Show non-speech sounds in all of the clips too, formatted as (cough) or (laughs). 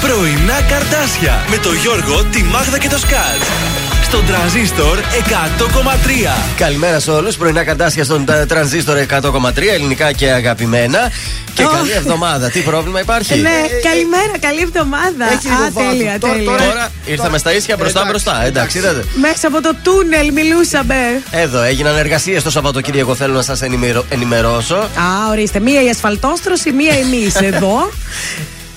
Πρωινά καρτάσια με το Γιώργο, τη Μάγδα και το Σκάτ. Στον τραζίστορ 100,3. Καλημέρα σε όλους. Πρωινά καρτάσια στον ε, τρανζίστορ 100,3. Ελληνικά και αγαπημένα. Και Oh. καλή εβδομάδα. Τι πρόβλημα υπάρχει; Ναι, καλημέρα, καλή εβδομάδα. Έχει λίγο Α, βάθος. τέλεια, Τώρα- τέλεια. Τώρα ήρθαμε στα ίσια μπροστά Εντάξει, μπροστά. Εντάξει, είδατε. Μέσα από το τούνελ μιλούσαμε. Εδώ έγιναν εργασίες το Σαββατοκύριακο. Θέλω να σας ενημερώσω. Α, ορίστε. Μία η ασφαλτόστρωση, μία εμεί (laughs) εδώ.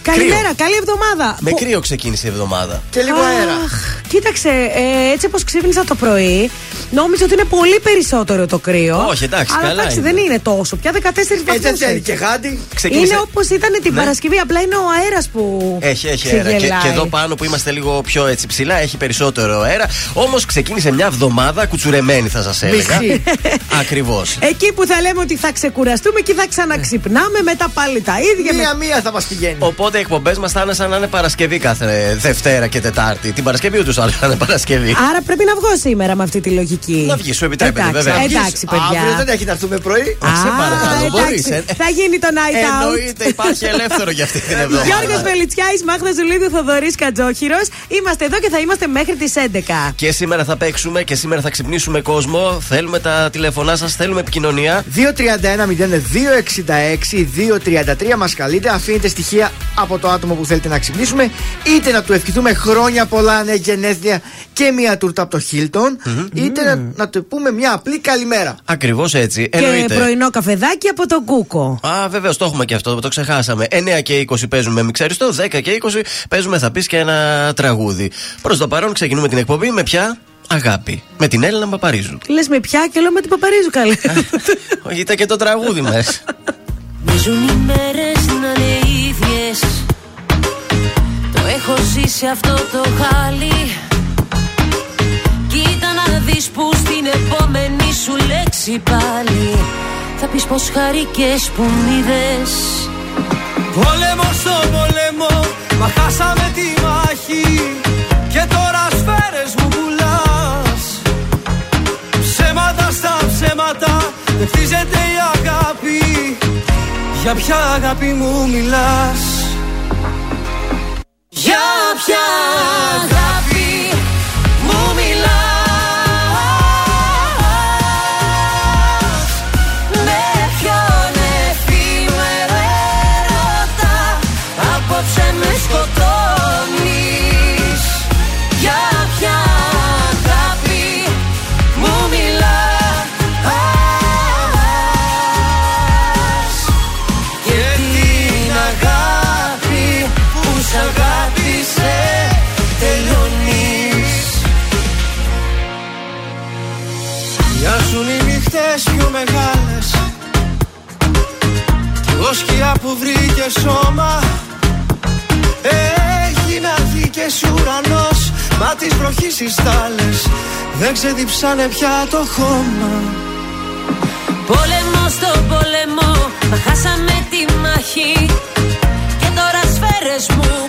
Καλημέρα, καλή εβδομάδα. Με Πο- κρύο ξεκίνησε η εβδομάδα. Και λίγο αέρα. Αχ, κοίταξε, ε, έτσι όπως ξύπνησα το πρωί, νόμιζα ότι είναι πολύ περισσότερο το κρύο. Όχι, εντάξει, Αλλά καλά εντάξει, είναι. δεν είναι τόσο. Πια 14 βαθμούς. Έτσι δεν θέλει και γάντι. Ξεκίνησε. Είναι όπως ήταν την Ναι. Παρασκευή, απλά είναι ο αέρας που. Έχει, έχει αέρα. Και, ξεγελάει. και εδώ πάνω που είμαστε λίγο πιο έτσι ψηλά, έχει περισσότερο αέρα. Όμως ξεκίνησε μια εβδομάδα κουτσουρεμένη, θα σας έλεγα. Μισή. (laughs) Ακριβώς. Εκεί που θα λέμε ότι θα ξεκουραστούμε και θα ξαναξυπνάμε, μετά πάλι τα ίδια. με- Μία-μία θα μας πηγαίνει. Οπότε οι εκπομπές μας θα είναι σαν να είναι Παρασκευή κάθε Δευτέρα και Τετάρτη. Την Παρασκευή ούτως άλλως θα είναι Παρασκευή. Άρα πρέπει να βγω σήμερα με αυτή τη λογική. Να βγεις, σου επιτρέπεται, εντάξει, βέβαια. Εντάξει, παιδιά. Αύριο δεν έχει να έρθουμε πρωί. Α, σε παρακαλώ, εντάξει. μπορείς, ε. Θα γίνει το night out. Εννοείται υπάρχει ελεύθερο για αυτή την (laughs) εβδομάδα. Γιώργος Μελιτσιάης, Μάγδα Ζουλίδου, Θοδωρής Κατζόχυρος. Είμαστε εδώ και θα είμαστε μέχρι τις 11. Και σήμερα θα παίξουμε και σήμερα θα ξυπνήσουμε κόσμο. Θέλουμε τα τηλεφωνά σας, θέλουμε επικοινωνία. 231-0-266-233 μας καλείτε. Αφήνετε στοιχεία από το άτομο που θέλετε να ξυπνήσουμε. Είτε να του ευχηθούμε χρόνια πολλά, ναι, γενέθλια και μία τούρτα από το Χίλτον. Είτε να, να του πούμε μια απλή καλημέρα. Ακριβώς έτσι. Και Εννοείται. πρωινό καφεδάκι από τον Κούκο. Α, βεβαίω το έχουμε και αυτό, το ξεχάσαμε. 9 και 20 παίζουμε μιξαριστό, 10 και 20 παίζουμε θα πεις και ένα τραγούδι. Προς το παρόν ξεκινούμε την εκπομπή με ποια αγάπη. Με την Έλληνα Παπαρίζου. Λες με πια και λέω με την Παπαρίζου καλή. Όχι, ήταν και το τραγούδι μέσα. Μίζουν οι μέρες να είναι ίδιες Το έχω ζήσει αυτό το χάλι Κοίτα να δεις που στην επόμενη σου λέξη πάλι. Θα πεις πως χαρικές που μ' είδες. Πόλεμο στο πόλεμο, μα χάσαμε τη μάχη. Και τώρα σφαίρες μου πουλάς. Ψέματα στα ψέματα, δεν χτίζεται η αγάπη. Για ποια αγάπη μου μιλάς; Για ποια αγάπη μου μιλάς; Μεγάλες. Κι εγώ σκιά που βρήκε σώμα. Έχει να δει και ουρανός. Μα τις βροχής οι στάλες Δεν ξεδιψάνε πια το χώμα. Πόλεμο στο πόλεμο, μα χάσαμε τη μάχη. Και τώρα σφαίρες μου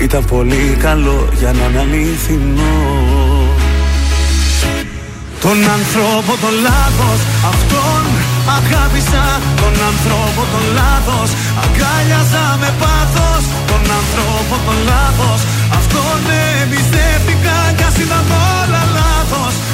Ήταν πολύ καλό για να είναι αληθινό. Τον άνθρωπο τον λάθος Αυτόν αγάπησα. Τον άνθρωπο τον λάθος Αγκάλιαζα με πάθος. Τον άνθρωπο τον λάθος Αυτόν εμπιστεύτηκα Κι ας ήταν όλα λάθος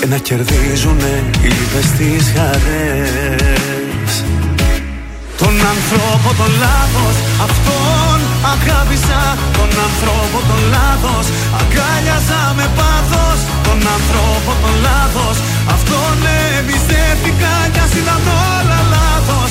Και να κερδίζουνε οι λύπες τις χαρές. Τον άνθρωπο τον λάθος Αυτόν αγάπησα. Τον άνθρωπο τον λάθος Αγκάλιαζα με πάθος. Τον άνθρωπο τον λάθος Αυτόν εμπιστεύτηκα Κι ας ήταν όλα λάθος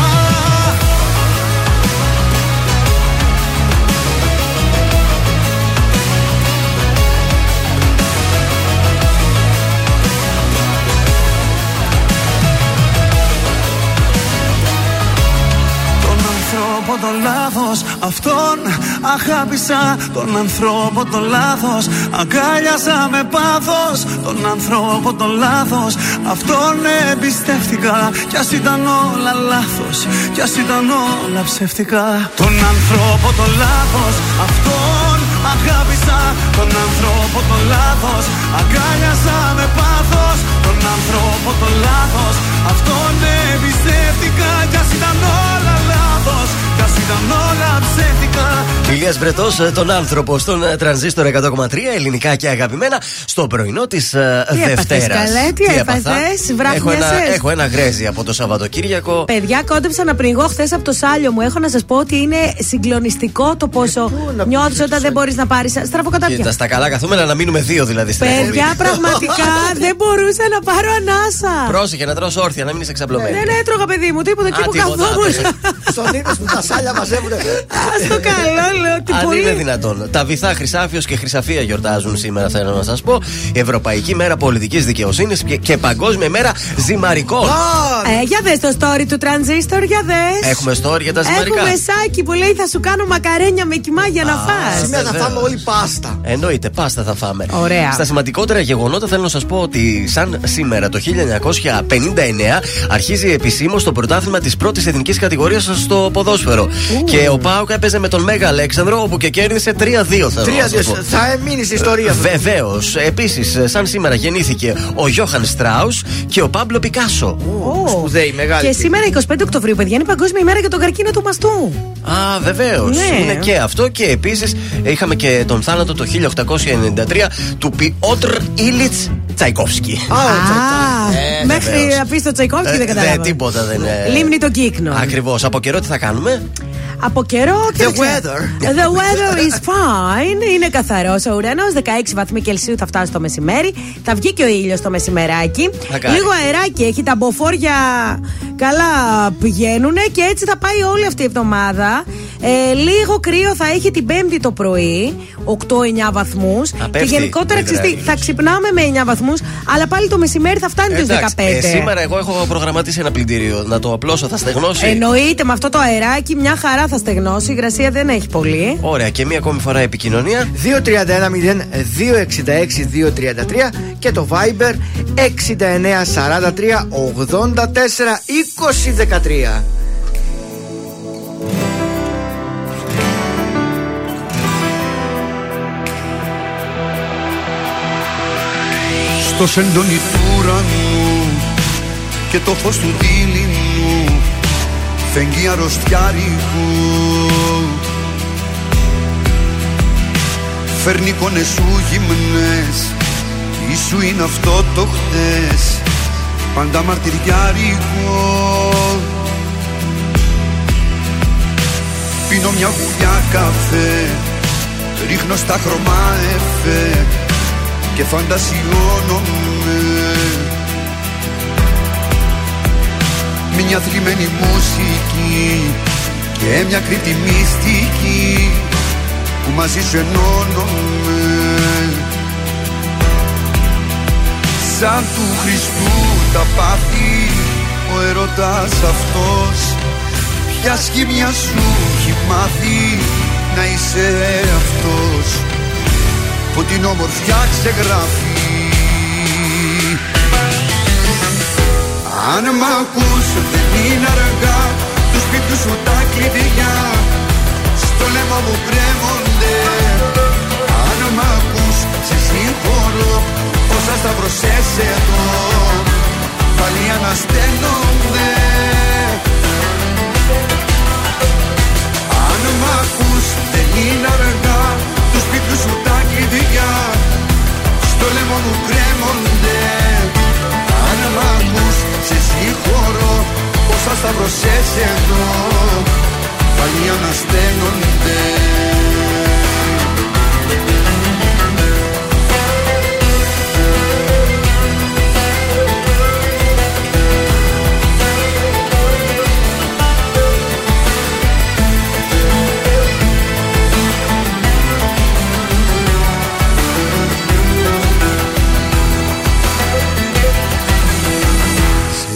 Τον άνθρωπο τον λάθος. Αυτόν αγάπησα Τον ανθρώπο τον λάθος. Αγκάλιασα με πάθος Τον ανθρώπο τον λάθος. Αυτόν εμπιστεύτηκα Κι ας ήταν όλα λάθος. Κι ας ήταν όλα ψεύτικα. Τον ανθρώπο τον λάθος. Αυτόν αγάπησα Τον ανθρώπο τον λάθος. Αγκάλιασα με πάθος Τον ανθρώπο τον λάθος. Αυτόν εμπιστεύτηκα Κι ας ήταν όλα λάθος Κι ας ήταν όλα ψεύτικα Ηλίας Βρετός, ε, τον άνθρωπο στον ε, τρανζίστορ 100,3 ελληνικά και αγαπημένα στο πρωινό της Τι έπαθες, Δευτέρας. καλέ, τι έπαθες, έχω ένα, βραχνιάσες; έχω ένα γρέζι από το Σαββατοκύριακο. Παιδιά, κόντεψα να πνιγώ χθες από το σάλιο μου. Έχω να σας πω ότι είναι συγκλονιστικό το πόσο νιώθεις όταν δεν μπορείς να πάρεις στραβοκατάπια. Κοίτα, στα καλά καθούμενα να μείνουμε δύο δηλαδή στην εκπομπή. Παιδιά, πραγματικά (laughs) δεν μπορούσα να πάρω ανάσα. Πρόσεχε να τρως όρθια, να μην είσαι εξαπλωμένη. Δεν έτρωγα, παιδί μου, τίποτα εκεί Α, που τίποτα, καθόμουν. (laughs) Στον είδε που τα σάλια μαζεύουνε. Α το καλό, λέω. Τι Αν πολύ. είναι δυνατόν. Τα βυθά Χρυσάφιος και Χρυσαφία γιορτάζουν σήμερα, θέλω να σας πω. Ευρωπαϊκή μέρα πολιτικής δικαιοσύνης και, και Παγκόσμια μέρα ζυμαρικών. Ε, για δες το story του τρανζίστορ, για δες. Έχουμε story για τα ζυμαρικά. Έχουμε σάκι που λέει θα σου κάνω μακαρένια με κοιμά για να φας Σήμερα θα βεβαίως. φάμε όλοι πάστα. Εννοείται, πάστα θα φάμε. Ωραία. Στα σημαντικότερα γεγονότα θέλω να σας πω ότι σαν σήμερα το 1959 αρχίζει επισήμως το πρωτάθλημα της πρώτης εθνικής κατηγορίας στο ποδόσφαιρο. Και ο Πάουκ έπαιζε με τον Μέγα Αλέξανδρο όπου και κέρδισε 3-2 θέλω Τρία να σας πω. δύο. Θα μείνει στην ιστορία αυτό. Βεβαίως. Επίσης, σαν σήμερα γεννήθηκε ο Γιώχαν Στράους και ο Πάμπλο Πικάσο. Ω. Σπουδαίοι, μεγάλη. Και σήμερα 25 Οκτωβρίου, παιδιά, είναι Παγκόσμια ημέρα για τον καρκίνο του μαστού. Α, βεβαίως. Ναι. Είναι και αυτό. Και επίσης είχαμε και τον θάνατο το 1893 του Πιότρ Ήλιτς Τσαϊκόφσκι. Α, Α, Ε, μέχρι βεβαίως. να πει το Τσαϊκόφσκι Ε, δεν καταλάβα. δεν, τίποτα δεν είναι. Λίμνη το κύκνο. Ακριβώς. Από καιρό τι θα κάνουμε; Από καιρό και The δεν ξέρω. weather. The weather is fine. Είναι καθαρός ο ουρανός. 16 βαθμοί Κελσίου θα φτάσει το μεσημέρι. Θα βγει και ο ήλιος το μεσημεράκι. Μακάρι. Λίγο αεράκι έχει. Τα μποφόρια καλά πηγαίνουν και έτσι θα πάει όλη αυτή η εβδομάδα. Ε, λίγο κρύο θα έχει την Πέμπτη το πρωί. 8-9 βαθμούς. Και πέφτει γενικότερα η ξέρεις τι, υδραγή. θα ξυπνάμε με 9 βαθμούς. Αλλά πάλι το μεσημέρι θα φτάνει του 15. Εντάξει, ε, σήμερα εγώ έχω προγραμματίσει ένα πλυντήριο. Να το απλώσω, θα στεγνώσει. Εννοείται με αυτό το αεράκι μια χαρά θα στεγνώσει. Η υγρασία δεν έχει πολύ. Ωραία, και μία ακόμη φορά επικοινωνία. 231-0266-233 και το Viber 6943-84-2013. Στο σεντόνι του ουρανού και το φως του δίληνου φεγγεί αρρωστιάρικου Φέρνει εικόνες σου γυμνές Τι σου είναι αυτό το χτες Πάντα μαρτυριάρικο Πίνω μια γουλιά καφέ Ρίχνω στα χρώμα εφέ Και φαντασιώνομαι. Μια θλιμμένη μουσική Και μια κρύπτη μυστική Που μαζί σου ενώνομαι. Σαν του Χριστού τα πάθη Ο ερωτάς αυτός. Ποια σχήμια σου έχει μάθει Να είσαι αυτός Που την όμορφιά ξεγράφει; Αν μ' ακούς δεν είναι αργά Του σπίτου σου τα κλειδιά. Στο λαιμό μου κρέμονται. Αν μ' ακούς σε συγχωρώ Όσα σταυρωσές εδώ Πάλι ανασταίνονται. Αν μ' ακούς δεν είναι αργά. Του σπίτου σου τα κλειδιά Στο λαιμό μου κρέμονται. Αν μ' ακούς σε συγχωρώ. Όσα σταυρωσές εδώ Πάλι ανασταίνονται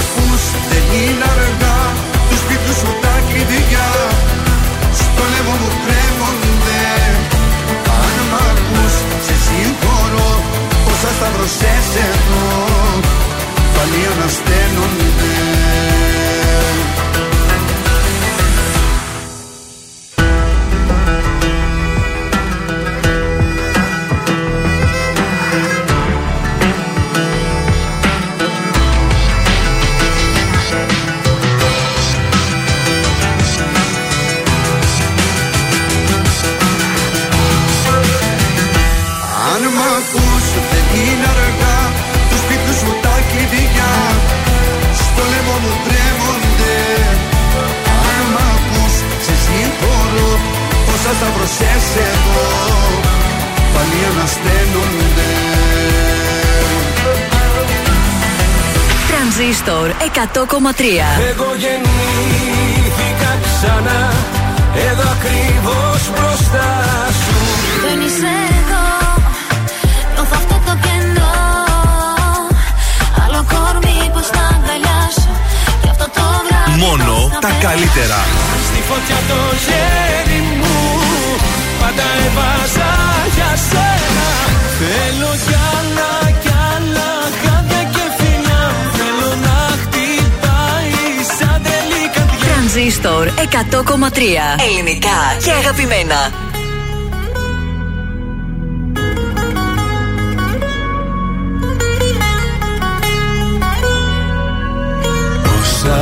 ακούς δεν είναι αργά. Του σπίτου σου τα κλειδιά. Στο λαιμό μου κρέμονται Αν μ' ακούς σε συγχωρώ. Όσα σταυρωσές εδώ πάλι ανασταίνονται Τρανζίστορ 100,3 Εγώ γεννήθηκα ξανά. Εδώ ακριβώς μπροστά σου. Δεν είσαι εδώ. Νιώθω αυτό το κενό. Άλλο κορμί πως να αγκαλιάσω Και αυτό το βράδυ Μόνο πώς να τα περάσω. καλύτερα. Στη φωτιά το χέρι μου. Πάντα έβαζα για σένα. Θέλω κι άλλα κι Τρανζίστορ 100,3 Ελληνικά και αγαπημένα. Όσα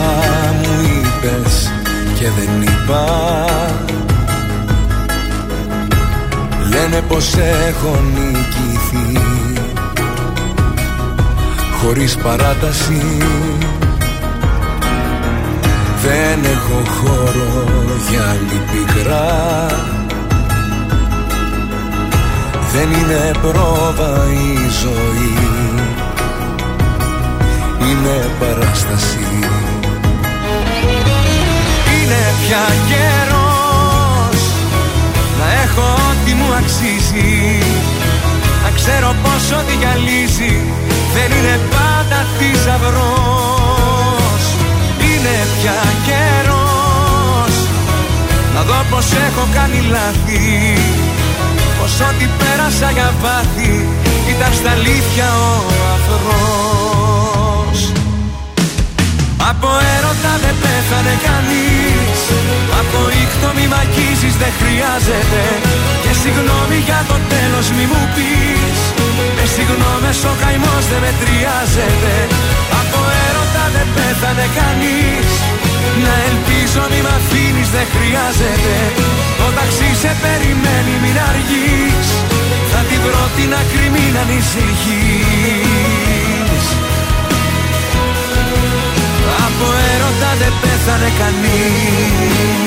μου είπες και δεν είπα Λένε πως έχω νικηθεί. Χωρίς παράταση Δεν έχω χώρο για άλλη πικρά. Δεν είναι πρόβα η ζωή. Είναι παράσταση. Είναι πια καιρός να έχω ό,τι μου αξίζει. Να ξέρω πως ό,τι γυαλίζει δεν είναι πάντα θησαυρός Είναι πια καιρός. Να δω πως έχω κάνει λάθη Πως ό,τι πέρασα για βάθη ήταν στα αλήθεια ο αφρός Από έρωτα δεν πέθανε κανείς Από ήχτο μη μ' αγγίζεις δεν χρειάζεται. Και συγγνώμη για το τέλος μη μου πεις. Με συγγνώμες ο καημός δεν μετριάζεται. Από έρωτα δεν πέθανε κανείς. Να ελπίζω μη μ' αφήνεις δεν χρειάζεται. Το ταξί σε περιμένει μην αργείς. Θα την βρω την άκρη μην ανησυχείς. Από έρωτα δεν πέθανε κανείς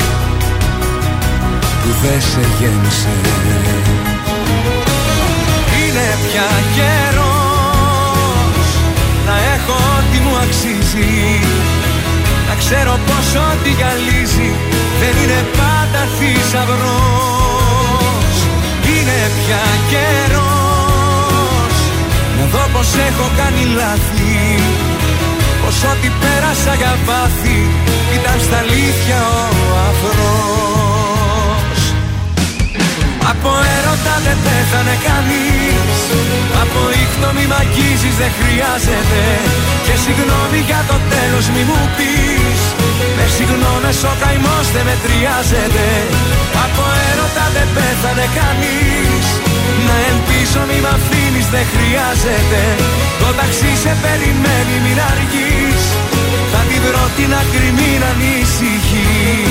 που δεν σε γέμισε Είναι πια καιρός να έχω ό,τι μου αξίζει. Να ξέρω πως ό,τι γυαλίζει δεν είναι πάντα θησαυρός. Είναι πια καιρός να δω πως έχω κάνει λάθη. Πως ό,τι πέρασα για βάθη ήταν στα αλήθεια ο αφρός Από έρωτα δεν πέθανε κανείς. Από ήχτο μη μ' αγγίζεις δεν χρειάζεται. Και συγγνώμη για το τέλος μη μου πεις. Με συγγνώμες ο καημός δεν μετριάζεται. Από έρωτα δεν πέθανε κανείς. Να ελπίζω μη μ' αφήνεις δεν χρειάζεται. Το ταξί σε περιμένει μην αργείς. Θα την βρω την άκρη μην ανησυχείς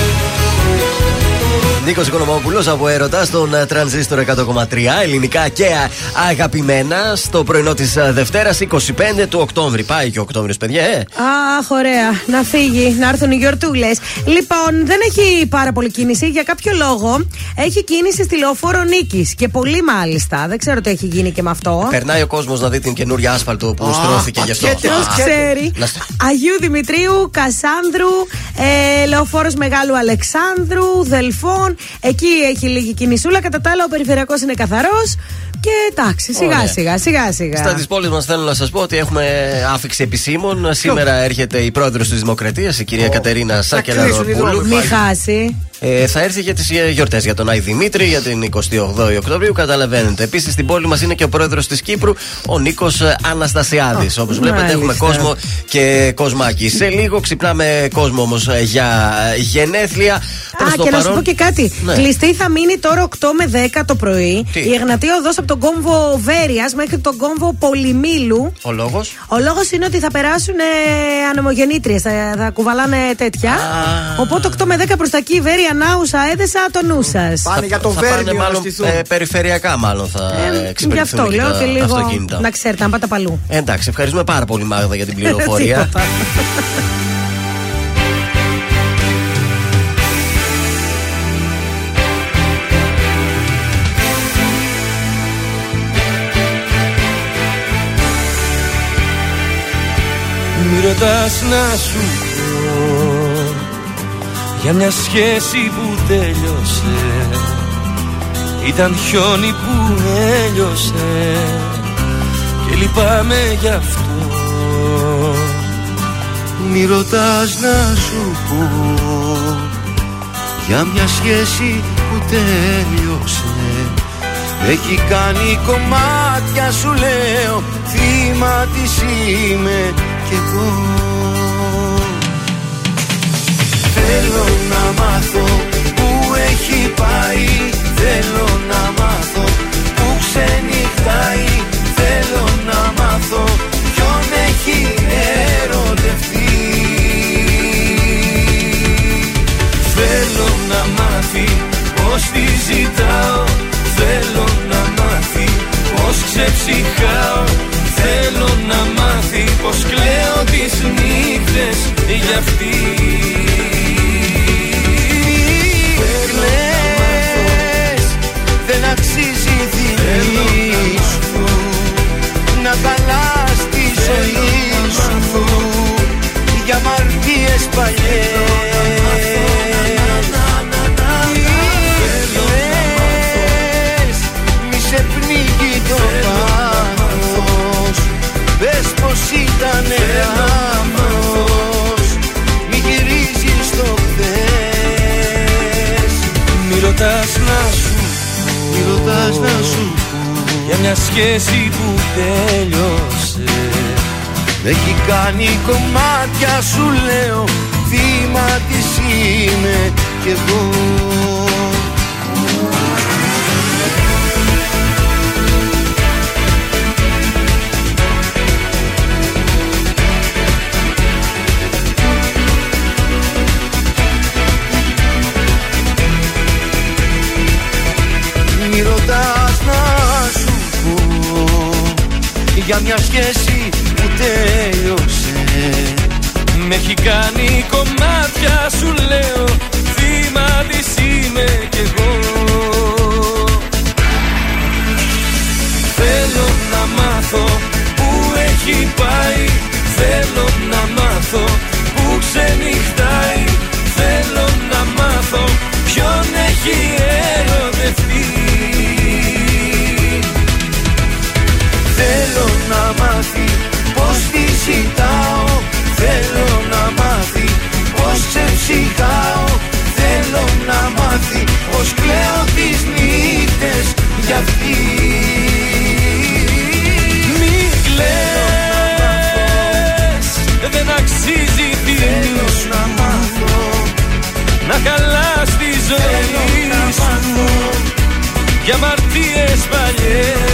Νίκο Οικονομόπουλο από Έρωτα στον ε, τρανζίστορ 100,3 ελληνικά και α, αγαπημένα στο πρωινό τη Δευτέρα 25 του Οκτώβρη. Πάει και ο Οκτώβριο, παιδιά, ε. Αχ, ωραία. Να φύγει, να έρθουν οι γιορτούλε. Λοιπόν, δεν έχει πάρα πολύ κίνηση. Για κάποιο λόγο έχει κίνηση στη λεωφόρο Νίκη. Και πολύ μάλιστα. Δεν ξέρω τι έχει γίνει και με αυτό. Περνάει ο κόσμο να δει την καινούρια άσφαλτο που Α, στρώθηκε γι' αυτό. πακέτε, Ποιο Α, ξέρει. Να στο- Αγίου Δημητρίου, Κασάνδρου, ε, Λεωφόρος Μεγάλου Αλεξάνδρου, Δελφών. Εκεί έχει λίγη κινησούλα. Κατά τα άλλα, ο περιφερειακός είναι καθαρός. Και εντάξει, σιγά Ωραία. σιγά, σιγά σιγά. Στα της πόλης μας θέλω να σας πω ότι έχουμε άφηξη επισήμων. Σήμερα έρχεται η πρόεδρος της Δημοκρατίας, η κυρία Κατερίνα κλείσουν οι Σάκελαροπούλου. δρόμοι. Μη χάσει. Ε, θα έρθει για τις γιορτές, για τον Άι Δημήτρη, για την 28η Οκτωβρίου. Καταλαβαίνετε. Επίσης στην πόλη μας είναι και ο πρόεδρος της Κύπρου, ο Νίκος Αναστασιάδης. Όπως βλέπετε, μάλιστα. έχουμε κόσμο και κοσμάκι. Σε λίγο ξυπνάμε κόσμο όμως για γενέθλια. Α, Προς το και να σου παρόν- πω και κάτι. Ναι. Κλειστή θα μείνει τώρα 8 με 10 το πρωί Τι; η Εγνατία οδός από τον κόμβο Βέρεια μέχρι τον κόμβο Πολυμήλου. Ο λόγος; Ο λόγος είναι ότι θα περάσουν ε, ανεμογεννήτριες, θα, θα κουβαλάνε τέτοια. Οπότε 8 με 10 προς τα εκεί, Βέρεια, Νάουσα, Έδεσα, το νου σας. Πάνε για το θα πάνε Βέρμιο να μάλλον στηθούν. ε, περιφερειακά, μάλλον θα ε, γι' εξυπηρετηθούν αυτό και λέω τα και λίγο. αυτοκίνητα. Να ξέρετε, αν πάτε παλού. Ε, Εντάξει, ευχαριστούμε πάρα πολύ Μάγδα για την (laughs) πληροφορία. Τίποτα. Μη ρωτάς να σου πω Για μια σχέση που τέλειωσε Ήταν χιόνι που έλειωσε. Και λυπάμαι γι' αυτό. Μη ρωτάς να σου πω Για μια σχέση που τέλειωσε. Έχει κάνει κομμάτια σου λέω Θύμα της είμαι κι εγώ Θέλω να μάθω που έχει πάει. Θέλω να μάθω που ξενυχτάει. Θέλω να μάθω ποιον έχει ερωτευτεί. Θέλω να μάθει πως τη ζητάω. Θέλω να μάθει πως ξεψυχάω. Θέλω να μάθει πως κλαίω τις νύχτες για αυτή μαρτίες παλιές. Μη σε πνίγει το πάθος. Πες πως ήταν λάθος. Μη γυρίζεις στο χθες. Μη ρωτάς να σου Μη ρωτάς να σου Για μια σχέση που τέλειωσε έχει κάνει κομμάτια σου λέω Θύμα της είμαι κι εγώ. Μη ρωτάς να σου πω Για μια σχέση που τέλειωσε Με έχει κάνει κομμάτια σου λέω Θύμα της είμαι κι εγώ. Θέλω να μάθω που έχει πάει Θέλω αυτή. Μη κλαις, δεν αξίζει τη σου να μάθω. Να χαλάς τη ζωή σου. για μαρτίες παλιές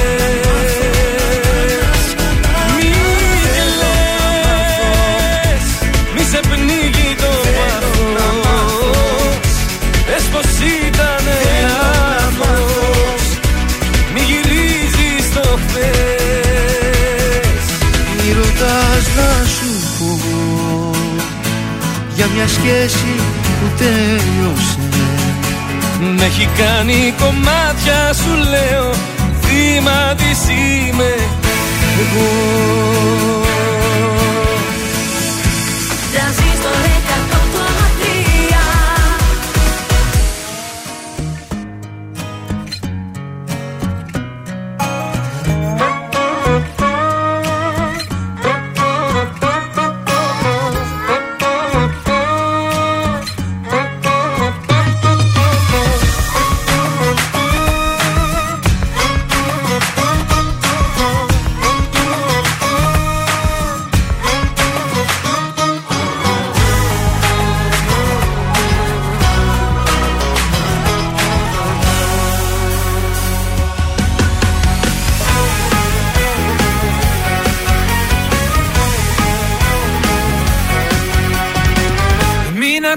μια σχέση που τέλειωσε. Με έχει κάνει κομμάτια σου λέω Θύμα της είμαι εγώ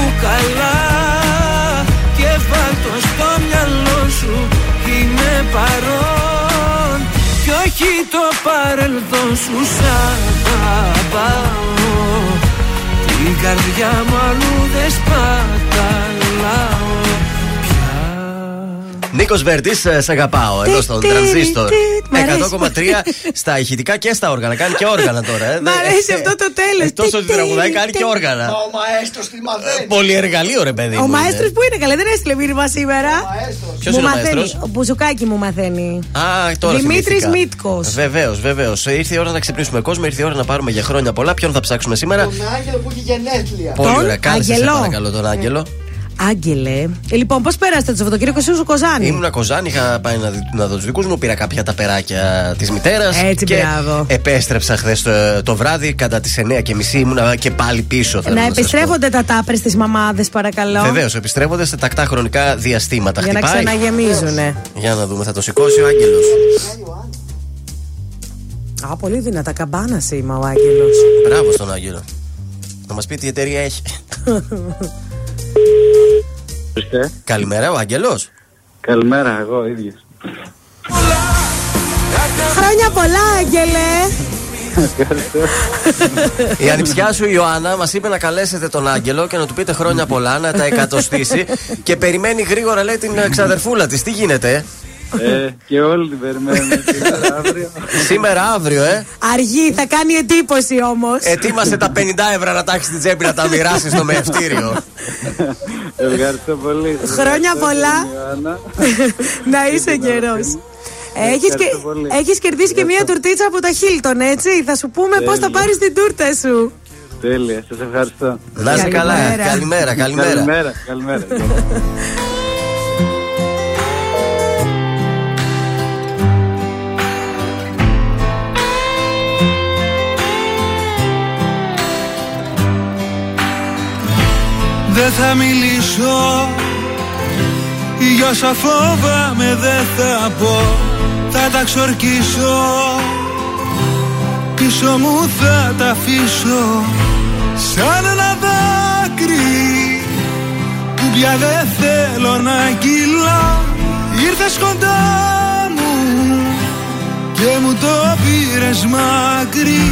Ακού καλά και βάλ' το στο μυαλό σου Είμαι παρόν. Κι όχι το παρελθόν σου Σ' αγαπάω. Την καρδιά μου αλλού δεν σπαταλάω Νίκος Βέρτης, σε αγαπάω εδώ στον τρανζίστορ. 100,3 στα ηχητικά και στα όργανα. Κάνει και όργανα τώρα. ε. Μ' αρέσει αυτό το τέλος. Εκτό ότι τραγουδάει, κάνει και όργανα. Ο μαέστρος τι μαθαίνει. Πολύ εργαλείο, ρε παιδί. Ο μαέστρος που είναι καλά, δεν έστειλε μήνυμα σήμερα. Ποιος Μου είναι ο μαθαίνει. μαέστρος; Ο Μπουζουκάκι μου μαθαίνει. Α, τώρα Δημήτρης Μίτκος. Βεβαίως, βεβαίως. Ήρθε η ώρα να ξυπνήσουμε κόσμο, ήρθε η ώρα να πάρουμε για χρόνια πολλά. Ποιον θα ψάξουμε σήμερα; Τον Άγγελο που έχει γενέθλια. Πολύ Τον ωραία. Κάλεσες σε Αγγελό. παρακαλώ τον Άγγελο. Άγγελε. Ε, λοιπόν, πώς πέρασατε το Σαββατοκύριακο εσύ στο Κοζάνη; Ήμουν κοζάνη, είχα πάει να, δει- να δω του δικού μου, πήρα κάποια τα περάκια της μητέρας. Έτσι, και μπράβο. επέστρεψα χθες το, το βράδυ κατά τις 9.30 ήμουνα και πάλι πίσω. θέλω Να σας πω. επιστρέφονται τα τάπρες στι μαμάδες, παρακαλώ. Βεβαίως, επιστρέφονται σε τακτά χρονικά διαστήματα. Για να Χτυπάει. ξαναγεμίζουνε. Για να δούμε, θα το σηκώσει ο Άγγελος. Α, πολύ δυνατά. Καμπάνα σήμα ο Άγγελος. Μπράβο στον Άγγελο. Να μας πει τι εταιρεία έχει. (laughs) Καλημέρα, ο Άγγελος. Καλημέρα, εγώ ίδιος. Χρόνια πολλά, Άγγελε. Η ανιψιά σου η Ιωάννα μας είπε να καλέσετε τον Άγγελο και να του πείτε χρόνια πολλά, να τα εκατοστήσει (laughs) και περιμένει γρήγορα, λέει, την ξαδερφούλα της. Τι γίνεται, Ε, και όλοι την περιμένουμε σήμερα (laughs) αύριο. Σήμερα, αύριο, ε. Αργή, θα κάνει εντύπωση όμως. Ετοίμασε τα 50 ευρώ να τα έχεις στην τσέπη να τα μοιράσεις στο μεευτήριο. Ευχαριστώ πολύ. Χρόνια πολλά. Ιωάννα. (laughs) να είσαι καιρός. Έχεις, και, Ευχαριστώ πολύ. έχεις κερδίσει και μία τουρτίτσα από τα Χίλτον, έτσι. Θα σου πούμε πώς θα Τέλεια. πάρεις την τούρτα σου. Τέλεια, σας ευχαριστώ. Να είσαι καλά. Καλημέρα. Καλημέρα, καλημέρα. Καλημέρα, (laughs) Δεν θα μιλήσω. Για όσα φόβαμαι δεν θα πω. Θα τα ξορκίσω. Πίσω μου θα τα αφήσω. Σαν ένα δάκρυ. Που πια δεν θέλω να κυλά Ήρθες κοντά μου Και μου το πήρες μακριά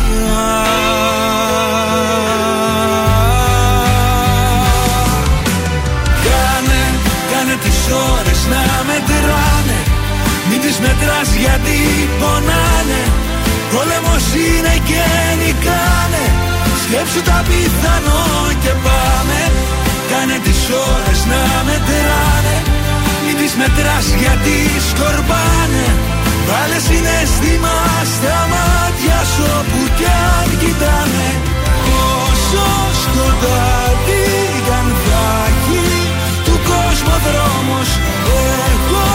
να μετράνε Μην τις μετράς γιατί πονάνε. Πόλεμος είναι και νικάνε. Σκέψου τα πιθανό και πάμε. Κάνε τις ώρες να μετράνε Μην τις μετράς γιατί σκορπάνε. Βάλε συναίσθημα στα μάτια σου όπου κι αν κοιτάνε. Όσο σκοτάδι δρόμος Εγώ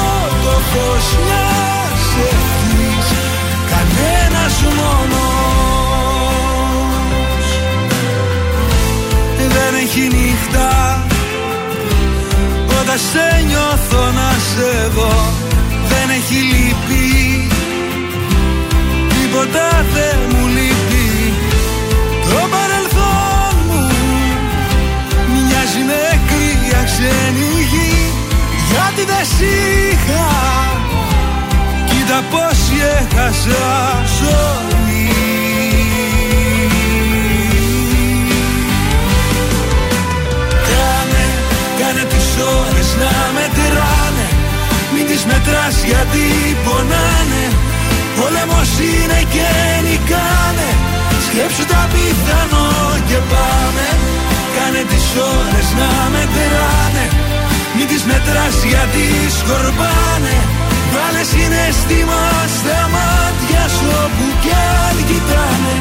το φως μιας ευχής Κανένας μόνος. Δεν έχει νύχτα Όταν σε νιώθω να σε δω Δεν έχει λύπη. Τίποτα δεν μου λείπει. Το παρελθόν μου Μοιάζει με κρύα ξένη γη Γιατί δεν σ' είχα. Κοίτα πως έχασα ζωή. Κάνε, κάνε τις ώρες να μετράνε Μην τις μετράς γιατί πονάνε. Πόλεμος είναι και νικάνε. Σκέψου τα πιθανό και πάμε. Κάνε τις ώρες να μετράνε Μην τις μετράς γιατί σκορπάνε. Βάλε συναίσθημα στα μάτια σου όπου κι αν κοιτάνε.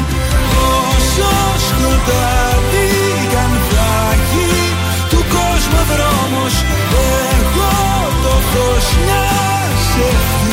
Όσο σκοτάδι κι αν θα έχει του κόσμου ο δρόμος Εγώ το φως μιας ευχής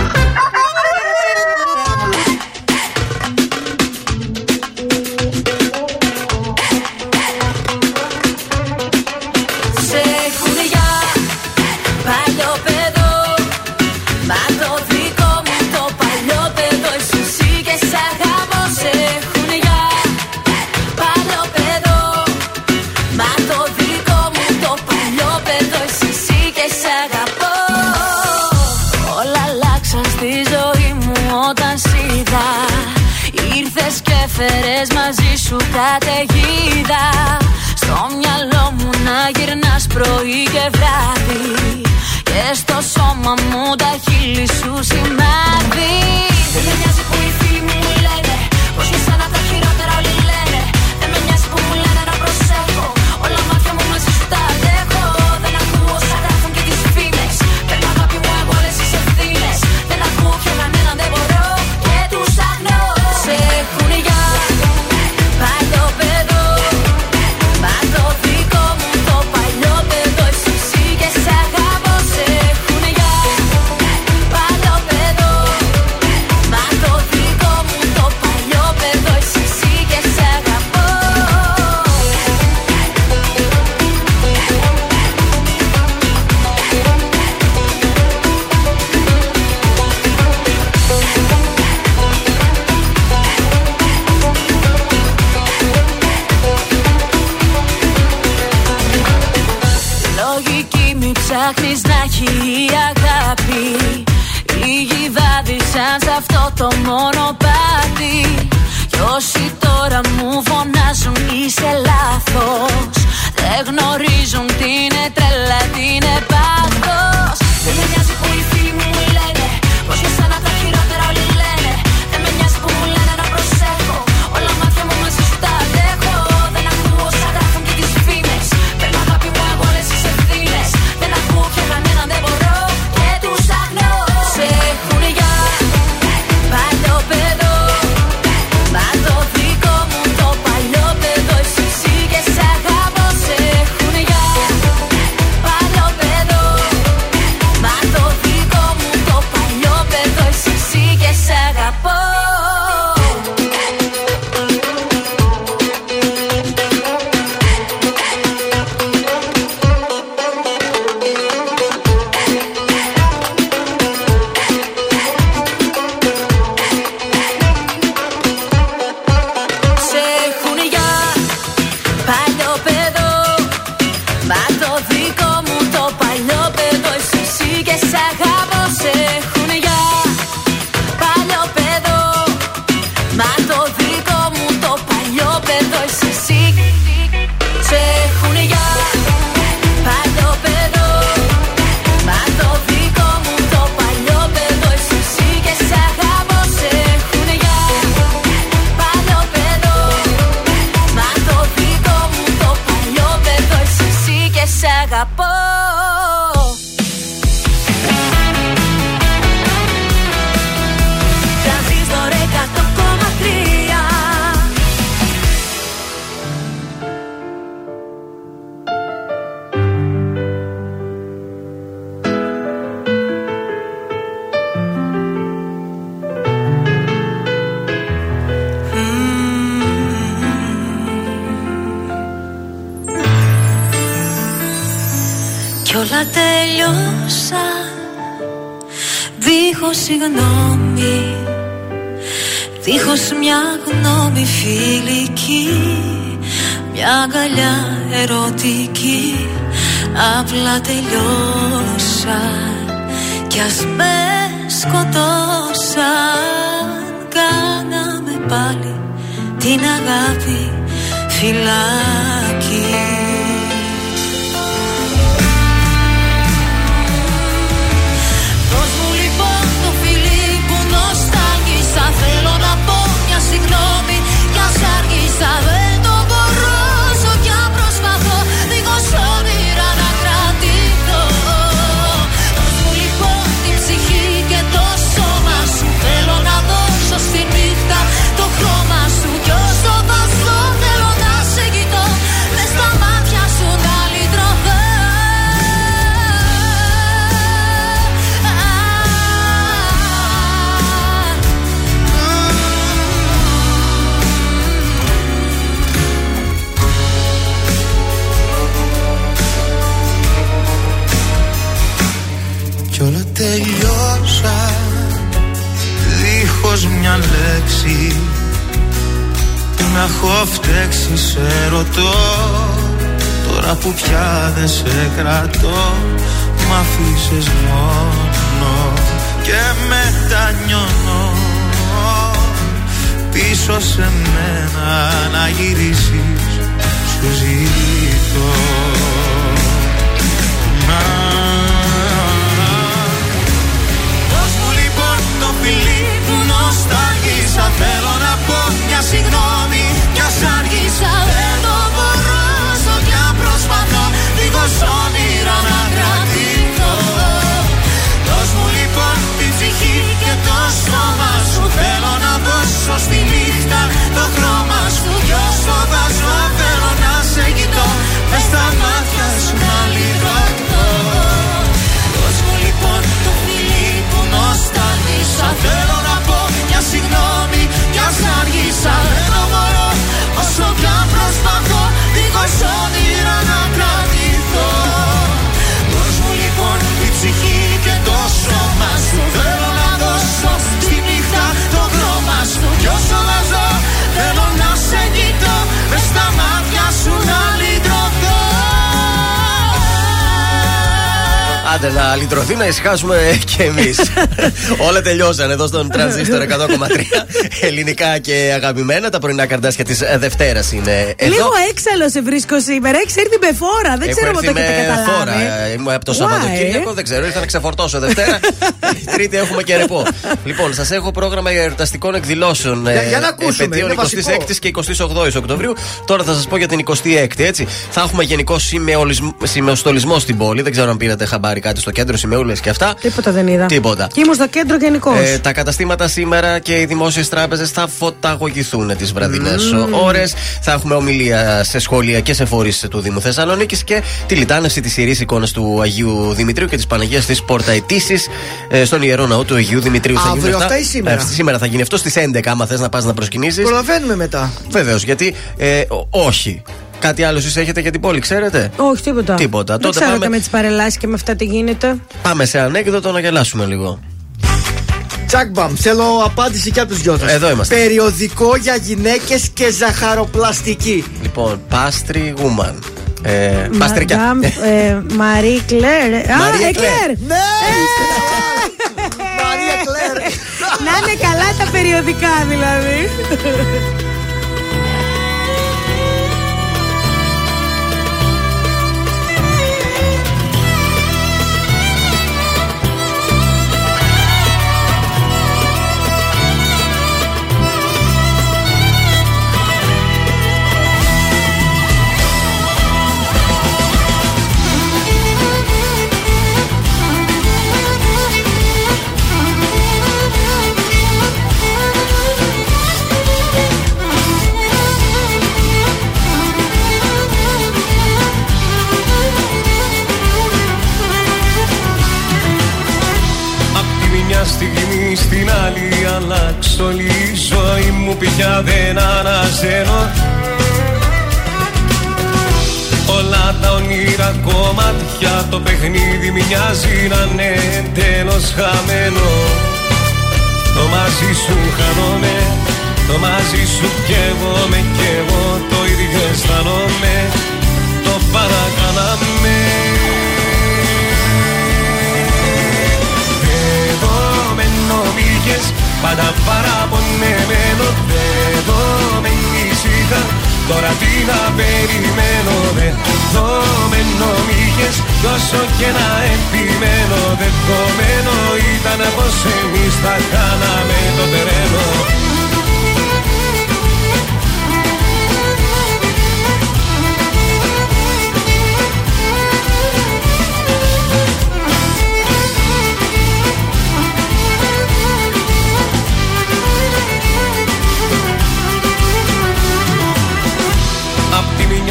Σε ησυχάσουμε κι εμείς. (laughs) Όλα τελειώσαν εδώ στον τρανζίστορ (laughs) 100,3. Ελληνικά και αγαπημένα. Τα πρωινά καρδάσια της Δευτέρας είναι εδώ. Λίγο έξαλλος σε βρίσκω σήμερα. Έχεις έρθει με φόρα. Δεν Έχω ξέρω αν το έρθει έχετε με καταλάβει. φόρα. Είμαι από το Why, Σαββατοκύριακο, ε; δεν ξέρω, ήρθα να ξεφορτώσω Δευτέρα. (laughs) Τρίτη έχουμε και ρεπό. λοιπόν, σας έχω πρόγραμμα εορταστικών εκδηλώσεων. Για- ε, για να ακούσουμε, επαιτίων είναι βασικό. 26η και 28η Οκτωβρίου. Τώρα θα σας πω για την 26η, έτσι. Θα έχουμε γενικό σημεολισμ- σημεοστολισμό στην πόλη. Δεν ξέρω αν πήρατε χαμπάρι κάτι στο κέντρο, σημεούλες και αυτά. Τίποτα δεν είδα. Τίποτα. Και ήμουν στο κέντρο γενικώς. Ε, τα καταστήματα σήμερα και οι δημόσιες τράπεζες θα φωταγωγηθούν τις βραδινές Μμμ. ώρες. Θα έχουμε ομιλία σε σχολεία και σε φορείς του Δήμου Θεσσαλονίκης και τη λιτάνευση της ιερής εικόνας του Αγίου Δημητρίου και της Παναγίας της Πορταετήση στον ιερό ναό του Αγίου Δημητρίου. Θα Αύριο γίνουν αυτά ή σήμερα; Ε, σήμερα θα γίνει αυτό στις 11, άμα θες να πας να προσκυνήσεις. Προλαβαίνουμε μετά. Βεβαίως, γιατί ε, ό- όχι. Κάτι άλλο εσείς έχετε για την πόλη, ξέρετε; Όχι, τίποτα. Τίποτα. Δεν Τότε ξέρω πάμε- και με τις παρελάσεις και με αυτά τι γίνεται. Πάμε σε ανέκδοτο να γελάσουμε λίγο. Τσακμπαμ, θέλω απάντηση και από τους δυο σας. Εδώ είμαστε. Περιοδικό για γυναίκες και ζαχαροπλαστική. Λοιπόν, Pastry Woman. Ε, παστρικιά. Μαντάμ, ε, Μαρή Κλέρ. Α, Μαρία Εκλέρ. Ναι! Ε, Μαρία Κλέρ. Να είναι καλά τα περιοδικά δηλαδή. Μια στιγμή στην άλλη αλλάξω όλη η ζωή μου πια δεν αναζένω. Όλα τα όνειρα κομμάτια το παιχνίδι μοιάζει να είναι τέλος χαμένο. Το μαζί σου χάνομαι, το μαζί σου κι εγώ με κι εγώ το ίδιο αισθάνομαι. Το παρακάναμε πάντα παραπονεμένο Εδώ με ήσυχα τώρα τι να περιμένω Εδώ με νομίγες τόσο και να επιμένω Δεδομένο ήταν πως εμείς θα κάναμε το τρένο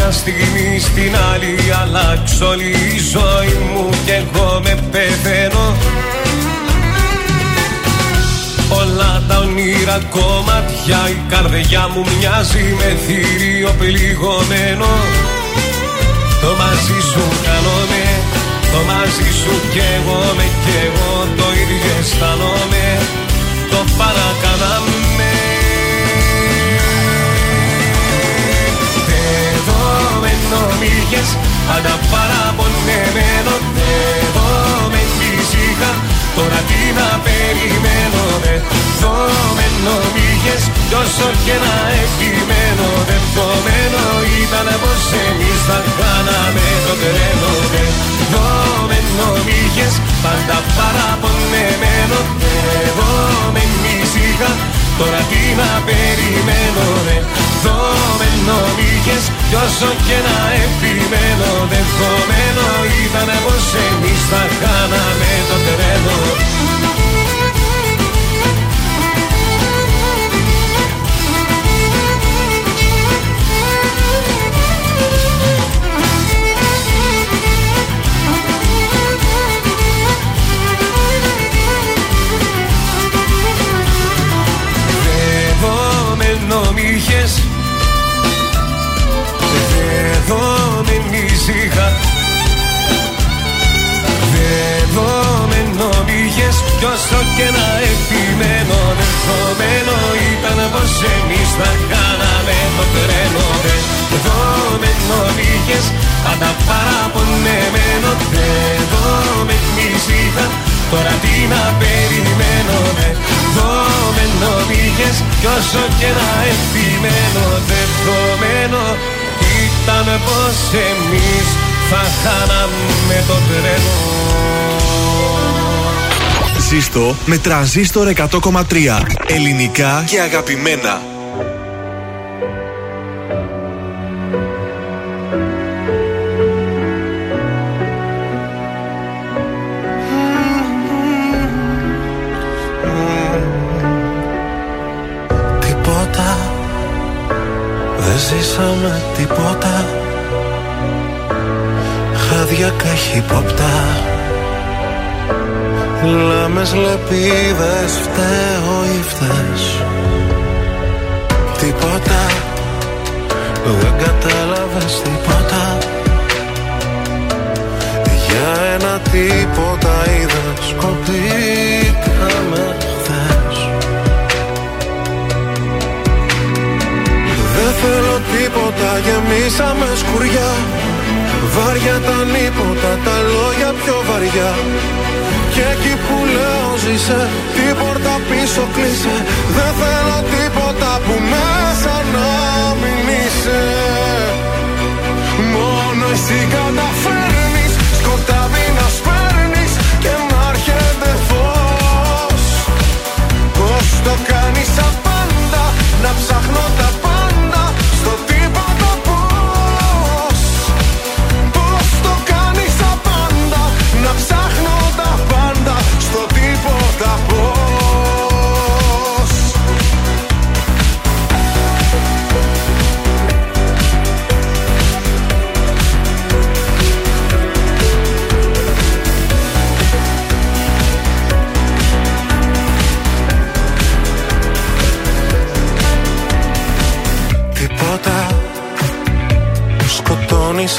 μια στιγμή στην άλλη αλλάξω όλη η ζωή μου και εγώ με πεθαίνω. Όλα τα όνειρα κομμάτια η καρδιά μου μοιάζει με θηρίο πληγωμένο. Το μαζί σου κάνομαι, το μαζί σου κι εγώ με κι εγώ το ίδιο αισθάνομαι. Το παρακάναμε νομίγες πάντα παραπονεμένο. Εδώ με ήσυχα τώρα τι να να περιμένω Δεδομένο μήχες κι όσο και να επιμένω Δεδομένο ήταν πως εμείς θα κάναμε το τρένο Δεδομένο μήχες πάντα παραπονεμένο. Δεδομένη ησύχα Τώρα τι να περιμένω ρε. Δεδομένο μήχες κι όσο και να επιμένω Δεδομένο ήταν πως εμείς θα κάναμε το τρένο Δεδομένη ησύχα Δεδομένο είχες Κι όσο και να επιμένω. Δεδομένο ήταν πως εμείς θα κάναμε το τρένο. Δεδομένο είχες Πάντα παραπονεμένο. Δεδομένη ησύχα Τώρα τι να περιμένω. Δεδομένο είχες Κι όσο και να επιμένω. Δεδομένο ήταν πως εμείς Θα χάναμε το τρένο. Ζήστο με τραζίστορ 100,3 Ελληνικά και αγαπημένα. Τίποτα. Δεν ζήσαμε Χάδια καχύποπτα Λάμες λεπίδες φταίω ή φταίς. Τίποτα. Δεν κατάλαβες τίποτα. Για ένα τίποτα είδες Κοπήκαμε χθες. Δεν θέλω τίποτα γεμίσαμε σκουριά Βάρια τα νύποτα, τα λόγια πιο βαριά. Και εκεί που λέω ζήσε, την πόρτα πίσω κλείσε. Δεν θέλω τίποτα που μέσα να μην είσαι. Μόνο εσύ καταφέρνεις σκοτάδι να σπέρνεις Και να έρχεται φως. Πώς το κάνεις απάντα να ψάχνω τα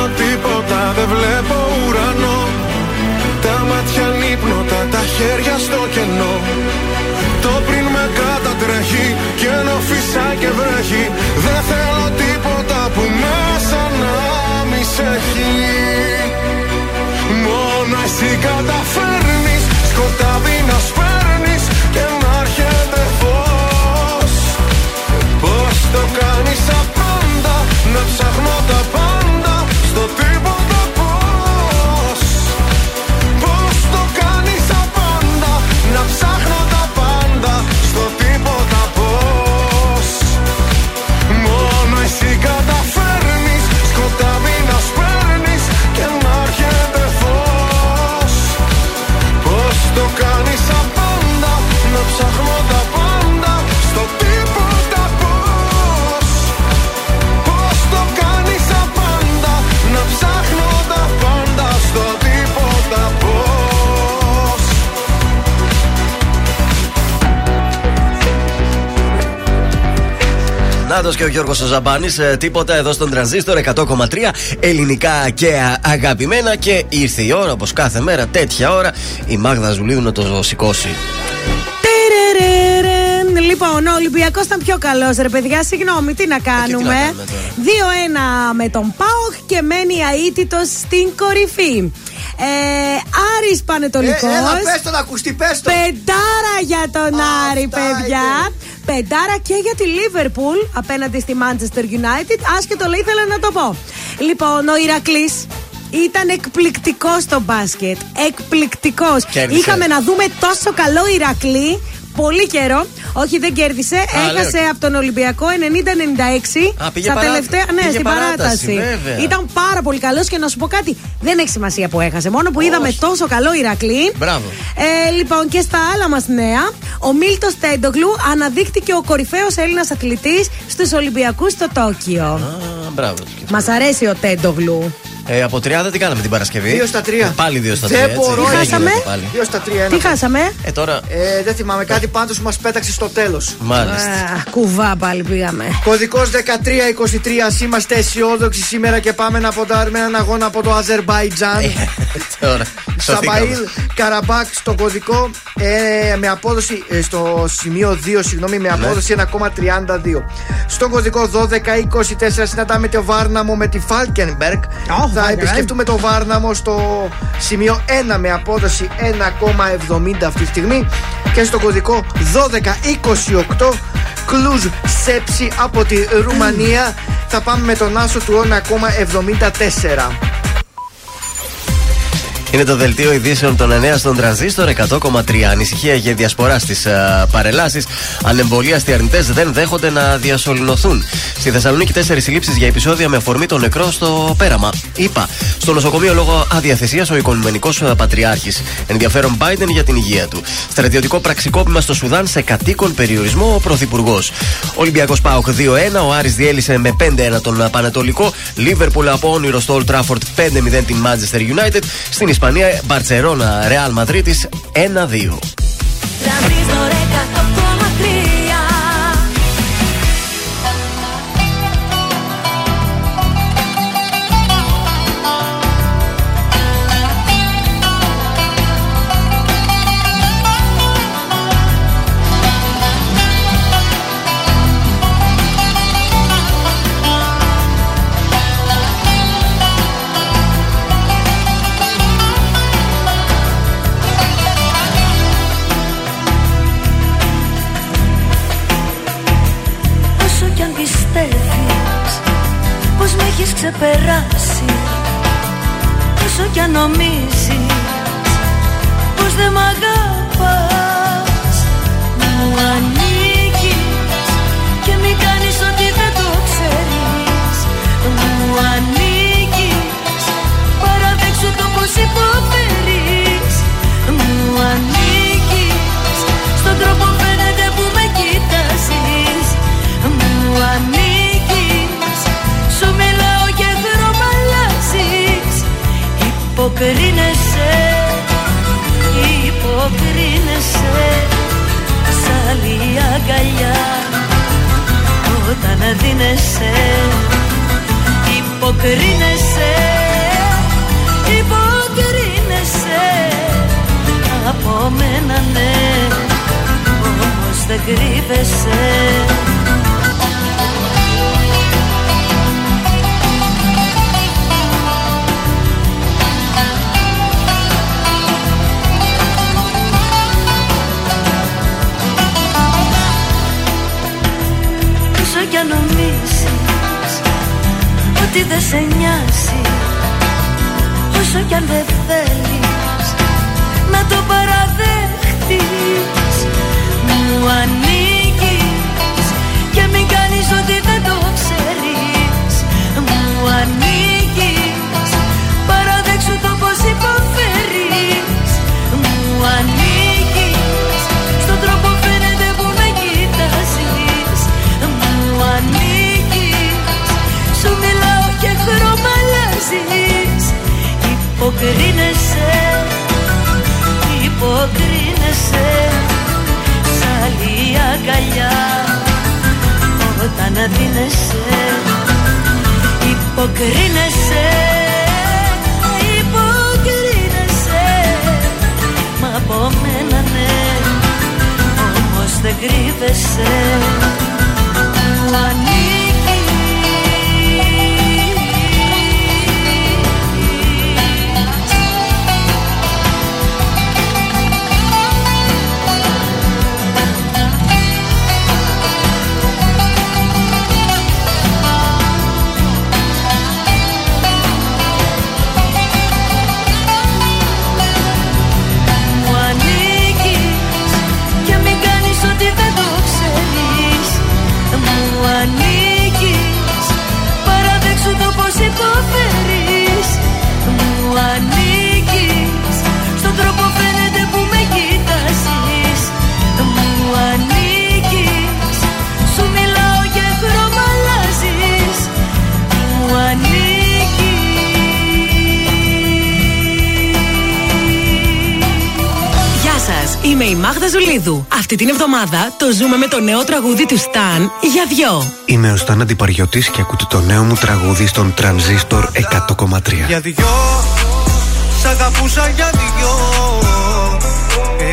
τίποτα, δεν βλέπω ουρανό. Τα μάτια νύπνοτα, τα χέρια στο κενό. Το πριν με κατατρέχει και ενώ φυσά και βρέχει. Δεν θέλω τίποτα που μέσα να μη σε έχει. Μόνο εσύ καταφέρνεις. Σκοτάδι Νάτο και ο Γιώργος Ζαμπάνης. Τίποτα εδώ στον τρανζίστορ 100,3 ελληνικά και α- αγαπημένα. Και ήρθε η ώρα, όπως κάθε μέρα, τέτοια ώρα, η Μάγδα Ζουλίδου να το σηκώσει. Τερερερεν. Λοιπόν, ο Ολυμπιακός ήταν πιο καλός, ρε παιδιά. Συγγνώμη, τι να κάνουμε. κάνουμε τώρα; 2-1 με τον Πάοχ και μένει αίτητος στην κορυφή. Ε, Άρης Πανετολικός Ε, έλα, πες το να ακουστεί, πες το. Πεντάρα για τον Άρη, Αυτά παιδιά. Πεντάρα και για τη Λίβερπουλ απέναντι στη Manchester United. Άσχετο λέει, ήθελα να το πω. Λοιπόν, ο Ηρακλής ήταν εκπληκτικός στο μπάσκετ. Εκπληκτικός. Κέρδισε. Είχαμε να δούμε τόσο καλό Ηρακλή. Πολύ καιρό. Όχι, δεν κέρδισε. Έχασε λέω. από τον Ολυμπιακό 90-96. Α, πήγε Στα παρά- τελευταία. Ναι, πήγε στην παράταση, παράταση. βέβαια. Ήταν πάρα πολύ καλός και να σου πω κάτι. Δεν έχει σημασία που έχασε. Μόνο που είδαμε τόσο καλό Ηρακλή. Μπράβο. Ε, λοιπόν, και στα άλλα μας νέα, ο Μίλτος Τέντογλου αναδείχθηκε ο κορυφαίος Έλληνας αθλητής στους Ολυμπιακούς στο Τόκιο. Α, μπράβο. Μας αρέσει ο Τέντογλου. Ε, από 30 τι κάναμε την Παρασκευή. Δύο στα τρία. Ε, πάλι δύο στα Δεν τρία. έτσι. μπορώ. Δεν Τι χάσαμε; γίνεται πάλι; Δύο στα τρία, ένα. Τι χάσαμε; Ε, τώρα. Ε, δεν θυμάμαι κάτι πάντως που μας πέταξε στο τέλος Μάλιστα. Α, κουβά πάλι πήγαμε. Κωδικός 1323 Ας είμαστε αισιόδοξοι σήμερα και πάμε να ποντάρουμε έναν αγώνα από το Αζερβαϊτζάν Ε, Τώρα. Σαμπαήλ σωθήκαμε. Καραμπάκ στο κωδικό ε, με απόδοση ε, στο σημείο 2 συγγνώμη με Ναι. απόδοση 1,32 στον κωδικό 1224 συναντάμε το Βάρναμο με τη Φάλκενμπεργκ θα Βάρναμο. επισκεφτούμε το Βάρναμο στο σημείο 1 με απόδοση 1,70 αυτή τη στιγμή και στο κωδικό 1228 Κλουζ Σέψη από τη Ρουμανία θα πάμε με τον άσο του 1,74 Είναι το δελτίο ειδήσεων των 9 στον τρανζίστορ 100,3. Ανησυχία για διασπορά στις παρελάσεις. Ανεμβολίαστοι αρνητές δεν δέχονται να διασωληνωθούν. Στη Θεσσαλονίκη, τέσσερις συλλήψεις για επεισόδια με αφορμή τον νεκρό στο πέραμα. Είπα. Στο νοσοκομείο λόγω αδιαθεσίας ο οικονομικό πατριάρχης. Ενδιαφέρον Biden για την υγεία του. Στρατιωτικό πραξικόπημα στο Σουδάν σε κατοίκον περιορισμό ο Πρωθυπουργός. Ολυμπιακός Πάοκ 2-1. Ο Άρης διέλυσε με 5-1 τον Πανετολικό. Λίβερπουλ από όνειρο στο Old Trafford 5-0 την Manchester United. Στην Ισπανία, Μπαρσελόνα Real Madrid 1-2. Αυτή την εβδομάδα το ζούμε με το νέο τραγούδι του Σταν για δυο. Είμαι ο Στάν Αντιπαριωτής και ακούτε το νέο μου τραγούδι στον Τρανζίστορ 100,3. Για δυο Σ' αγαπούσα για δυο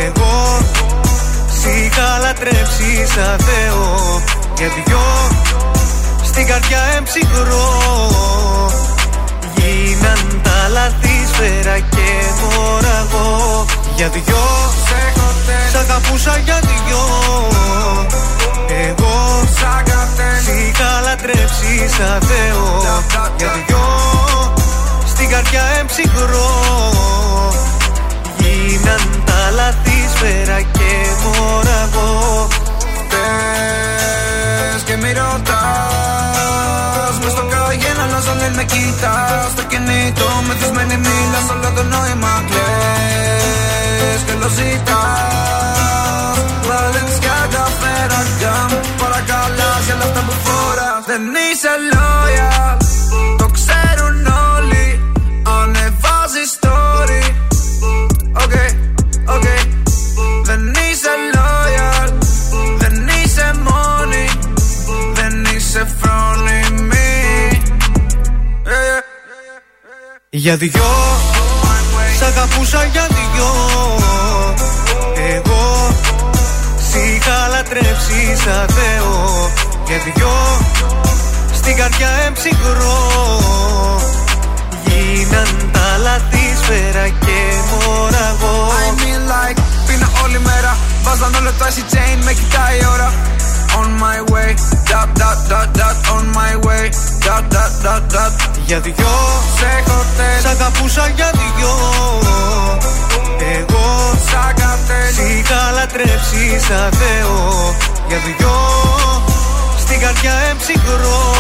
Εγώ Σ' είχα λατρέψει σαν Θεό Για δυο Στην καρδιά εμψυχρό Γίναν τα λαθή σφαίρα και μωραγό Για δυο Σ' αγαπούσα για δυο. Εγώ Σ' είχα λατρέψει σαν Θεό. Για δυο στην καρδιά εμψυχρό. Γίναν τα λαθή σφαίρα και μωραγό Πες και μη ρωτάς. Μες στο καγένα αλλάζω δεν με κοιτάς. Στο κινητό μεθυσμένη μίλας Όλο το νόημα κλαις. Και lo ζητάς αυτά που φοράς. Δεν είσαι loyal. Το ξέρουν όλοι. Ανεβάζεις story. Οκ, οκ Δεν είσαι loyal. Δεν είσαι μόνη. Δεν είσαι φρόνιμη Ε, Για δυο. Σ' αγαπούσα για δυο. Εγώ. Σ' είχα λατρέψει σαν Θεό Για δυο Στην καρδιά εμψυχρό. Γίναν τα λαθή σφαίρα και μωραγό I mean like Πίνα όλη μέρα. Βάζαν όλο το icy chain Με κοιτάει η ώρα. On my way Dot dot dot dot On my way. Dot dot dot dot. Για δυο Σε έχω Σ' αγαπούσα για δυο. Εγώ Σαν κατέλη Σ' είχα λατρέψει σαν Θεό. Για δυο Στην καρδιά εμψυχρό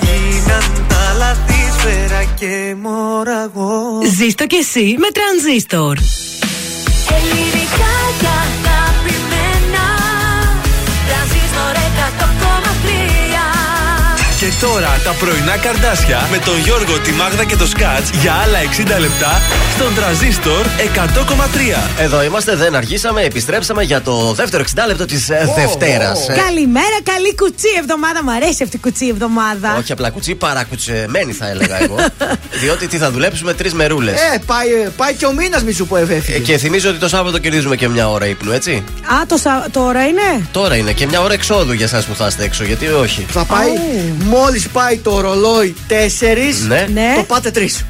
Γίναν τα λαθή σφαίρα και μωραγό Ζήστο κι εσύ με τρανζίστορ. Ελληνικά και Και τώρα τα πρωινά καρδάσια με τον Γιώργο, τη Μάγδα και το Σκάτς για άλλα 60 λεπτά στον τραζίστορ 100,3. Εδώ είμαστε, δεν αργήσαμε. Επιστρέψαμε για το δεύτερο 60 λεπτό της Δευτέρας. Καλημέρα, καλή κουτσή εβδομάδα. Μ' αρέσει αυτή η κουτσή εβδομάδα. Όχι απλά κουτσί, παρακουτσεμένη θα έλεγα εγώ. (laughs) Διότι τι θα δουλέψουμε τρεις μερούλες. Ε, πάει, πάει και ο μήνας μη σου πω έφυγε. Και θυμίζω ότι το Σάββατο κερδίζουμε και μια ώρα ύπνου, έτσι. Α, το σα... τώρα είναι; Τώρα είναι και μια ώρα εξόδου για εσάς που θα είστε έξω, γιατί όχι. Θα πάει, μόλις πάει το ρολόι 4, Ναι. Ναι. το πάτε 3.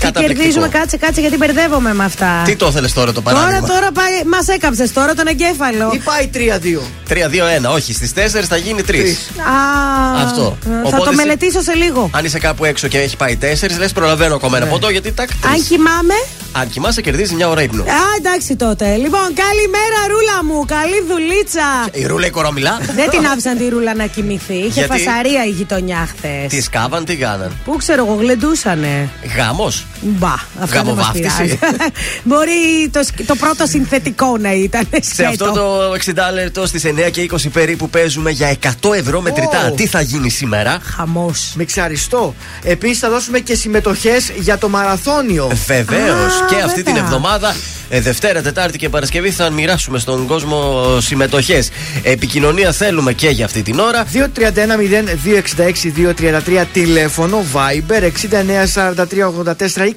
Τι Καταπληκτικό. κερδίζουμε, κάτσε, κάτσε, γιατί μπερδεύομαι με αυτά. Τι το ήθελε τώρα το Τώρα, παράδειγμα; τώρα πάει. Μας έκαψες τώρα τον εγκέφαλο. Ή πάει 3-2. 3-2-1, όχι, στις 4 θα γίνει 3. Α, Αυτό. ε, Θα Οπότε το εσύ- μελετήσω σε λίγο. Αν είσαι κάπου έξω και έχει πάει 4, λες προλαβαίνω ακόμα ένα ποτό γιατί τάκ. τρεις. Αν κοιμάμαι. Αν κοιμάσαι, κερδίζεις μια ώρα ύπνου. Α, εντάξει τότε. Λοιπόν, καλημέρα, ρούλα μου. Καλή δουλίτσα. Η ρούλα η κορομιλά. Δεν την άφησαν τη ρούλα να κοιμηθεί. Είχε Γιατί; φασαρία η γειτονιά χθες. Τι σκάβαν, τι κάναν. Πού ξέρω εγώ, γλεντούσανε. Γάμος. Μπα, αυτό δεν μας Γαμοβάφτιση. πειράζει. (laughs) Μπορεί το, σκ- το πρώτο συνθετικό να ήταν. Σε αυτό το 60 λεπτό στις 9 και 20 περίπου παίζουμε για 100 ευρώ μετρητά. Ω. Τι θα γίνει σήμερα; Χαμός. Με ξαριστώ. Επίσης θα δώσουμε και συμμετοχές για το μαραθώνιο. Βεβαίως. Α, Και αυτή την βέβαια. εβδομάδα Ε, Δευτέρα, Τετάρτη και Παρασκευή θα μοιράσουμε στον κόσμο συμμετοχές. Επικοινωνία θέλουμε και για αυτή την ώρα. 231-0266-233 τηλέφωνο Viber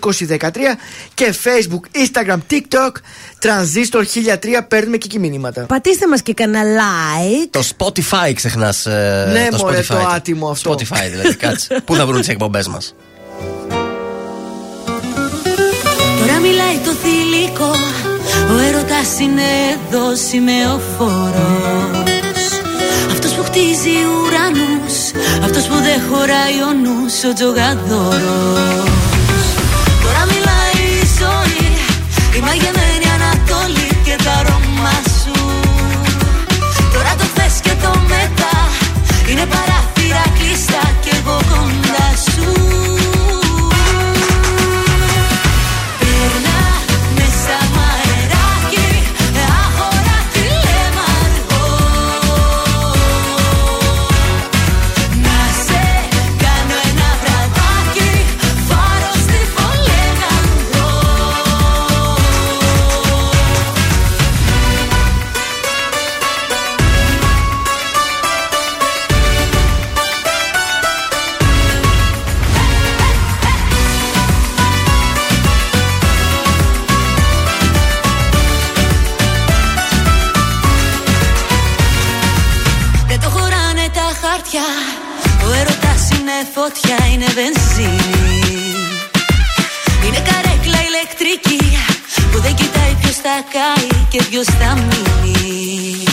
6943842013 και Facebook, Instagram, TikTok Transistor 1003 παίρνουμε και εκεί μηνύματα. Πατήστε μας και κανένα like. Το Spotify ξεχνάς. Ναι, το μωρέ, Spotify. το άτιμο αυτό. Spotify δηλαδή, κάτσε. (laughs) Πού θα βρουν τις εκπομπές μας. Τώρα μιλάει το θηλυκό Ο έρωτας είναι εδώ σημεοφόρος Αυτός που χτίζει ουρανούς Αυτός που δεν χωράει ο νους Ο τζογαδόρος Τώρα μιλάει η ζωή. Η μαγεμένη Ανατολή και τα αρώμα σου. Τώρα το χθες και το μετά. Είναι παράθυρα θα κάει και ποιος θα μείνει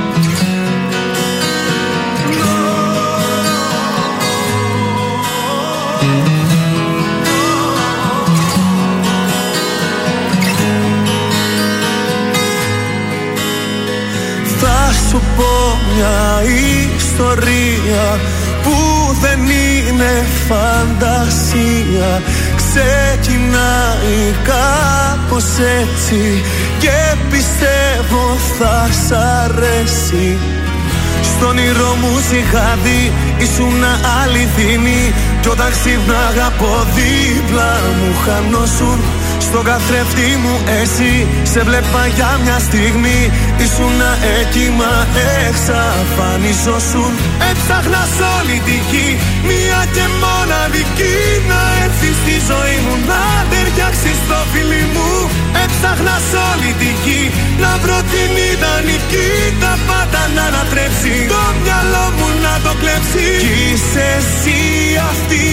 Έτσι και πιστεύω θα σ' αρέσει. Στον όνειρό μου σ' είχα δει ήσουν αληθινή Κι όταν ξύπναγα από δίπλα μου χανόσουν στον καθρέφτη μου εσύ Σε βλέπα για μια στιγμή. Ήσουν εκεί μα εξαφανιζόσουν Έψαχνα σ' όλη τη γη Μία και μοναδική Να έρθει στη ζωή μου Να ταιριάξει στο φίλι μου. Έψαχνα σ' όλη τη γη Να βρω την ιδανική. Τα πάντα να ανατρέψει Το μυαλό μου να το κλέψει. Κι είσαι εσύ αυτή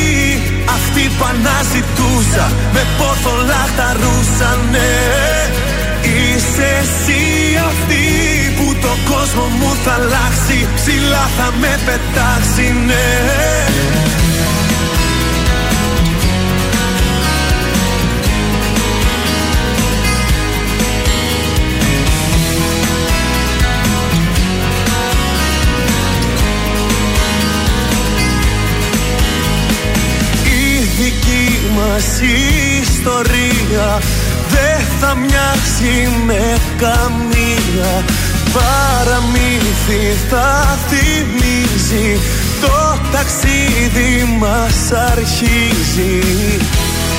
αυτή που αναζητούσα Με πόθο λαχταρούσανε. Είσαι εσύ αυτή που το κόσμο μου θα αλλάξει Ψηλά θα με πετάξει ναι μας η ιστορία δεν θα μοιάξει με καμία. Παραμύθι θα θυμίζει Το ταξίδι μας αρχίζει.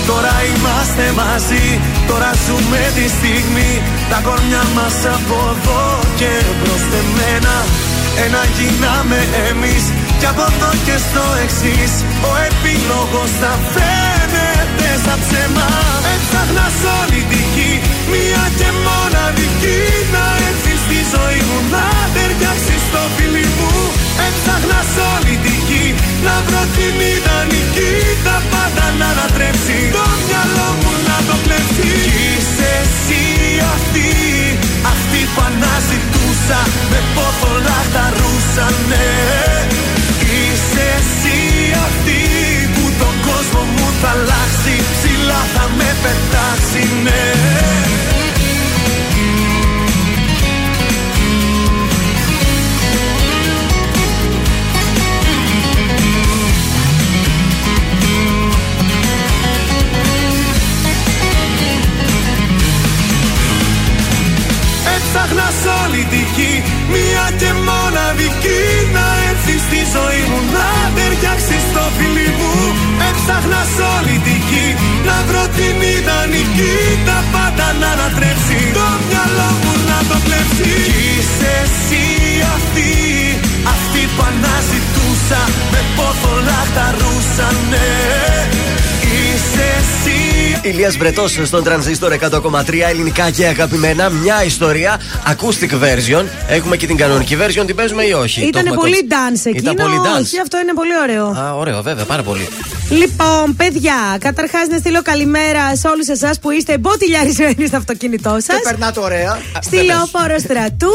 Τώρα είμαστε μαζί, τώρα ζούμε τη στιγμή. Τα κορμιά μας από εδώ και μπρος μένα Ένα γίναμε εμείς και από εδώ και στο εξής. Ο επίλογος θα φαίνεται σαν ψέμα Έψαχνας σ' όλη τη γη, μία και μοναδική Να έρθει στη ζωή μου να ταιριάξει στο φίλι μου. Έψαχνας σ' όλη τη γη, να βρω την ιδανική. Τα πάντα να ανατρέψει, το μυαλό μου να το κλέψει. Κι είσαι εσύ αυτή, αυτή που αναζητούσα. Με πόθο λαχταρούσανε Είσαι θα αλλάξει Ψηλά θα με πετάξει, ναι. Έψαχνας σ' όλη τη γη Μία και μοναδική Να έρθεις στη ζωή μου Να ταιριάξεις στο φίλι μου Έψαχνα σ' όλη τη γη Να βρω την ιδανική Τα πάντα να ανατρέψει Το μυαλό μου να το κλέψει Κι είσαι εσύ αυτή Αυτή που αναζητούσα Με πόθο λαχταρούσανε Είσαι εσύ Ηλίας Βρετός στον τρανζίστορ 100,3 ελληνικά και αγαπημένα. Μια ιστορία, acoustic version. Έχουμε και την κανονική version, την παίζουμε ή όχι; Ήταν Το έχουμε πολύ ακούσει. dance εκείνο. Ήταν πολύ dance. Όχι, αυτό είναι πολύ ωραίο. Α, ωραίο, βέβαια, πάρα πολύ. Λοιπόν, παιδιά, καταρχάς να στείλω καλημέρα σε όλους εσάς που είστε μποτιλιαρισμένοι στο αυτοκίνητό σας. Και περνάτε ωραία. Στη λεωφόρο στρατού,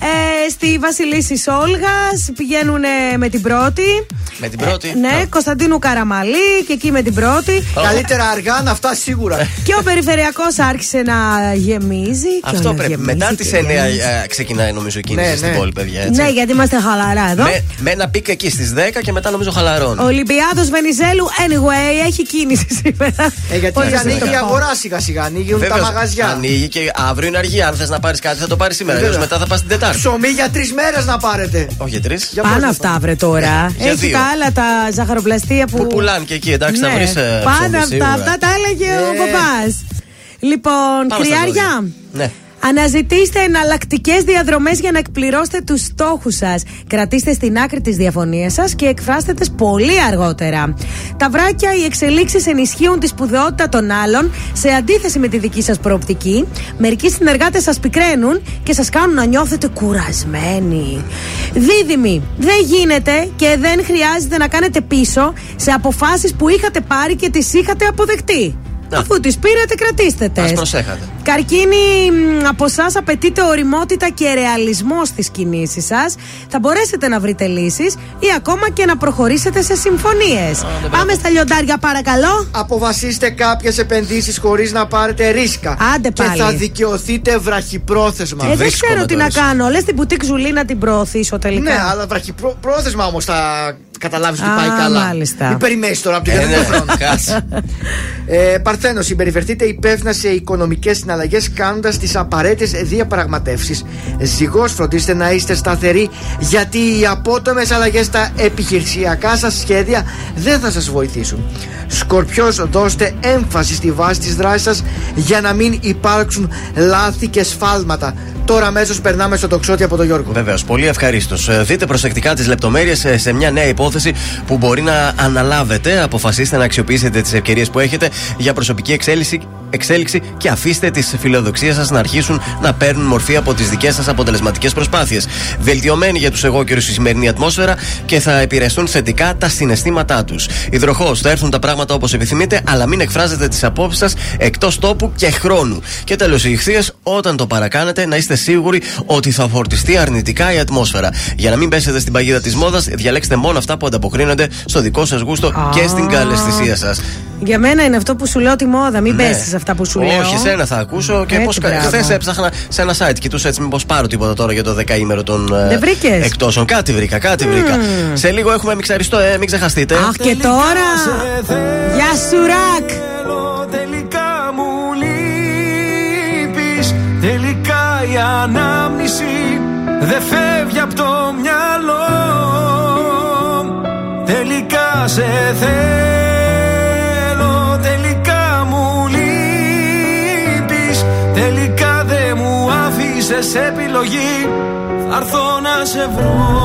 ε, στη Βασιλίση Όλγα, πηγαίνουν με την πρώτη. Με την πρώτη. Ε, ναι, Κωνσταντίνου Καραμαλή και εκεί με την πρώτη. Καλύτερα αργά να φτάσει σίγουρα. Και ο περιφερειακός άρχισε να γεμίζει. και Αυτό όλο πρέπει. γεμίζει Μετά και τις 9 γεμίζει. ε, ξεκινάει νομίζω η κίνηση Ναι, στην ναι. πόλη, παιδιά. Έτσι. Ναι, γιατί είμαστε χαλαρά εδώ. με, με ένα peak εκεί στις 10 και μετά νομίζω χαλαρώνει. Ο Ολυμπιάδος Βενιζέλου, anyway, έχει κίνηση σήμερα. Ε, γιατί Πώς να σας ανοίγει το η πω. αγορά σιγά σιγά, ανοίγουν τα Βεβαίως, μαγαζιά. Ανοίγει και αύριο είναι αργία. Αν θες να πάρεις κάτι, θα το πάρεις σήμερα. Βέβαια. Αλλιώς μετά θα πας την Τετάρτη. Ψωμί για τρεις μέρες να πάρετε. Όχι για τρεις. Για Πάνω πώς αυτά, βρε τώρα. Για Έχει δύο. τα άλλα τα ζαχαροπλαστεία που. Που πουλάνε και εκεί, εντάξει, θα Ναι, βρεις. Πάνω αυτά, αυτά τα έλεγε ο Ε. παπά. Λοιπόν, Πάμε στα κρυάρια. ζώδια. Ναι. Αναζητήστε εναλλακτικές διαδρομές για να εκπληρώσετε τους στόχους σας. Κρατήστε στην άκρη τις διαφωνίες σας και εκφράστε τις πολύ αργότερα. Τα βράκια, οι εξελίξεις ενισχύουν τη σπουδαιότητα των άλλων σε αντίθεση με τη δική σας προοπτική. Μερικοί συνεργάτες σας πικραίνουν και σας κάνουν να νιώθετε κουρασμένοι. Δίδυμοι, δεν γίνεται και δεν χρειάζεται να κάνετε πίσω σε αποφάσεις που είχατε πάρει και τις είχατε αποδεχτεί. Να. Αφού τις πήρατε, κρατήστε Ας τες. προσέχατε. Καρκίνη, μ, από εσάς απαιτείται οριμότητα και ρεαλισμό στις κινήσεις σας. Θα μπορέσετε να βρείτε λύσεις ή ακόμα και να προχωρήσετε σε συμφωνίες. Πάμε στα λιοντάρια, παρακαλώ. Αποφασίστε κάποιες επενδύσεις χωρίς να πάρετε ρίσκα. Άντε Και πάλι. θα δικαιωθείτε βραχυπρόθεσμα. Ε, δεν βρίσκω ξέρω με τι το να ρίσκο. κάνω. Λες την μπουτίκ Ζουλή να την προωθήσω τελικά. Ναι, αλλά βραχυπρόθεσμα όμως θα καταλάβεις ότι Α, πάει καλά. μάλιστα. Μην περιμένεις τώρα από την Ε, καινούργια ναι, χρόνο. (laughs) κάτσε. Ε, Παρθένο, συμπεριφερθείτε υπεύθυνα σε οικονομικές συναλλαγές κάνοντας τις απαραίτητες διαπραγματεύσεις. Ζυγός, φροντίστε να είστε σταθεροί γιατί οι απότομες αλλαγές στα επιχειρησιακά σας σχέδια δεν θα σας βοηθήσουν. Σκορπιός, δώστε έμφαση στη βάση της δράσης σας για να μην υπάρξουν λάθη και σφάλματα. Τώρα αμέσως περνάμε στο τοξότη από τον Γιώργο. Βεβαίως, πολύ ευχαρίστως. Δείτε προσεκτικά τις λεπτομέρειες σε μια νέα υπόθεση που μπορεί να αναλάβετε. Αποφασίστε να αξιοποιήσετε τις ευκαιρίες που έχετε για προσωπική εξέλιξη, εξέλιξη και αφήστε τις φιλοδοξίες σας να αρχίσουν να παίρνουν μορφή από τις δικές σας αποτελεσματικές προσπάθειες. Βελτιωμένη για τους εγώκερους η σημερινή ατμόσφαιρα και θα επηρεαστούν θετικά τα συναισθήματά τους. Υδροχό, θα έρθουν τα πράγματα όπως επιθυμείτε, αλλά μην εκφράζετε τις απόψεις σας εκτός τόπου και χρόνου. Και τέλος, οι ηχθείες, όταν το παρακάνετε, να είστε σίγουροι ότι θα φορτιστεί αρνητικά η ατμόσφαιρα. Για να μην πέσετε στην παγίδα της μόδας, διαλέξτε μόνο αυτά που ανταποκρίνονται στο δικό σας γούστο και στην καλεσθησία σας. Για μένα είναι αυτό που σου λέω τη μόδα. Μην Ναι. πέσεις σε αυτά που σου λέω. Όχι, σένα θα ακούσω. Και χθες έψαχνα σε ένα site. Κοιτούσα έτσι, μήπως πάρω τίποτα τώρα για το δεκαήμερο των ε, εκτόσεων. Κάτι βρήκα, κάτι βρήκα. Σε λίγο έχουμε μιξαριστό, ε, μην ξεχαστείτε. Αχ, και τώρα! Γεια σου, Ρακ! Τελικά μου λείπεις. Τελικά η ανάμνηση δεν φεύγει από το μυαλό. Τελικά σε θέλω. Άφησες επιλογή Θα έρθω να σε βρω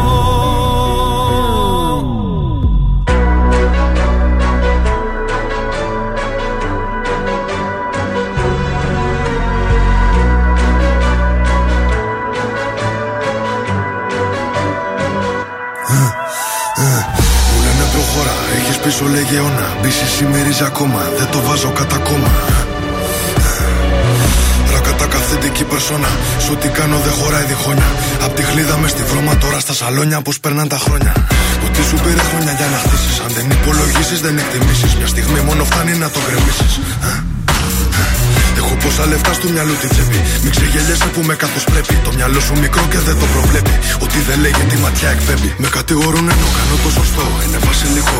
πίσω λέγε αιώνα. Μπίση σημερίζει ακόμα, δεν το βάζω κατά κόμμα. Ρακατά καθεντική περσόνα. Σου τι κάνω δεν χωράει διχόνια. Απ' τη χλίδα μες στη βρώμα τώρα στα σαλόνια πώς περνάν τα χρόνια. Ότι σου πήρε χρόνια για να χτίσεις. Αν δεν υπολογίσεις, δεν εκτιμήσεις. Μια στιγμή μόνο φτάνει να το γκρεμίσεις. Έχω πόσα λεφτά στο μυαλό τη τσέπη. Μην ξεγελιέσαι που με καθώ πρέπει. Το μυαλό σου μικρό και δεν το προβλέπει. Ότι δεν λέγει τη ματιά εκπέμπει. Με κατηγορούν ενώ κάνω το σωστό. Είναι βασιλικό.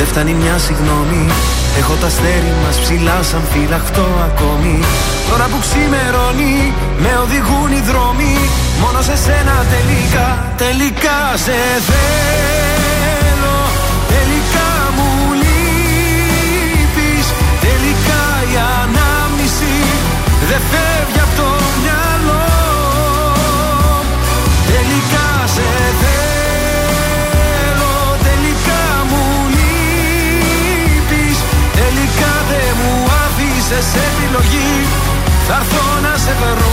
δεν φτάνει μια συγγνώμη. Έχω τα αστέρι μας ψηλά σαν φυλαχτό ακόμη. Τώρα που ξημερώνει με οδηγούν οι δρόμοι. Μόνο σε σένα τελικά, τελικά σε θέλω Σε επιλογή Θα έρθω να σε βρω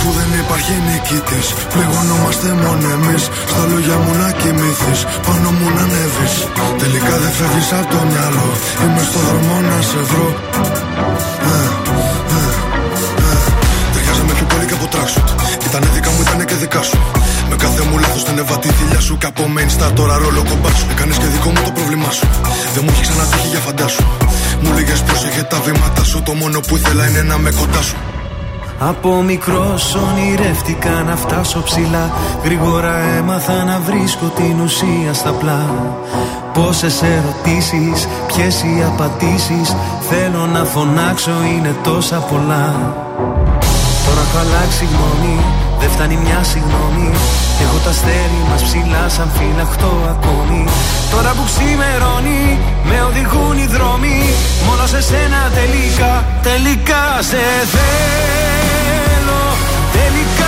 Που δεν υπάρχει νικητής. Πληγωνόμαστε μόνο εμείς. Στα λόγια μου να κοιμηθείς. Πάνω μου να ανέβεις. Τελικά δεν φεύγεις από το μυαλό. Είμαι στο δρόμο να σε βρω. Ταιριάζαμε πιο πολύ και από τράξουτ. Ήτανε δικά μου, ήτανε και δικά σου. Με κάθε μου λάθος την έβα τη θηλιά σου. Και από main star τώρα ρόλο κομπά σου. Έκανες και δικό μου το πρόβλημά σου. Δεν μου έχει ξανατύχει για φαντάσου. Μου λέγες πρόσεχε τα βήματα σου. Το μόνο που ήθελα είναι να με κοντά σου. Από μικρός ονειρεύτηκα να φτάσω ψηλά. Γρήγορα έμαθα να βρίσκω την ουσία στα πλά. Πόσες ερωτήσεις, ποιες οι απαντήσεις. Θέλω να φωνάξω, είναι τόσα πολλά. Τώρα έχω αλλάξει γνώμη δεν φτάνει μια συγγνώμη. Έχω τα αστέρι μας ψηλά σαν φυλαχτό ακόμη. Τώρα που ξημερώνει με οδηγούν οι δρόμοι. Μόνο σε σένα τελικά, τελικά σε θέλω. Τελικά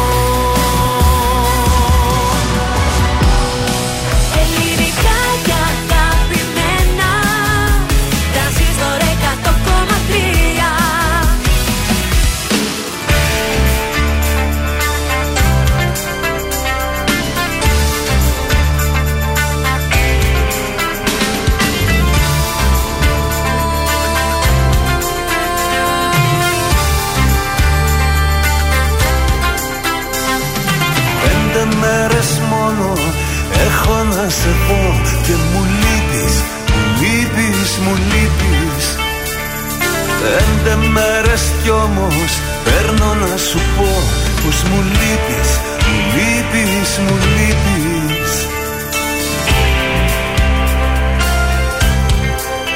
να σε πω και μου λείπεις, μου λείπεις, μου λείπεις. Πέντε μέρες κι όμως παίρνω να σου πω πως μου λείπεις, μου λείπεις, μου λείπεις.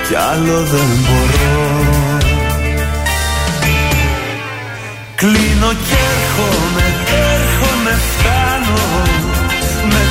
Κι άλλο δεν μπορώ. Κλείνω κι έρχομαι, έρχομαι, φτάνω. Με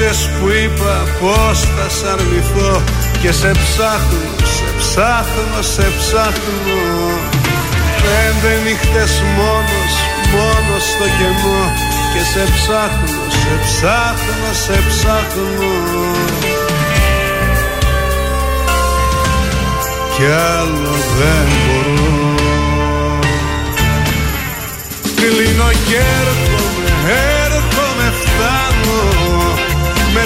νύχτες που είπα πως θα σ' αρνηθώ Και σε ψάχνω, σε ψάχνω, σε ψάχνω. Πέντε νύχτες μόνος, μόνος στο κενό Και σε ψάχνω, σε ψάχνω, σε ψάχνω. Κι άλλο δεν μπορώ. Κλείνω και έρχομαι, έρχομαι,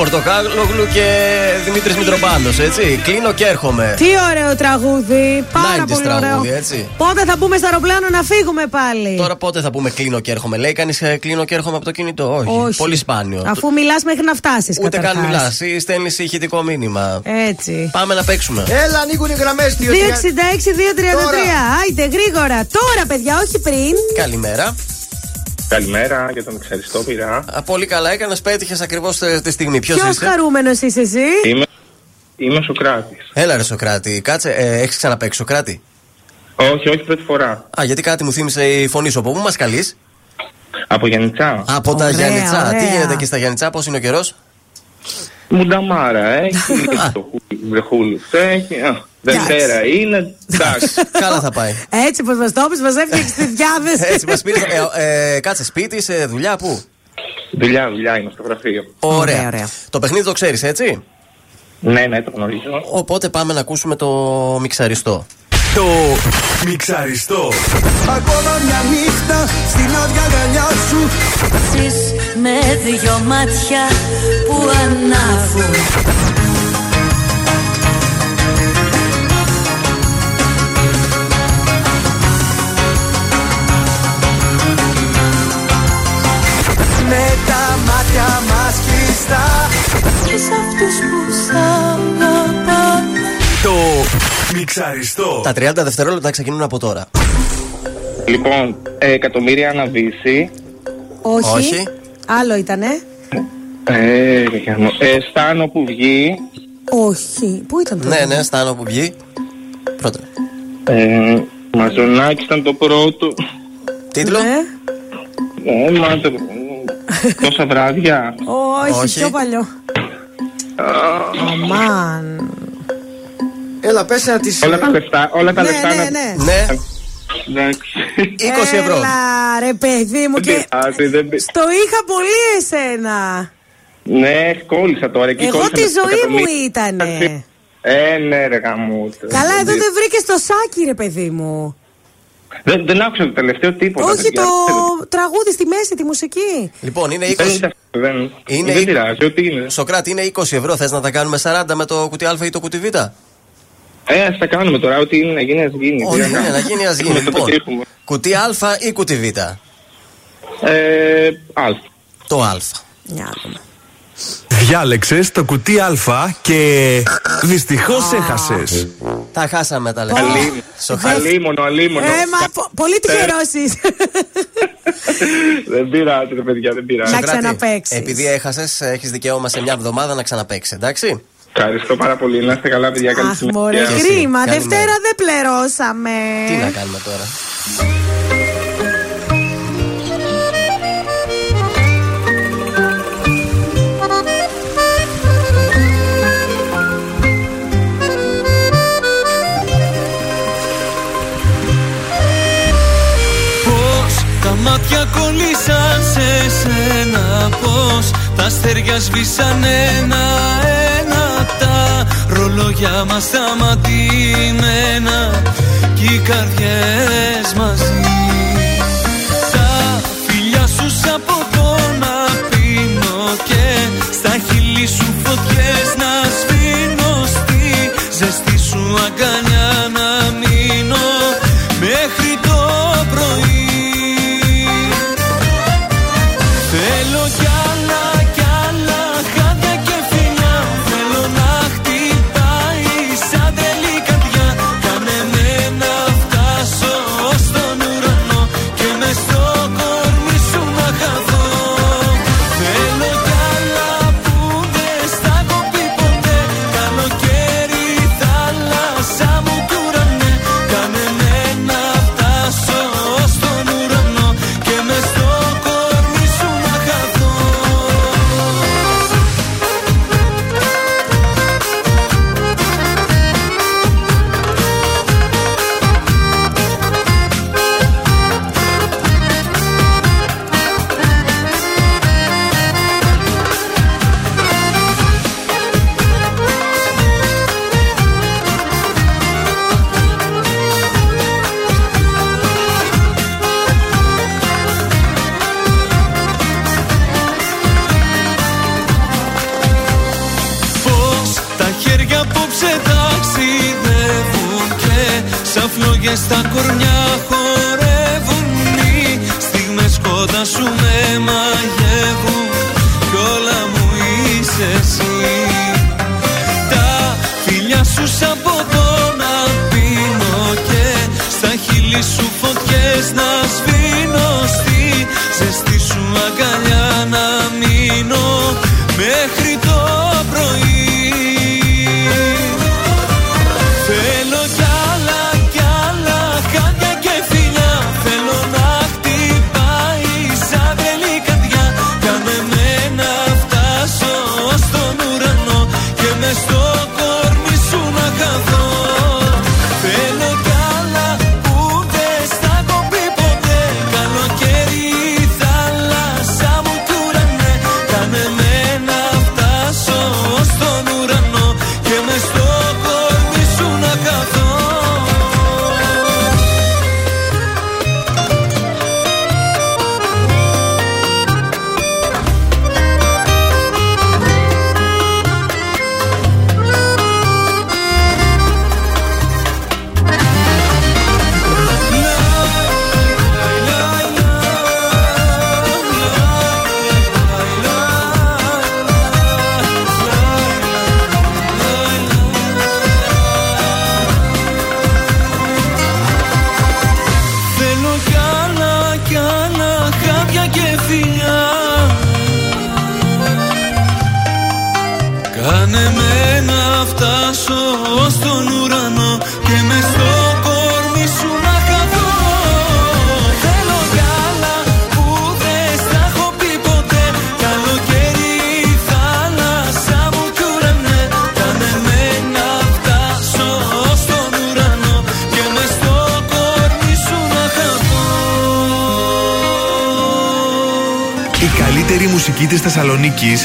Πορτοκάλογλου και Δημήτρης Μητροπάνος, έτσι. Κλείνω και έρχομαι. Τι ωραίο τραγούδι. Πάρα 90s πολύ ωραίο. τραγούδι, έτσι. Πότε θα μπούμε στο αεροπλάνο να φύγουμε πάλι; Τώρα πότε θα πούμε κλείνω και έρχομαι. Λέει κανείς κλείνω και έρχομαι από το κινητό. Όχι. Όχι. Πολύ σπάνιο. Αφού μιλάς μέχρι να φτάσεις. Ούτε καν μιλάς. Ή στέλνεις ηχητικό μήνυμα. Έτσι. Πάμε να παίξουμε. Έλα, ανοίγουν οι γραμμές 266-233. Άιτε, γρήγορα. Τώρα, παιδιά, όχι πριν. Καλημέρα. Καλημέρα για τον εξαριστό πειρά. Α, πολύ καλά έκανες, πέτυχες ακριβώς τη στιγμή. Ποιος Ποιος είσαι; χαρούμενος είσαι εσύ; Είμαι, είμαι Σοκράτης. Έλα, ρε Σοκράτη. Κάτσε, ε, έχεις ξαναπέξει Σοκράτη; Όχι, όχι πρώτη φορά. Α, γιατί κάτι μου θύμισε η φωνή σου. Από πού μας καλείς; Από Γιάννητσά. Από τα Ωραία, Γιάννητσά. Τι ωραία. γίνεται εκεί στα Γιάννητσά, πώς είναι ο καιρός; Μουνταμάρα, (laughs) έχει το βρεχούλου. Έχει. Α, Δευτέρα είναι. Εντάξει. (laughs) Καλά θα πάει. Έτσι, πως μας το πει, μας έφτιαξε τη διάθεση. Έτσι μας πήρε. Ε, ε, κάτσε σπίτι, σε δουλειά, πού; Δουλειά, δουλειά είναι στο γραφείο. Ωραία. Το παιχνίδι το ξέρεις, έτσι; Ναι, ναι, το γνωρίζω. Οπότε πάμε να ακούσουμε το μιξαριστό. Το μιξαριστό. Ακόμα μια νύχτα στην άδεια αγκαλιά σου Ζεις με δυο μάτια που ανάβουν μάτια μας κλειστά Και σε αυτούς που σ' αγαπάνε Το μιξαριστό. Τα 30 δευτερόλεπτα ξεκινούν από τώρα. Λοιπόν, ε, εκατομμύρια αναβήσει. Όχι. Όχι. Άλλο ήτανε. Ε, γαμώ. ε, στάνο που βγει. Όχι. Πού ήταν το. Ναι, ναι, στάνω που βγει. Πρώτα. Ε, μαζονάκι ήταν το πρώτο. Τίτλο; Ναι. Ε, μα, το- τόσα βράδια; Όχι, Όχι. πιο παλιό. Αμάν. Έλα, πες ένα τη. Όλα τα λεφτά, όλα τα Ναι, λεφτά ναι, να- ναι. Ναι. Εντάξει. 20 ευρώ. Έλα, ρε παιδί μου. Και πειράζει, δεν πει- στο είχα πολύ εσένα. Ναι, κόλλησα τώρα. Εκεί Εγώ κόλλησα τη με το ζωή μου εκατομμύριο. ήτανε. Ε, ναι, ρε γαμούτο. Καλά, εδώ δεν βρήκες το σάκι, ρε παιδί μου. Δεν, δεν άκουσα το τελευταίο τίποτα. Όχι παιδιά. το τραγούδι στη μέση, τη μουσική. Λοιπόν, είναι 20. Δεν, είναι αυτό, δεν, Είναι δεν είκο- πειράζει, ό,τι είναι. Σοκράτη, είναι 20 ευρώ. Θες να τα κάνουμε 40 με το κουτί Α ή το κουτί Β; Ε, ας τα κάνουμε τώρα, ό,τι είναι να γίνει, ας γίνει. Όχι, Τι να ναι, κάνουμε. να γίνει, ας γίνει. Με το Λοιπόν, πετύχουμε. κουτί Α ή κουτί Β; Ε, α. Το Α. Διάλεξες το κουτί Α και δυστυχώς έχασες. Τα χάσαμε τα λεφτά. Αλίμονο, Σοκράτη. αλίμονο, αλίμονο. Ε, μα πο- πολύ τυχερό είσαι. Δεν πειράζει, ρε παιδιά, δεν πειράζει. Να Σοκράτη, ξαναπαίξεις. Επειδή έχασες, έχεις δικαίωμα σε μια εβδομάδα να ξαναπέξει, εντάξει; Ευχαριστώ πάρα πολύ. Να είστε καλά, παιδιά. Καλή Αχ, συνέχεια. μωρέ, Και εσύ. κρίμα. Καλημέρα. Δευτέρα δεν πληρώσαμε. Τι να κάνουμε τώρα; σαν σε σένα πως τα αστέρια σβήσαν ένα-ένα τα ρολόγια μας σταματημένα κι οι καρδιές μαζί.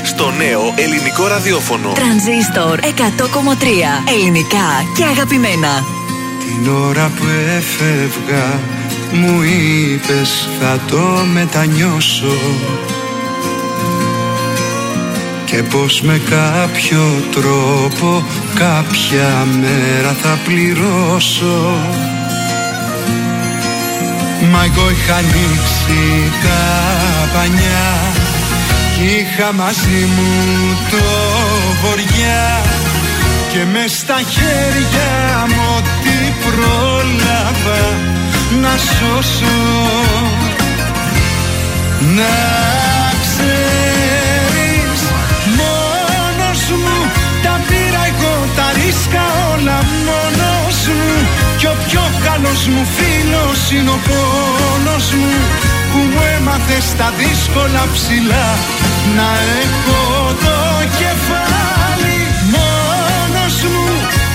Στο νέο ελληνικό ραδιόφωνο. Τρανζίστορ 100,3 ελληνικά και αγαπημένα. Την ώρα που έφευγα μου είπες θα το μετανιώσω και πως με κάποιο τρόπο κάποια μέρα θα πληρώσω Μα εγώ είχα ανοίξει τα πανιά Είχα μαζί μου το βοριά και μες στα χέρια μου τι πρόλαβα να σώσω. Να ξέρεις μόνος μου τα πήρα εγώ τα ρίσκα όλα μόνος μου. Κι ο πιο καλός μου φίλος είναι ο πόνος μου που μου έμαθες τα δύσκολα ψηλά. Να έχω το κεφάλι μόνος μου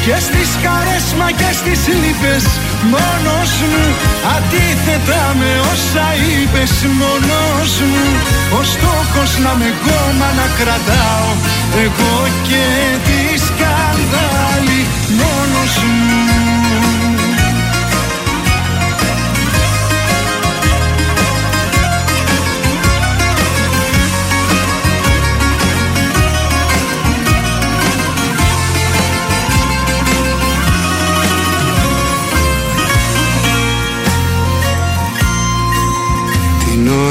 και στις καρές μα και στις λύπες μόνος μου. Αντίθετα με όσα είπες μόνος μου ο στόχος να με κόμμα να κρατάω. Εγώ και τη σκανδάλη μόνος μου.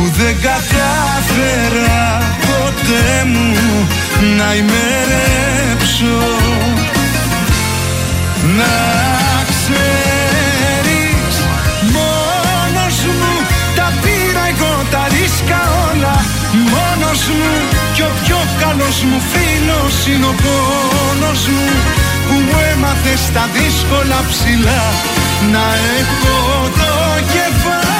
που δεν κατάφερα ποτέ μου να ημερέψω. Να ξέρεις μόνος μου τα πήρα εγώ τα ρίσκα όλα. Μόνος μου κι ο πιο καλός μου φίλος είναι ο πόνος μου που μου έμαθες στα δύσκολα ψηλά. Να έχω το κεφάλι μόνος μου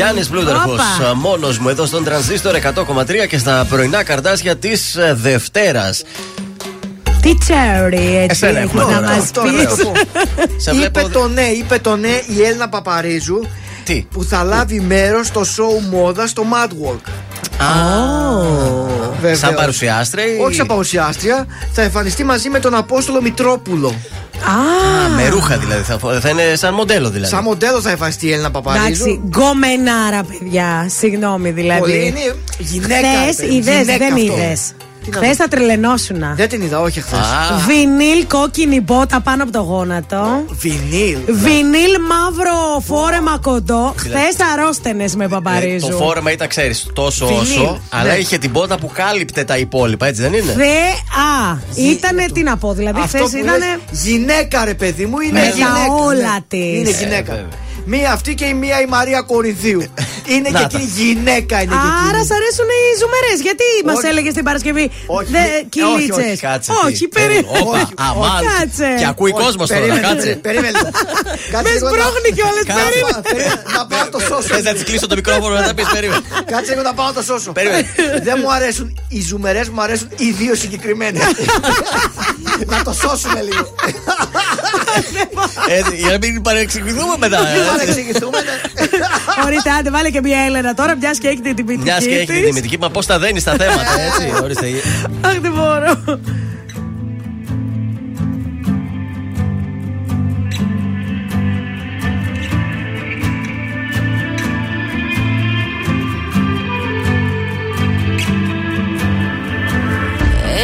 Γιάννης Πλούταρχος, μόνος μου εδώ στον τρανζίστορ 100,3 και στα πρωινά καρτάσια της Δευτέρας. Τι τσέρι έτσι Εσένα έχει έχουμε να τώρα. μας Τώρα να το πεις πω. (laughs) Σε είπε βλέπω- το ναι, είπε το ναι η Έλληνα Παπαρίζου Τι; που θα λάβει μέρος στο show μόδα στο Mad Walk. Βεβαίως. Σαν παρουσιάστρια ή- Όχι σαν παρουσιάστρια, θα εμφανιστεί μαζί με τον Απόστολο Μητρόπουλο. Α, με ρούχα δηλαδή. Θα, θα είναι σαν μοντέλο δηλαδή. Σαν μοντέλο θα εμφανιστεί η Έλληνα Παπαρίζου. Εντάξει, γκομενάρα, παιδιά. Συγγνώμη δηλαδή. Πολύ είναι γυναίκα. Χθες παιδί, είδες, γυναίκα δεν αυτό. είδες. Τι να Χθες δω. θα τρελαινόσουνα. Δεν την είδα, όχι χθες. Βινίλ κόκκινη μπότα πάνω από το γόνατο. Βινίλ. Βινίλ μαύρο φόρεμα κοντό. Δηλαδή- Χθες αρρώστενες με Δηλαδή, παπαρίζου. το φόρεμα ήταν, ξέρεις, τόσο Βινίλ, όσο, αλλά ναι. είχε την πότα που κάλυπτε τα υπόλοιπα, έτσι δεν είναι; Θεά! Ήτανε τι να πω, δηλαδή Αυτό χθες που ήταν. λες, γυναίκα ρε παιδί μου είναι Με τα γυναίκα. όλα ναι. της. Είναι Ε, γυναίκα. Βέβαια. Μία αυτή και η μία η Μαρία Κορινθίου. (laughs) είναι Να και τα. εκείνη γυναίκα είναι και Άρα εκείνη. σ' αρέσουν οι ζουμερές. Γιατί μας Όχι. έλεγες την Παρασκευή; Όχι, Δε, όχι, κυλίτσες. όχι, Κάτσε. Όχι, τι, περί- Όπα, Όχι, αμάν. Κάτσε. Και ακούει Όχι, κόσμος τώρα, περίμενε, κάτσε. Περίμενε. (laughs) Κάτσε Μες λίγο να- σπρώχνει κιόλας. Κάτσε. Περίμενε. Περίμενε, Να πάω το σώσω. Θε να της κλείσω το μικρόφωνο να τα πεις, περίμενε. Κάτσε λίγο να πάω το σώσω. Περίμενε. Δεν μου αρέσουν οι ζουμερές, μου αρέσουν οι δύο συγκεκριμένοι. (laughs) να το σώσουμε λίγο. Ε, Για να μην παρεξηγηθούμε μετά. Μην ε. παρεξηγηθούμε. ναι. Ορίστε, άντε, βάλε και μια Έλενα τώρα, μιας και έχετε την ποιητική. Μιας και έχει την της. τιμητική, μα πώς τα δένεις τα θέματα, έτσι. Ορίστε. Αχ, δεν μπορώ.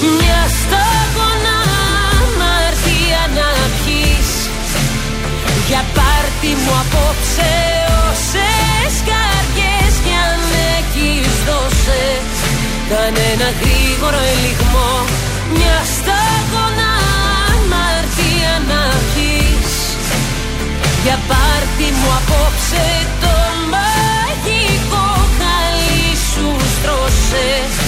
Μια σταγόνα αμαρτία να πιείς Για πάρτι μου απόψε όσες καρδιές κι αν έχεις δώσε Κάνε ένα γρήγορο ελιγμό. Μια σταγόνα αμαρτία να πιείς Για πάρτι μου απόψε το μαγικό χαλί σου στρώσες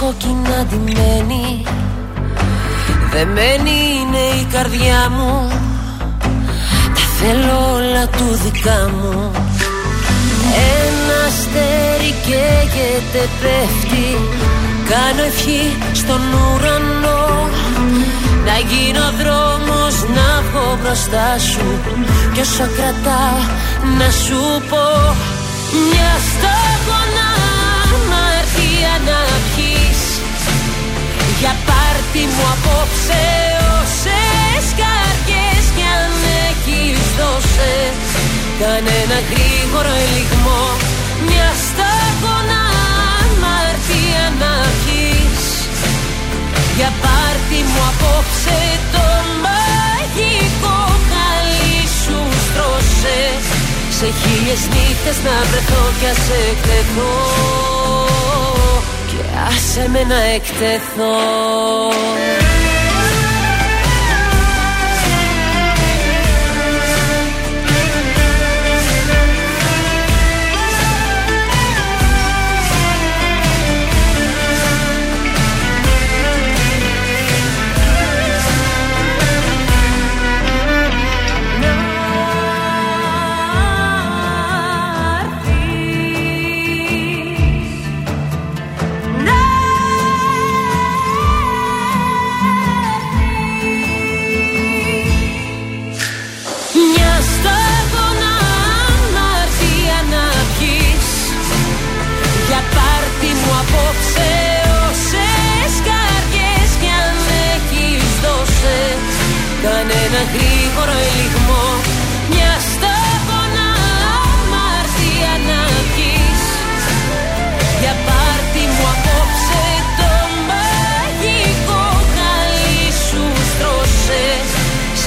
κόκκινα ντυμένη. Δεμένη είναι η καρδιά μου. Τα θέλω όλα του δικά μου. Ένα αστέρι καίγεται πέφτει. Κάνω ευχή στον ουρανό. Να γίνω δρόμος να βγω μπροστά σου. Κι όσο κρατάω να σου πω Μιας σταγόνα αμαρτία να πιείς Για πάρτι μου απόψε όσες καρδιές κι αν έχεις δώσες. Κάνε ένα γρήγορο ελιγμό Μια σταγόνα αμαρτία να πιείς Για πάρτι μου απόψε το μαγικό χαλί σου στρώσε. Σε χίλιες νύχτες να βρεθώ κι ας εκτεθώ Και άσε με να εκτεθώ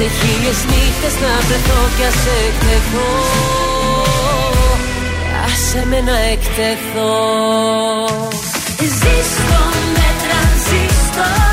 σε χίλιες νύχτες να βρεθώ κι ας εκτεθώ. Άσε με να εκτεθώ. Ζήστο με τρανζίστορ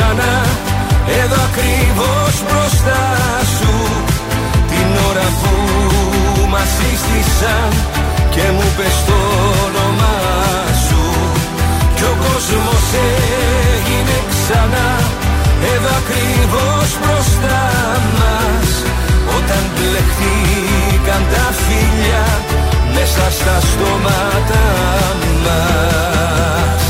ξανά. Εδώ ακριβώς μπροστά σου Την ώρα που μας σύστησαν Και μου πες το όνομά σου. Κι ο κόσμος έγινε ξανά. Εδώ ακριβώς μπροστά μας Όταν μπλεχτήκαν τα φιλιά Μέσα στα στόματα μας.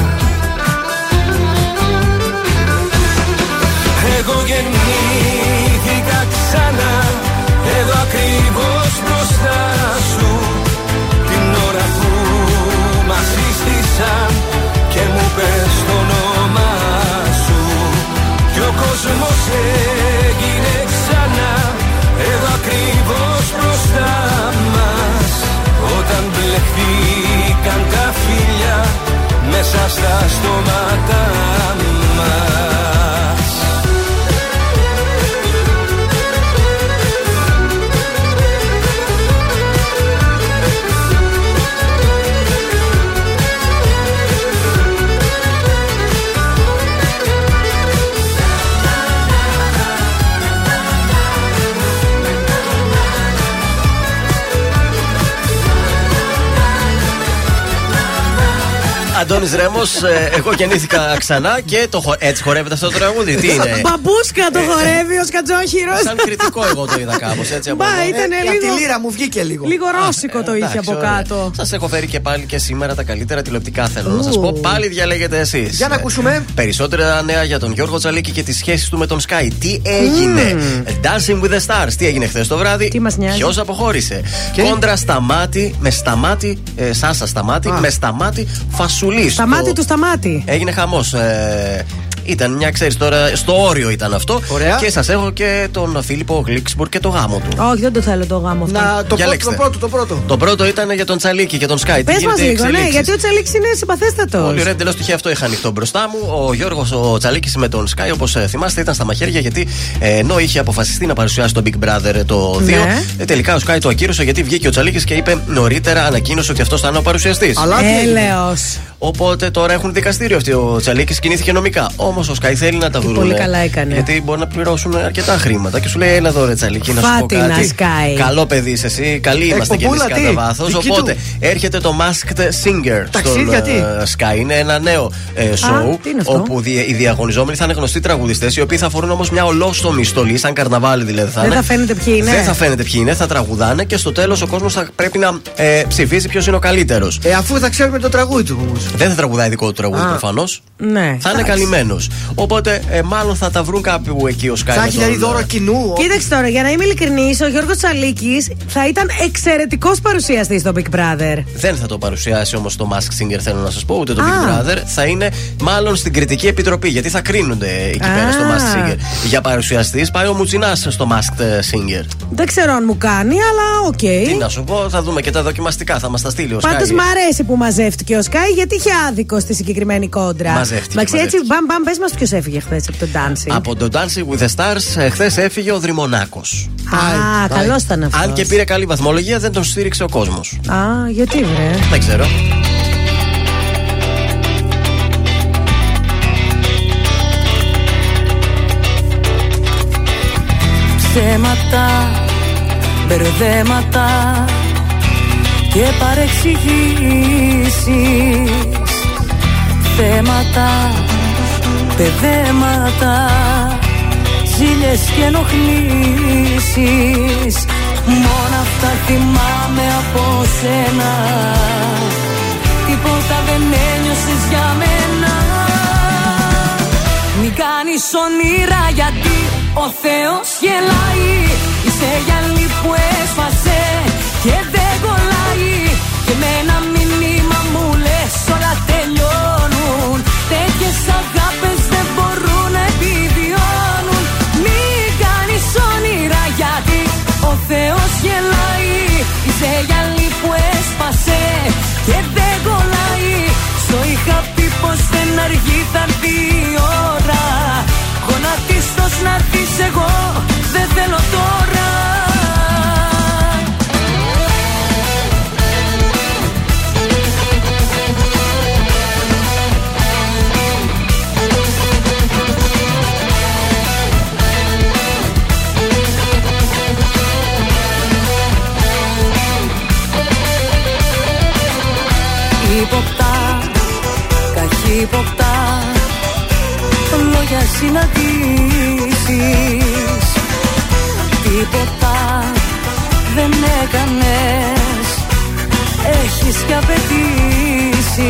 Εγώ γεννήθηκα ξανά. Εδώ ακριβώς μπροστά σου. Την ώρα που μας σύστησαν Και μου πες το όνομά σου. Κι ο κόσμος έγινε ξανά. Εδώ ακριβώς μπροστά μας. Όταν μπλεχτήκαν τα φίλια Μέσα στα στόματα μας Αντώνης Ρέμος, εγώ γεννήθηκα ξανά και το χο... έτσι χορεύεται αυτό το τραγούδι. Τι είναι; Μπαμπούσκα το χορεύει ο Σκατζόχυρο. Σαν κριτικό εγώ το είδα κάπως έτσι από Μπα, εδώ. ήταν Ε, λίγο. από τη λύρα μου βγήκε λίγο. Λίγο ρώσικο το είχε από κάτω. Σας έχω φέρει και πάλι και σήμερα τα καλύτερα τηλεοπτικά θέλω να σας Ου. πω. Πάλι διαλέγετε εσείς. Για να ακούσουμε. Περισσότερα νέα για τον Γιώργο Τσαλίκη και τις σχέσεις του με τον Sky. Τι έγινε; Dancing with the Stars. Τι έγινε χθες το βράδυ; Τι μας νοιάζει; Ποιος αποχώρησε; Κόντρα σταμάτη με σταμάτη. Ε, Σάσα σταμάτη με σταμάτη φασουλή. Σταμάτη του σταμάτη. Έγινε χαμός. Ε, ήταν μια, ξέρεις τώρα, στο όριο ήταν αυτό. Ωραία. Και σας έχω και τον Φίλιππο Γλίξμπουργκ και το γάμο του. Όχι, δεν το θέλω το γάμο αυτό. Να το πρώτο, Διαλέξτε. το πρώτο, το πρώτο. Το πρώτο ήταν για τον Τσαλίκη και τον Sky. Πες μας λίγο, ναι, γιατί ο Τσαλίξη είναι συμπαθέστατος. Πολύ ωραία, εντελώς τυχαία αυτό είχα ανοιχτό μπροστά μου. Ο Γιώργος ο Τσαλίκης με τον Sky, όπως θυμάστε, ήταν στα μαχαίρια γιατί ε, ενώ είχε αποφασιστεί να παρουσιάσει τον Big Brother το 2, Ναι. ε, τελικά ο Sky το ακύρωσε γιατί βγήκε ο Τσαλίκης και είπε νωρίτερα, ανακοίνωσε ότι αυτός θα είναι ο παρουσιαστής. Αλλά τι έγινε. Έλεος. Οπότε τώρα έχουν δικαστήριο αυτοί. Ο Τσαλίκης κινήθηκε νομικά. Όμως ο Sky θέλει να τα βρουν. πολύ καλά έκανε. Γιατί μπορεί να πληρώσουν αρκετά χρήματα. Και σου λέει, Έλα εδώ, ρε Τσαλίκη, να σου πω Φάτινα, κάτι. Sky. Καλό παιδί είσαι εσύ. Καλή είμαστε κι εμεί Εκπομπούλα, τι; κατά βάθος. Δική Οπότε του. έρχεται το Masked Singer Ταξίδια, στον τι; ε, Sky. Είναι ένα νέο ε, show τι είναι αυτό; όπου δι- οι διαγωνιζόμενοι θα είναι γνωστοί τραγουδιστές οι οποίοι θα φορούν όμως μια ολόστομη στολή, σαν καρναβάλι δηλαδή θα Δεν είναι. θα φαίνεται ποιοι είναι. Δεν θα φαίνεται ποιοι είναι, θα τραγουδάνε και στο τέλος ο κόσμος θα πρέπει να ε, ψηφίσει ποιος είναι ο καλύτερος. Ε, αφού θα ξέρουμε το τραγούδι του όμως. Δεν θα τραγουδάει δικό του τραγούδι Α. προφανώς. Ναι. Θα είναι καλυμμένος. Οπότε ε, μάλλον θα τα βρουν κάπου εκεί ο Sky. Θα με έχει τον, δηλαδή δώρο ε, κοινού. Κοίταξε τώρα, για να είμαι ειλικρινής, ο Γιώργος Τσαλίκης θα ήταν εξαιρετικός παρουσιαστής στο Big Brother. Δεν θα το παρουσιάσει όμως το Mask Singer, θέλω να σας πω, ούτε το Α. Big Brother. Θα είναι μάλλον στην κριτική επιτροπή, γιατί θα κρίνονται εκεί Α. πέρα στο Mask Singer. Για παρουσιαστής πάει ο Μουτσινάς στο Masked Singer. Δεν ξέρω αν μου κάνει, αλλά οκ. Τι να σου πω, θα δούμε και τα δοκιμαστικά, θα μας τα στείλει ο Πάντως ΣΚΑΪ. μ' αρέσει που μαζεύτηκε ο ΣΚΑΪ γιατί είχε άδικο στη συγκεκριμένη κόντρα. Μαζεύτηκε, Εντάξει, έτσι, μαζεύτηκε. μπαμ μπαμ, πες μας ποιος έφυγε χθες από το dancing. Από το Dancing with the Stars, χθες έφυγε ο Δρυμονάκος. Α, καλός ήταν αυτός. Αν και πήρε καλή βαθμολογία, δεν τον στήριξε ο κόσμος. Α, γιατί βρε. Δεν ξέρω. Ψέματα, μπερδέματα και παρεξηγήσεις. Θέματα, παιδέματα, ζήλες και ενοχλήσεις. Μόνο αυτά θυμάμαι από σένα. Τίποτα δεν ένιωσες για μένα. Μην κάνεις όνειρα γιατί ο Θεός γελάει. Είσαι γυαλί που έσπασε και δεν κολλάει Και με ένα μήνυμα μου λες όλα τελειώνουν. Τέτοιες αγάπες δεν μπορούν να επιβιώνουν. Μην κάνεις όνειρα γιατί ο Θεός γελάει. Είσαι γυαλί που έσπασε και δεν κολλάει. Στο είχα πει πως δεν αργεί θα έρθει η ώρα. Γονατίστος να δεις εγώ δεν θέλω τώρα Καχύποπτα, καχύποπτα Λόγια συναντήσεις. Τίποτα δεν έκανες Έχεις και απαιτήσεις.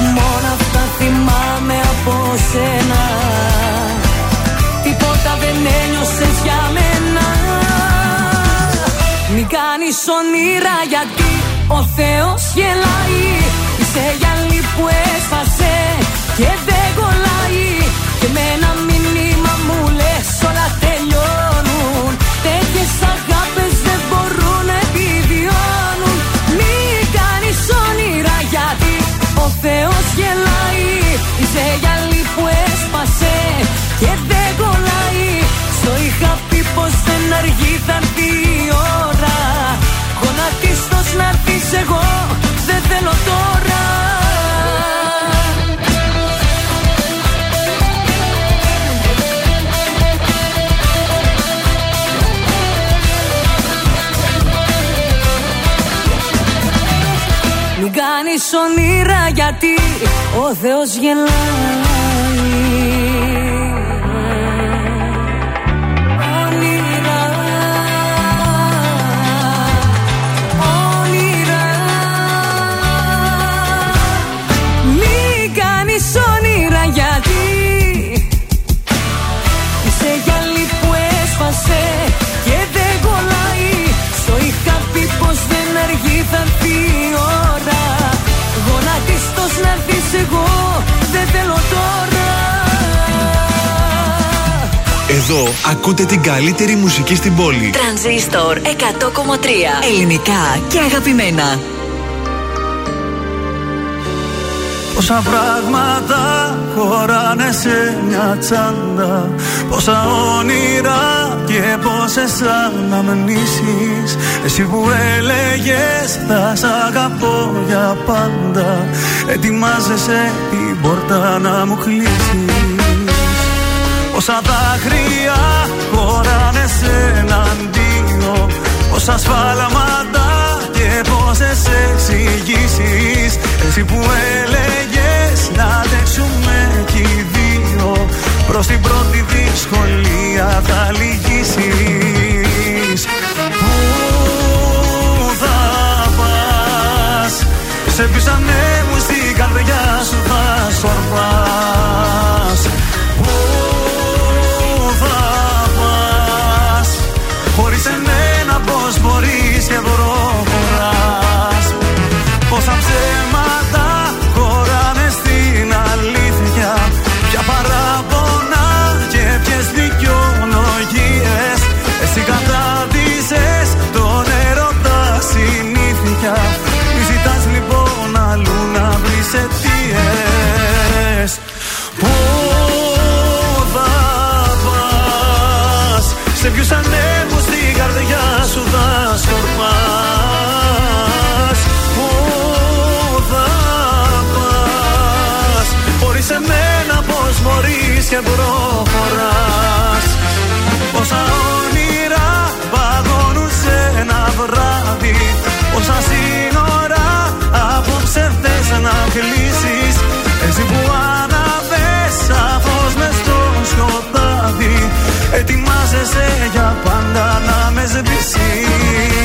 Μόνο αυτά θυμάμαι από σένα. Τίποτα δεν ένιωσες για μένα. Μην κάνεις όνειρα γιατί ο Θεός γελάει Είσαι γυαλί που έσπασε και δεν κολλάει. Και με ένα μήνυμα μου λες όλα τελειώνουν. Τέτοιες αγάπες δεν μπορούν να επιβιώνουν. Μην κάνεις όνειρα γιατί ο Θεός γελάει. Είσαι γυαλί που έσπασε και δεν κολλάει. Στο είχα πει πως δεν αργεί θα έρθει η ώρα. Γονατίστος να γιατί ο Θεός γελάει Εδώ ακούτε την καλύτερη μουσική στην πόλη. Τρανζίστορ 100,3 Ελληνικά και αγαπημένα. Πόσα πράγματα χωράνε σε μια τσάντα. Πόσα όνειρα και πόσες αναμνήσεις. Εσύ που έλεγες θα σ' αγαπώ για πάντα Ετοιμάζεσαι την πόρτα να μου κλείσεις Πόσα δάκρυα χωράνε σε έναν δύο Πόσα σφάλματα και πόσες εξηγήσεις. Εσύ που έλεγες να αντέξουμε κι οι δύο Προς την πρώτη δυσκολία θα λυγίσεις. Πού θα πας; Σε ποιους ανέμους στην καρδιά σου θα σκορπάς και προχωράς. Πόσα όνειρα παγώνουν σε ένα βράδυ Πόσα σύνορα απόψε θες να κλείσεις. Εσύ που αναβες σαφώς μες στο σκοτάδι Ετοιμάζεσαι για πάντα να με σβήσεις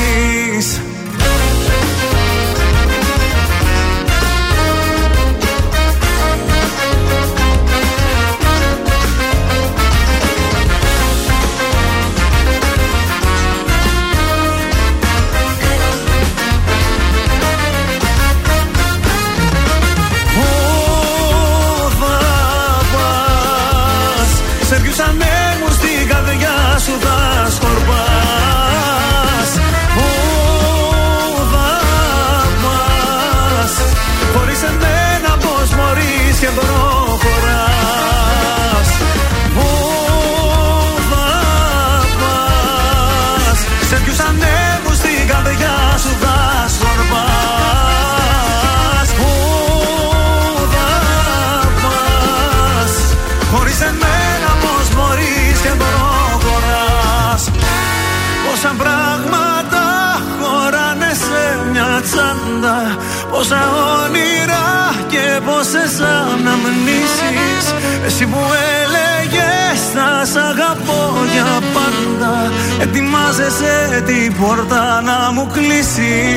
Εσύ που έλεγες θα σ' αγαπώ για πάντα Ετοιμάζεσαι την πόρτα να μου κλείσει.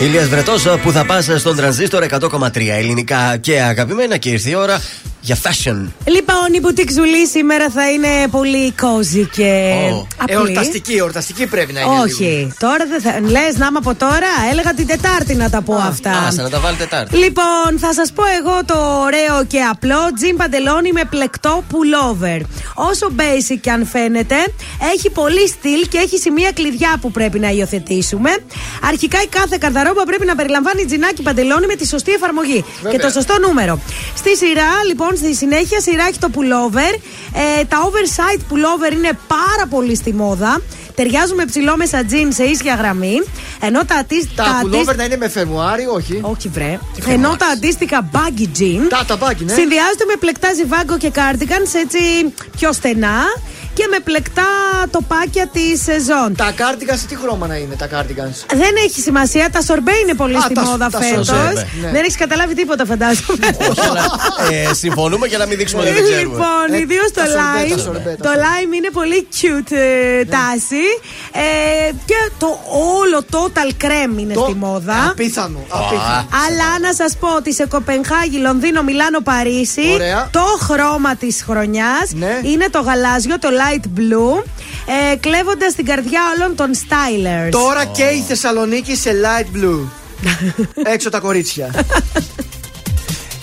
Ηλίας Βρετός που θα πας στον τρανζίστορ 100,3 ελληνικά και αγαπημένα και ήρθε η ώρα για fashion. Λοιπόν, η μπουτίκ Ζουλή σήμερα θα είναι πολύ cozy και. Ω. απλή. Εορταστική, εορταστική πρέπει να είναι. λίγο. Όχι, τώρα δεν θα. Λες να είμαι από τώρα, έλεγα την Τετάρτη να τα πω αυτά. Άσε να τα βάλει Τετάρτη. Λοιπόν, θα σας πω εγώ το ωραίο και απλό τζιν παντελόνι με πλεκτό pullover. Όσο basic και αν φαίνεται, έχει πολύ στυλ και έχει σημεία κλειδιά που πρέπει να υιοθετήσουμε. Αρχικά η κάθε καρδαρόμπα πρέπει να περιλαμβάνει τζινάκι παντελόνι με τη σωστή εφαρμογή Βέβαια. και το σωστό νούμερο. Στη σειρά, λοιπόν, στη συνέχεια σειρά έχει το pullover. Ε, τα oversight pullover είναι πάρα πολύ στη μόδα. Ταιριάζουν με ψηλό μέσα τζιν σε ίσια γραμμή. Ενώ τα, αντί- Τα αντίστοιχα- pullover να είναι με φερμουάρι, όχι. όχι, βρε. Ενώ τα αντίστοιχα baggy jean Τα, τα baggy, ναι. συνδυάζονται με πλεκτά ζιβάγκο και cardigans έτσι πιο στενά και με πλεκτά τοπάκια τη σεζόν. Τα cardigans τι χρώμα να είναι τα cardigans. Δεν έχει σημασία, τα σορμπέ είναι πολύ Α, στη τα- μόδα τα φέτος. σορμπέ, ναι. Δεν έχεις καταλάβει τίποτα, φαντάζομαι. Όχι, αλλά, ε, συμφωνούμε για να μην δείξουμε ότι δεν ξέρουμε. Λοιπόν, Ε, ιδίως το τα σορμπέ, τα lime. σορμπέ, τα Το σορμπέ. lime είναι πολύ cute ε, τάση. Ε, και το όλο total creme είναι Το στη μόδα. Απίθανο. απίθανο. Αλλά να σας πω ότι σε Κοπενχάγη, Λονδίνο, Μιλάνο, Παρίσι Ωραία. το χρώμα της χρονιάς Ναι. είναι το γαλάζιο, το light blue, ε, κλέβοντας την καρδιά όλων των stylers. Τώρα και η Θεσσαλονίκη σε light blue. (laughs) Έξω τα κορίτσια.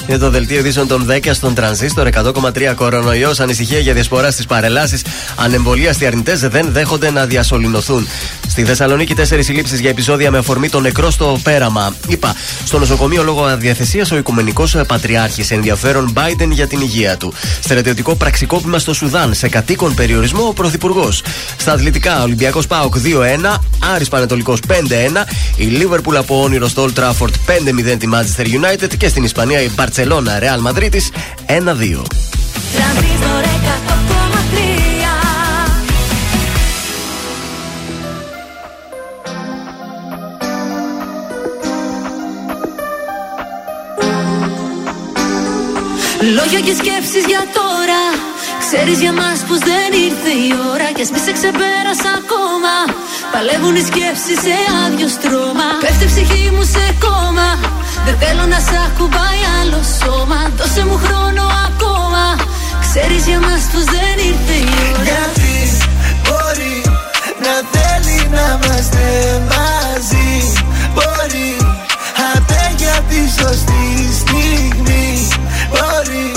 Είναι το δελτίο ειδήσεων των 10 στον τρανζίστορ 100,3 κορονοϊός. Ανησυχία για διασπορά στις παρελάσεις. Ανεμβολίαστοι αρνητές δεν δέχονται να διασωληνωθούν. Στη Θεσσαλονίκη, τέσσερις συλλήψεις για επεισόδια με αφορμή τον νεκρό στο πέραμα. Είπα, στο νοσοκομείο λόγω αδιαθεσίας ο Οικουμενικός Πατριάρχης. Ενδιαφέρον Biden για την υγεία του. Στρατιωτικό πραξικόπημα στο Σουδάν. Σε κατοίκον περιορισμό ο Πρωθυπουργός. Στα αθλητικά, Ολυμπιακός Πάοκ 2-1. Άρης Πανετολικός 5-1. Η Λίβερπουλ από όνειρο στο Old Trafford 5-0 τη Manchester United. Και στην Ισπανία η Μπαρσελόνα Real Madrid 1-2. Τρανζίστορ 100,3 Λόγια και σκέψεις για τώρα. Ξέρεις για μας πως δεν ήρθε η ώρα Κι ας μη σε ξεπέρασα ακόμα. Παλεύουν οι σκέψεις σε άδειο στρώμα. Πέφτει η ψυχή μου σε κόμμα Δεν θέλω να σ' ακουμπάει άλλο σώμα. Δώσε μου χρόνο ακόμα. Ξέρεις για μας πως δεν ήρθε η ώρα. Γιατί μπορεί να θέλει να είμαστε μαζί; Μπορεί απέ για τη σωστή στιγμή; Μπορεί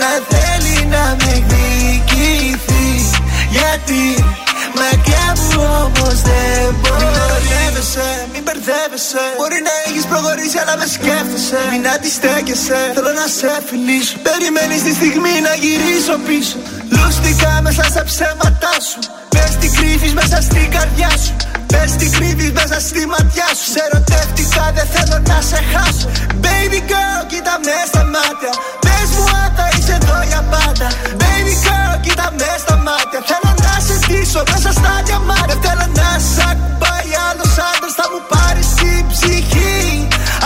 να θέλει να με εκδικηθεί; Γιατί μακριά μου όμως δεν μπορεί. Μην μπερδεύεσαι, μην μπερδεύεσαι. Μπορεί να έχεις προχωρήσει αλλά με σκέφτεσαι. Μην αντιστέκεσαι, θέλω να σε φιλήσω. Περιμένεις τη στιγμή να γυρίσω πίσω. Λούστηκα μέσα στα ψέματά σου. Πες τι κρύβεις μέσα στην καρδιά σου. Πες τι κρύβεις μέσα στη ματιά σου. Σε ερωτεύτηκα δεν θέλω να σε χάσω. Baby girl κοίτα μες στα μάτια. Πες μου αν θα είσαι εδώ για πάντα. Baby girl κοίτα με στα μάτια. Θέλω να σε στήσω μέσα στα διαμάτια Θέλω να σ' ακουμπάει άλλος άντρας. Θα μου πάρεις την ψυχή.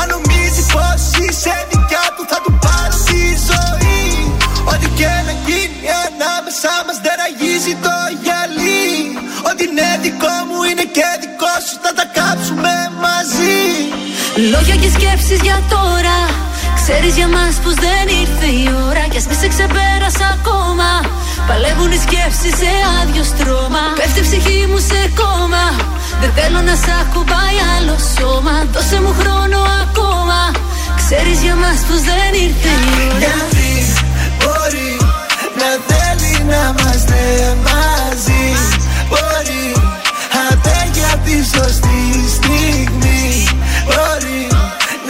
Αν νομίζεις πως είσαι δικιά του Θα του πάρω τη ζωή. Ό,τι και να γίνει ανάμεσά μας δεν αγίζει το γυαλί. Ό,τι είναι δικό μου είναι και δικό σου. Θα τα κάψουμε μαζί. Λόγια και σκέψεις για τώρα Ξέρεις για μας πως δεν ήρθε η ώρα Κι ας μη σε ξεπέρασα ακόμα. Παλεύουν οι σκέψεις σε άδειο στρώμα. Πέφτει η ψυχή μου σε κόμμα. Δεν θέλω να σ' ακουμπάει άλλο σώμα. Δώσε μου χρόνο ακόμα. Ξέρεις για μας πως δεν ήρθε η ώρα. Γιατί μπορεί να θέλει να είμαστε μαζί; Μπορεί απέ για τη σωστή στιγμή; Μπορεί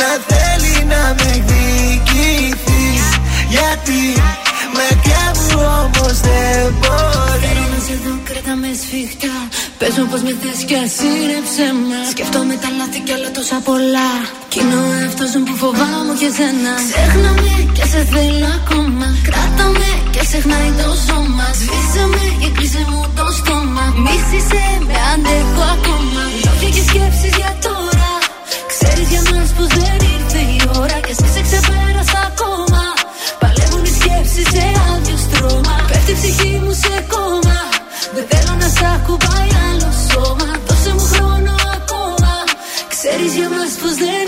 να θέλει να με Πες μου πως με θες κι ας είναι ψέμα Σκέφτομαι τα λάθη κι άλλα τόσα πολλά. Κι είναι ο εαυτός μου που φοβάμαι και σένα Ξέχνα με και σε θέλω ακόμα. Κράτα με και ξεχνάει το σώμα. Σβήσε με και κλείσε μου το στόμα. Μίσησε με αντέχω ακόμα. Λόγια και σκέψεις για τώρα. Ξέρεις για μας πως δεν ήρθε Ξέρεις για μας πως δεν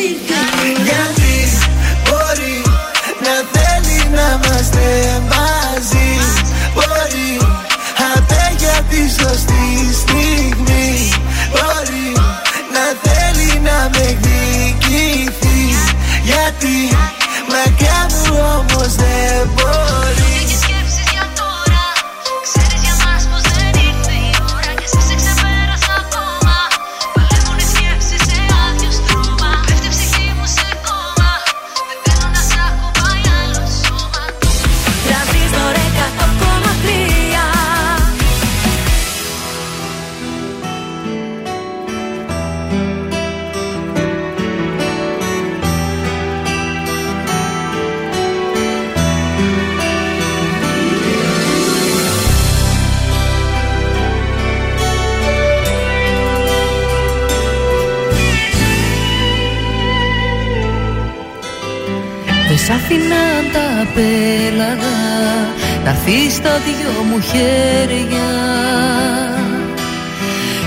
σ' άφηνα τα πέλαγα Να έρθεις στα δυο μου χέρια.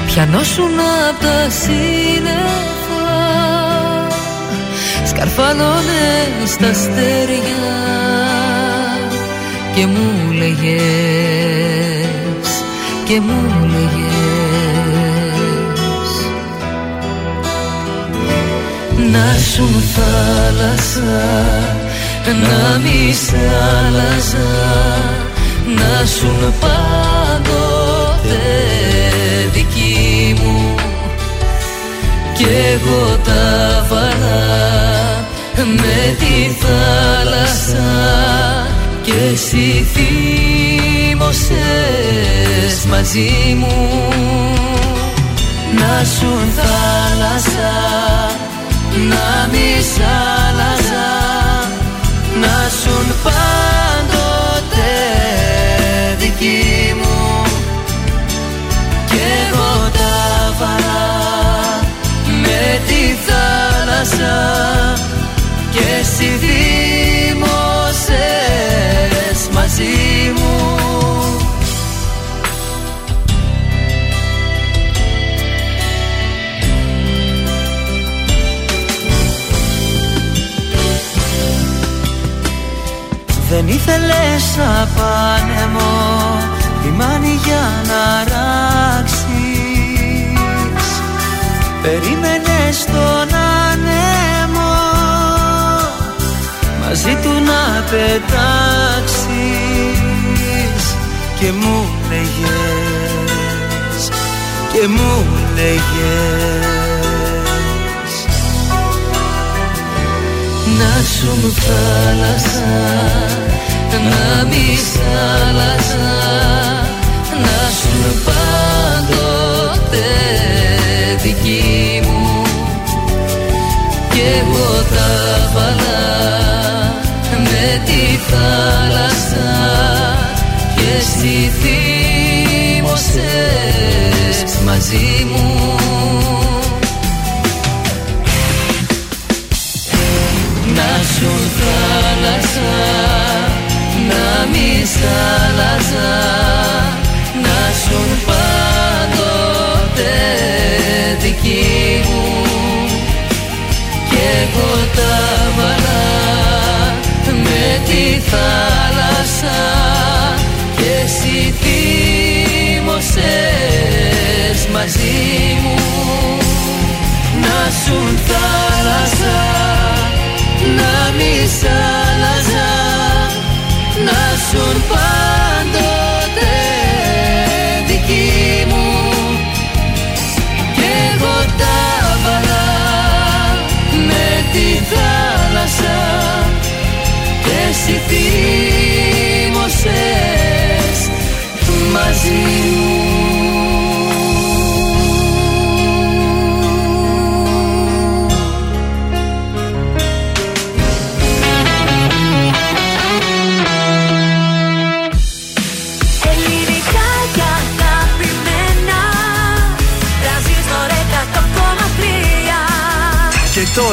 Πιανόσουν απ' τα σύννεφα Σκαρφαλώνε στα αστέρια Και μου λέγες Και μου λέγες. Να σου θάλασσα Να μη σ' άλλαζα Να σου πάντοτε δική μου. Κι εγώ τα βαρά με τη θάλασσα. Κι εσύ θύμωσες μαζί μου. Να σου θάλασσα να μη σ' άλλαζα να σου πάντοτε δική μου. Κι εγώ τα βαρά με τη θάλασσα και εσύ Δεν ήθελες απάνεμο λιμάνι για να ράξεις. Περίμενες τον άνεμο μαζί του να πετάξεις. Και μου λέγες και μου λέγες. Να σου θάλασσα να μη σ' άλλαζα να σου πάντοτε δική μου. Κι εγώ τα βάλα με τη θάλασσα και εσύ θύμωσες μαζί μου. Να σου θάλασσα. να μη σ' άλλαζα να σου πάντοτε δική μου. Κι εγώ τα βαρά με τη θάλασσα και εσύ θύμωσες μαζί μου. Να σου θάλασσα ήσουν πάντοτε δική μου. Και εγώ τα βαλά με τη θάλασσα. Και εσύ θύμωσες μαζί μου.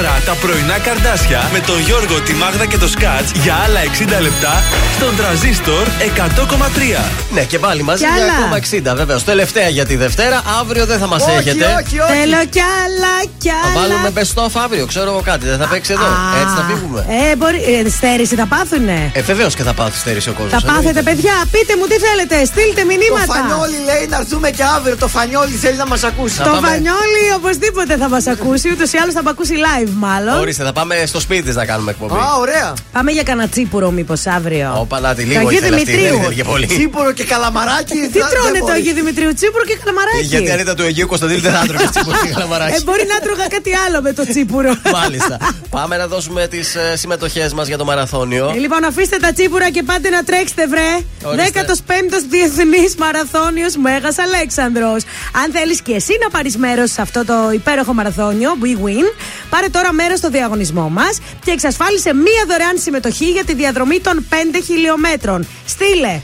Τώρα τα πρωινά καρδάσια με τον Γιώργο, τη Μάγδα και το Σκάτς για άλλα 60 λεπτά στον τραζίστορ 100,3. Ναι, και πάλι μαζί Κι για άλλα. ακόμα 60 βεβαίω. Τελευταία για τη Δευτέρα. Αύριο δεν θα μας Όχι, έχετε. όχι, όχι. Θέλω κι άλλα κι Θα άλλα. βάλουμε best of αύριο, ξέρω εγώ κάτι. Δεν θα παίξει εδώ. Α, Έτσι θα φύγουμε. Ε, μπορεί. Ε, στέρηση θα πάθουνε; Ε, βεβαίως και θα πάθει στέρηση ο κόσμος. Θα πάθετε, παιδιά. Πείτε μου τι θέλετε; Στείλτε Το μηνύματα. φανιόλι λέει να έρθουμε και αύριο. Το φανιόλι θέλει να μας ακούσει. Το Βανιόλι οπωσδήποτε θα μας ακούσει. Ούτως ή άλλως θα με ακούσει live, μάλλον. Ορίστε, θα πάμε στο σπίτι της να κάνουμε εκπομπή. Α, ωραία. Πάμε για κανένα τσίπουρο, μήπως αύριο. Ω, Πανάτη, Το λίγο Αγίου ήθελε αυτή, Δημητρίου. δεν ήθελε και πολύ. Τσίπουρο και καλαμαράκι. Τι θα- τρώνε δεν το μπορείς. Αγίου Δημητρίου, τσίπουρο και καλαμαράκι; Γιατί αν ήταν του Αιγαίου Κωνσταντίνου δεν θα έτρωγε τσίπουρο και Ε, καλαμαράκι. μπορεί να τρώγα κάτι άλλο με το τσίπουρο. (laughs) Μάλιστα. Πάμε να δώσουμε τις συμμετοχές μας για το μαραθώνιο. Ε, Λοιπόν, αφήστε τα τσίπουρα και πάτε να τρέξετε, βρε. Ορίστε. 15ο Διεθνής Μαραθώνιος Μέγας Αλέξανδρος. Αν θέλεις και εσύ να πάρεις μέρος σε αυτό το υπέροχο μαραθώνιο, We Win, πάρε τώρα μέρος στο διαγωνισμό μας και εξασφάλισε μία δωρεάν συμμετοχή για τη διαδρομή των 5 χιλιόμετρων. Στείλε.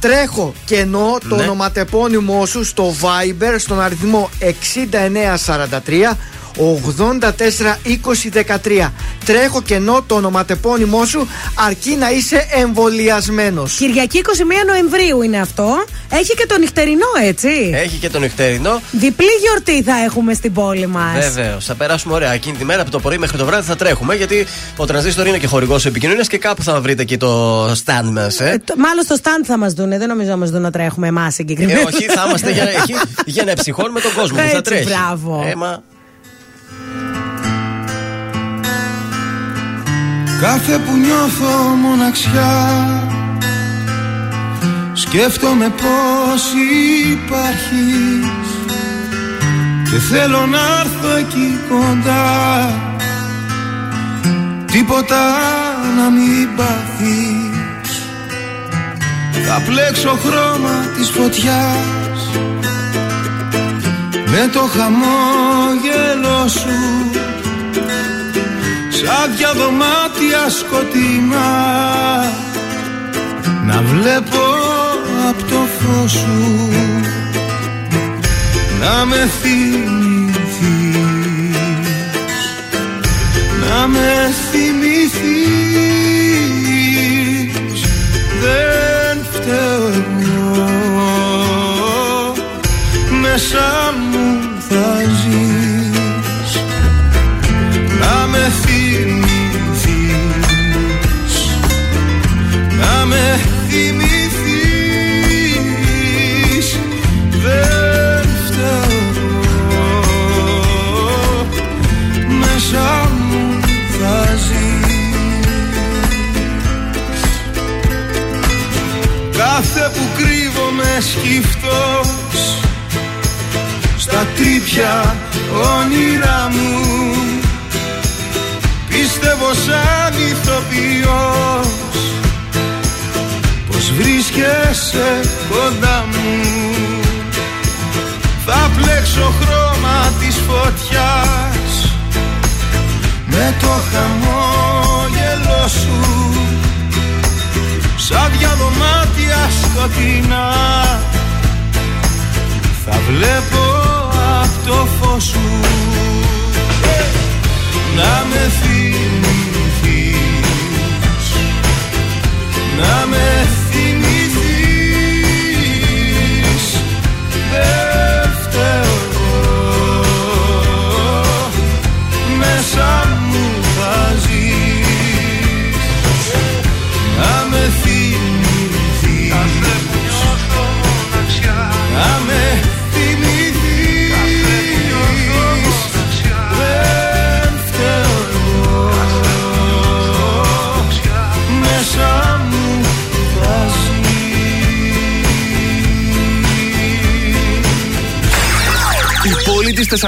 Τρέχω και εννοώ το Ναι. ονοματεπώνυμό σου στο Viber στον αριθμό 6943 84 20 13. Τρέχω και εννοώ το ονοματεπώνυμό σου αρκεί να είσαι εμβολιασμένος. Κυριακή 21 Νοεμβρίου είναι αυτό. Έχει και το νυχτερινό, έτσι. Έχει και το νυχτερινό. Διπλή γιορτή θα έχουμε στην πόλη μας. Βεβαίως, θα περάσουμε ωραία. Εκείνη τη μέρα από το πρωί μέχρι το βράδυ θα τρέχουμε γιατί ο τρανζίστορ είναι και χορηγός επικοινωνίας και κάπου θα βρείτε εκεί το stand μας. Ε. Το- Μάλλον στο stand θα μας δούνε. Δεν νομίζω να μας δουν να τρέχουμε εμάς Ε, συγκεκριμένα. όχι, θα είμαστε για, εκεί, (laughs) για να εψυχώνουμε τον κόσμο που θα Έτσι, τρέχει. μπράβο. Ε, Κάθε που νιώθω μοναξιά Σκέφτομαι πως υπάρχεις. Και θέλω να έρθω εκεί κοντά. Τίποτα να μην πάθεις. Θα πλέξω χρώμα της φωτιάς. Με το χαμόγελο σου Σαν δυο δωμάτια σκοτεινά. Να βλέπω από το φως σου. Να με θυμηθείς. Να με θυμηθείς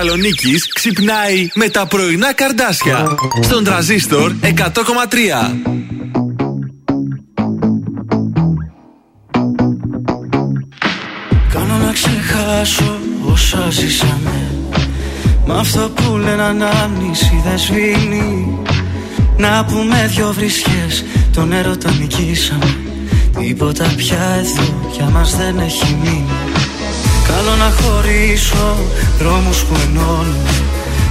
πόλη της Θεσσαλονίκης ξυπνάει με τα πρωινά καρδάσια. Στον τραζίστορ 100,3. Κάνω να ξεχάσω όσα ζήσαμε Μ' αυτό που λένε ανάμνηση δεν σβήνει Να πούμε δυο βρισιές τον έρωτα νικήσαμε Τίποτα πια εδώ για μας δεν έχει μείνει Καλό να χωρίσω δρόμους που ενώνουν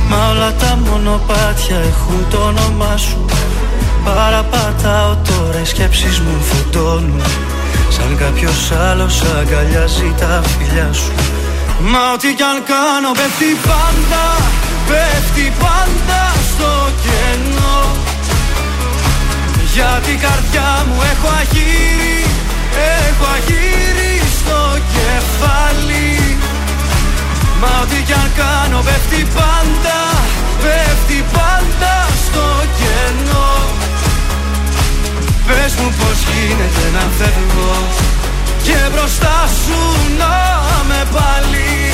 Μα όλα τα μονοπάτια έχουν το όνομά σου. Παραπατάω τώρα οι σκέψεις μου φωτώνουν. Σαν κάποιος άλλος αγκαλιάζει τα φιλιά σου. Μα ό,τι κι αν κάνω πέφτει πάντα Πέφτει πάντα στο κενό. Για την καρδιά μου έχω αγύρι Έχω αγύρι στο κεφάλι. Μα ό,τι κι αν κάνω πέφτει πάντα Πέφτει πάντα στο κενό. Πες μου πως γίνεται να φεύγω Και μπροστά σου να με πάλι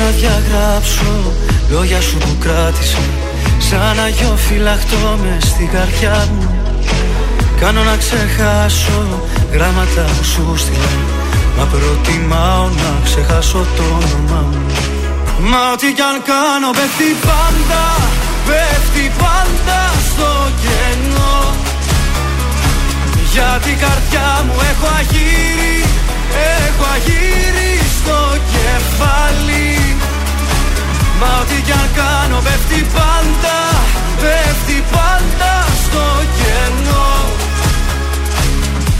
να διαγράψω. Λόγια σου που κράτησα Σαν αγιό φυλαχτό μες στην καρδιά μου. Κάνω να ξεχάσω γράμματα που σου στείλα. Μα προτιμάω να ξεχάσω το όνομά μου. Μα ό,τι κι αν κάνω πέφτει πάντα Πέφτει πάντα στο κενό. Για την καρδιά μου έχω αγύρι Έχω αγύρι στο κεφάλι. Μα ό,τι κι αν κάνω πέφτει πάντα Πέφτει πάντα στο κενό.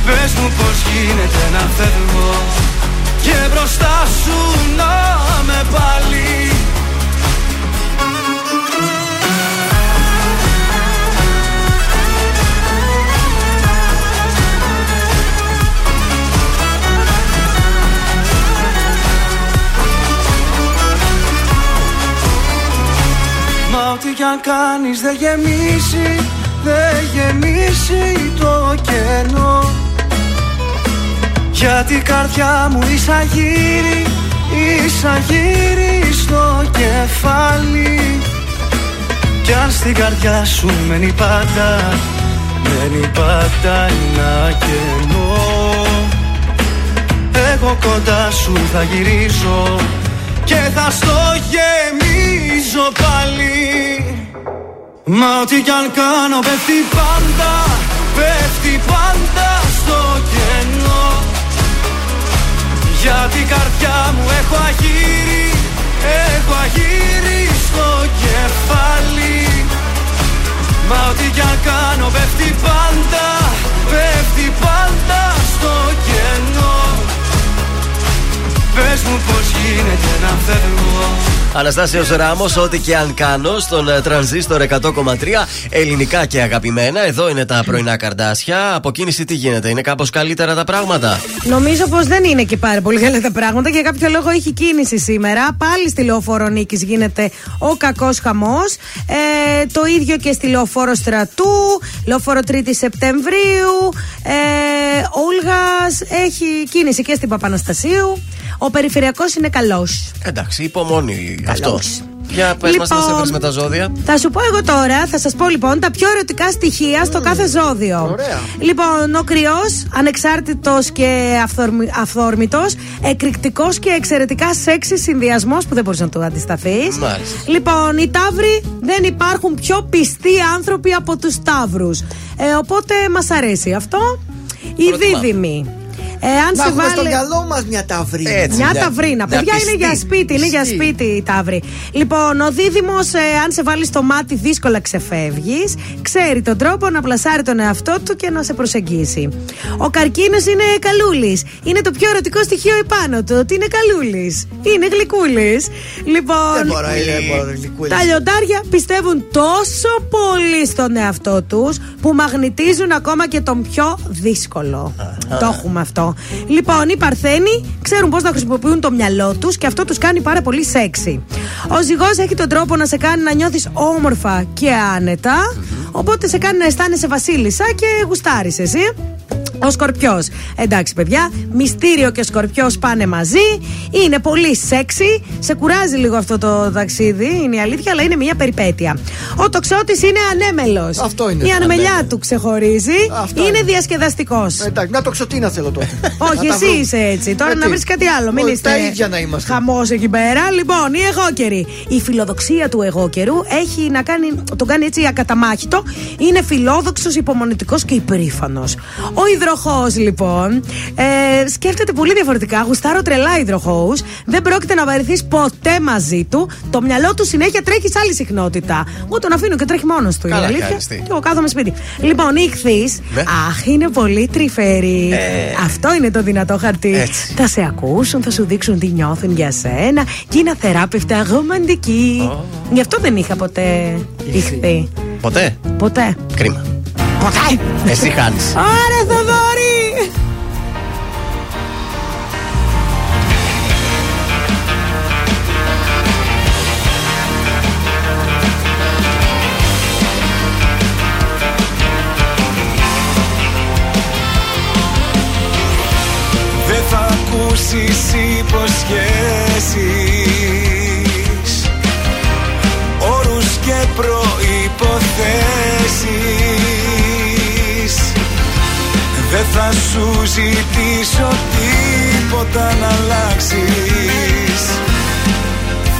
Πες μου πως γίνεται να φεύγω Και μπροστά σου να με πάλι Μα ό,τι κι αν κάνεις δεν γεμίσει Δεν γεμίσει το κενό. Γιατί η καρδιά μου εισαγύρει Εισαγύρει στο κεφάλι. Κι αν στην καρδιά σου μένει πάντα Μένει πάντα ένα κενό. Εγώ κοντά σου θα γυρίζω και θα στο γεμίζω πάλι. Μα ό,τι κι αν κάνω πέφτει πάντα Πέφτει πάντα στο κενό. Για την καρδιά μου έχω αγύρι Έχω αγύρι στο κεφάλι. Μα ό,τι κι αν κάνω πέφτει πάντα Πέφτει πάντα στο κενό Πες μου πως γίνεται να φεύγω Αναστάσιος Ράμος, ό,τι και αν κάνω στον ε, τρανζίστορ 100,3 ελληνικά και αγαπημένα. Εδώ είναι τα πρωινά καρδάσια. Από κίνηση τι γίνεται, είναι κάπως καλύτερα τα πράγματα; Νομίζω πως δεν είναι και πάρα πολύ καλά τα πράγματα. Για κάποιο λόγο έχει κίνηση σήμερα. Πάλι στη λεωφόρο Νίκης γίνεται ο κακός χαμός. Ε, το ίδιο και στη λεωφόρο Στρατού, λεωφόρο 3η Σεπτεμβρίου. Ε, Όλγας έχει κίνηση και στην Παπαναστασίου. Ο περιφερειακός είναι καλός. Εντάξει, υπομονή αυτός. Για πες μας να σε βρεις με τα ζώδια. Θα σου πω εγώ τώρα, θα σας πω λοιπόν τα πιο ερωτικά στοιχεία στο κάθε ζώδιο. Ωραία. Λοιπόν, ο κρυός, ανεξάρτητος και αυθορμη, αυθόρμητος, εκρηκτικός και εξαιρετικά σεξι συνδυασμός που δεν μπορείς να του αντισταθείς. Μάλιστα. Λοιπόν, οι ταύροι δεν υπάρχουν πιο πιστοί άνθρωποι από τους ταύρους. Ε, οπότε μας αρέσει αυτό. Οι Προτιμάμε. δίδυμοι. Ε, αν Να σε έχουμε στο βάλε... μυαλό μας μια ταυρή. Έτσι. Μια μια- ταυρίνα. μια Παιδιά είναι πιστή. για σπίτι, είναι για Πιστή. σπίτι η ταύρη. Λοιπόν, ο δίδυμος, αν σε βάλει στο μάτι, δύσκολα ξεφεύγεις. Ξέρει τον τρόπο να πλασάρει τον εαυτό του και να σε προσεγγίσει. Ο καρκίνος είναι καλούλης. Είναι το πιο ερωτικό στοιχείο επάνω του, ότι είναι καλούλης. Είναι γλυκούλης. Λοιπόν. Δεν μπορώ, ε, δεν μπορώ, γλυκούλης. Τα λιοντάρια πιστεύουν τόσο πολύ στον εαυτό τους που μαγνητίζουν ακόμα και τον πιο δύσκολο. Το έχουμε αυτό. Λοιπόν, οι Παρθένοι ξέρουν πώς να χρησιμοποιούν το μυαλό τους και αυτό τους κάνει πάρα πολύ σεξι. Ο ζυγός έχει τον τρόπο να σε κάνει να νιώθεις όμορφα και άνετα. Οπότε σε κάνει να αισθάνεσαι βασίλισσα και γουστάρεις εσύ. Ο Σκορπιός. Εντάξει, παιδιά, μυστήριο και Σκορπιός πάνε μαζί. Είναι πολύ σεξι. Σε κουράζει λίγο αυτό το ταξίδι, είναι η αλήθεια, αλλά είναι μια περιπέτεια. Ο τοξότης είναι ανέμελος. Αυτό είναι. Η ανεμελιά Ανέμελος. του ξεχωρίζει. Αυτό είναι είναι. διασκεδαστικός. Εντάξει, να το ξωτίνα θέλω τότε. (laughs) Όχι, Να τα εσύ βρούμε. είσαι έτσι. Τώρα Γιατί; να βρεις κάτι άλλο. Μην Όχι, είστε. Τα ίδια να είμαστε. Χαμός εκεί πέρα. Λοιπόν, οι εγώκεροι. Η φιλοδοξία του εγώκερου έχει να κάνει, τον κάνει έτσι ακαταμάχητο. Είναι φιλόδοξος, υπομονετικό και υπερήφανος. Ο υδροχός, λοιπόν, ε, σκέφτεται πολύ διαφορετικά. Γουστάρω τρελά υδροχώου. Δεν πρόκειται να βαρεθείς ποτέ μαζί του. Το μυαλό του συνέχεια τρέχει σε άλλη συχνότητα. Εγώ τον αφήνω και τρέχει μόνος του. Είναι Καλά αλήθεια. κάνεις, τι. Και εγώ κάθομαι σπίτι. Λοιπόν, η ηχθείς, Ναι. Αχ, είναι πολύ τρυφερή. Ε. Αυτό είναι το δυνατό χαρτί. Έτσι. Θα σε ακούσουν, θα σου δείξουν τι νιώθουν για σένα και είναι αθεράπευτα ρομαντική. Γι' αυτό δεν είχα ποτέ ηχθεί. Ποτέ; Ποτέ. Κρίμα. Ποτέ. Εσύ χάνεις. Άρα ακούσεις υποσχέσεις. Όρους και προϋποθέσεις. Δεν θα σου ζητήσω τίποτα να αλλάξεις.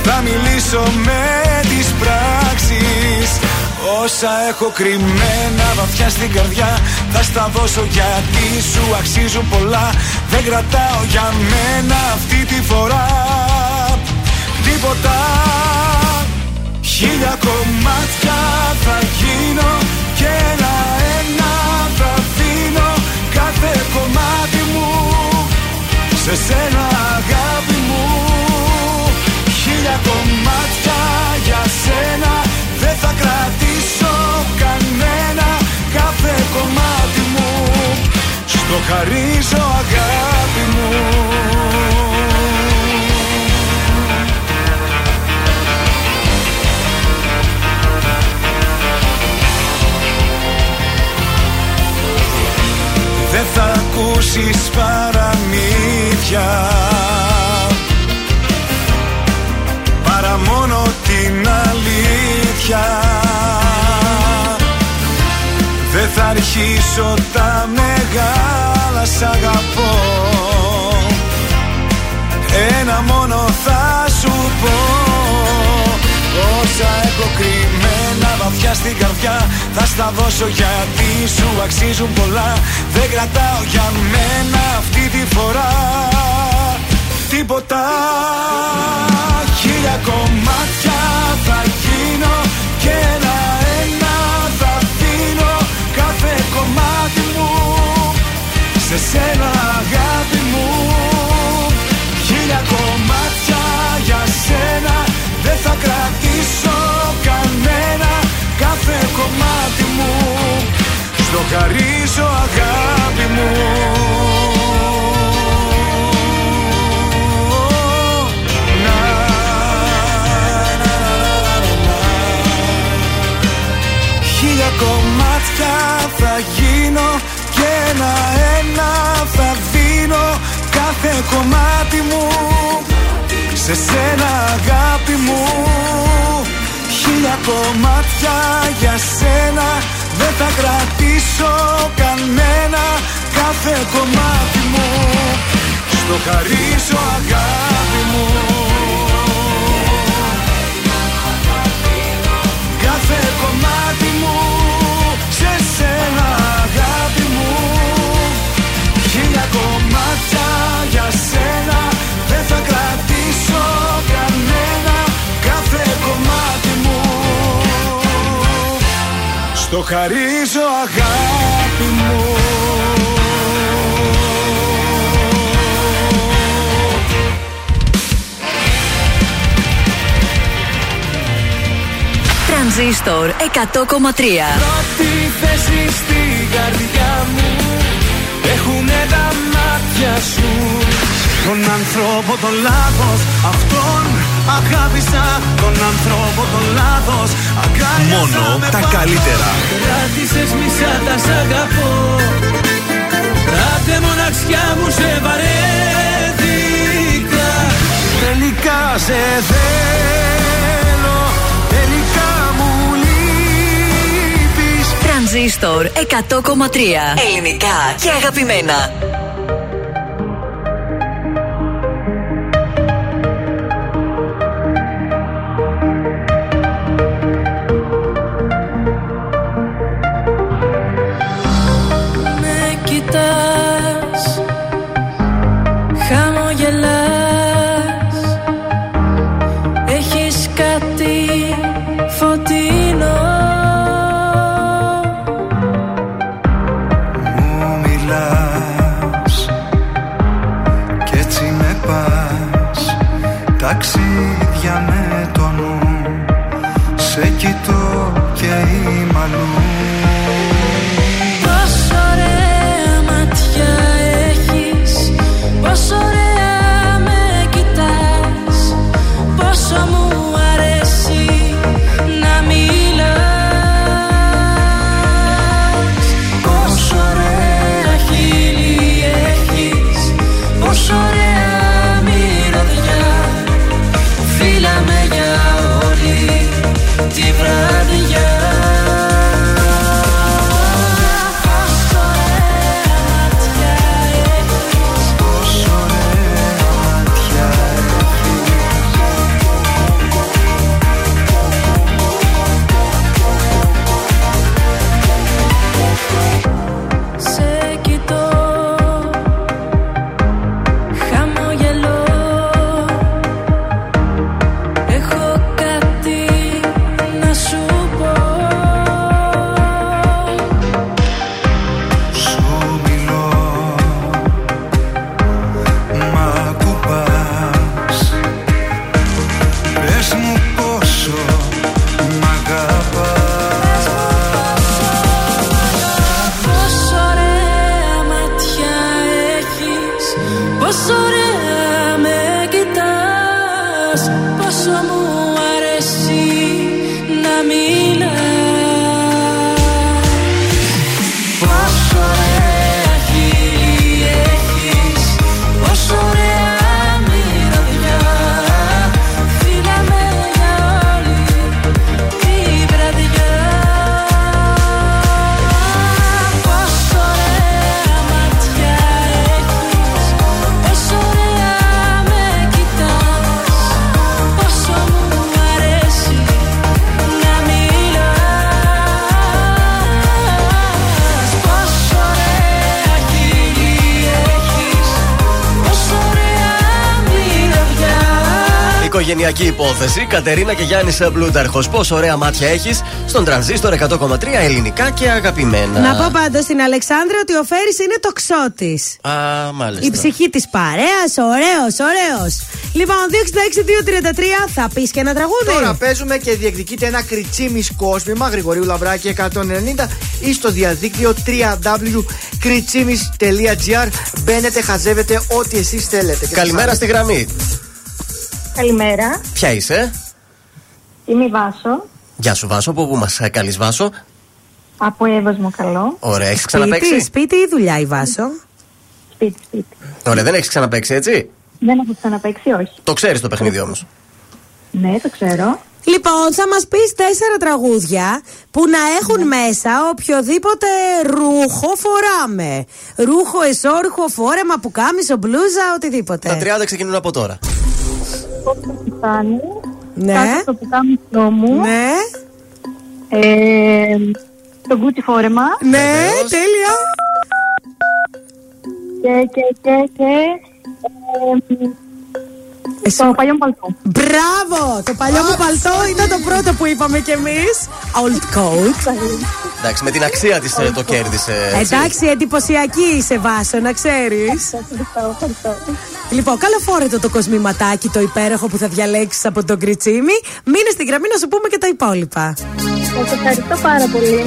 Θα μιλήσω με τις πράξεις. Όσα έχω κρυμμένα βαθιά στην καρδιά Θα στα δώσω γιατί σου αξίζουν πολλά Δεν κρατάω για μένα αυτή τη φορά Τίποτα. Χίλια κομμάτια θα γίνω Και ένα-ένα θα δίνω Κάθε κομμάτι μου Σε σένα αγάπη μου. Χίλια κομμάτια για σένα Δεν θα κρατήσω κανένα Κάθε κομμάτι μου Στο χαρίζω αγάπη μου. Δεν θα ακούσεις παραμύθια. Παρά μόνο την αλήθεια. Δεν θα αρχίσω τα μεγάλα σ' αγαπώ. Ένα μόνο θα σου πω. Όσα έχω κρυμμένα βαθιά στην καρδιά Θα στα δώσω γιατί σου αξίζουν πολλά. Δεν κρατάω για μένα αυτή τη φορά Τίποτα. Χίλια κομμάτια θα γίνω Και ένα-ένα χαρίζω αγάπη μου. Να, να, να, να, να. Χίλια κομμάτια θα γίνω Και ένα-ένα θα δίνω Κάθε κομμάτι μου. Σε σένα αγάπη μου. Χίλια κομμάτια για σένα Δεν θα κρατήσω κανένα Κάθε κομμάτι μου. Στο χαρίζω αγάπη μου. Κάθε κομμάτι μου σε σένα αγάπη μου. Χίλια κομμάτια για σένα. Δεν θα κρατήσω Στο χαρίζω αγάπη μου. Τρανζίστορ 100,3 Πρώτη θέση στην καρδιά μου. Έχουνε τα μάτια σου. Τον άνθρωπο τον λάθος Αυτόν αγάπησα Τον άνθρωπο τον λάθος Αγκάλιασα Μόνο με τα πάθος. καλύτερα. Κράτησες μισά τα σ' αγαπώ μοναξιά μου σε βαρέθηκα Τελικά σε θέλω Τελικά μου λείπεις Τρανζίστορ 100,3 Ελληνικά και αγαπημένα. Υπόθεση. Κατερίνα και Γιάννη Μπλούνταρχο. Πόσο ωραία μάτια έχεις στον τρανζίστορ 100,3 ελληνικά και αγαπημένα. Να πω πάντω στην Αλεξάνδρα ότι ο Φέρι είναι το ξώτη. Α, μάλιστα. Η ψυχή της παρέας, ωραίος, ωραίος. Λοιπόν, 266-233, θα πεις και ένα τραγούδι. Τώρα παίζουμε και διεκδικείτε ένα κριτσίμι κόσμημα Γρηγορίου Λαμπράκη 190 ή στο διαδίκτυο www.κριτσίμι.gr. Μπαίνετε, χαζεύετε ό,τι εσείς θέλετε. Και Καλημέρα σας στη γραμμή. Καλημέρα. Ποια είσαι, Είμαι η Βάσο. Γεια σου Βάσο, από πού μας καλείς Βάσο; Από Εύωσμο καλό. Ωραία, έχεις Σπίτι, ξαναπέξει; σπίτι ή δουλειά η Βάσο; Σπίτι, σπίτι. Ωραία, δεν έχεις ξαναπέξει έτσι; Δεν έχω ξαναπέξει, όχι. Το ξέρεις το παιχνίδι όμως. Ναι, το ξέρω. Λοιπόν, θα μας πεις τέσσερα τραγούδια που να έχουν μέσα οποιοδήποτε ρούχο φοράμε. Ρούχο, εσόρουχο, φόρεμα, πουκάμισο, μπλούζα, οτιδήποτε. Τα 30 ξεκινούν από τώρα. Φτάνει. Ναι. Κάτω το πουκάμισό μου. Ναι. Ε, το γκούτσι φόρεμα. Ναι, τέλεια. Και, και, και, και. Ε, το παλιό μου παλτό. Μπράβο! Το παλιό μου παλτό ήταν το πρώτο που είπαμε κι εμείς. Old coat. Εντάξει, με την αξία της το κέρδισε. έτσι. Εντάξει, εντυπωσιακή είσαι Βάσο, να ξέρεις. Ευχαριστώ, ευχαριστώ. Λοιπόν, καλοφόρετο το κοσμηματάκι το υπέροχο που θα διαλέξεις από τον Κριτσίμη. Μείνε στην γραμμή να σου πούμε και τα υπόλοιπα. Σας ευχαριστώ πάρα πολύ.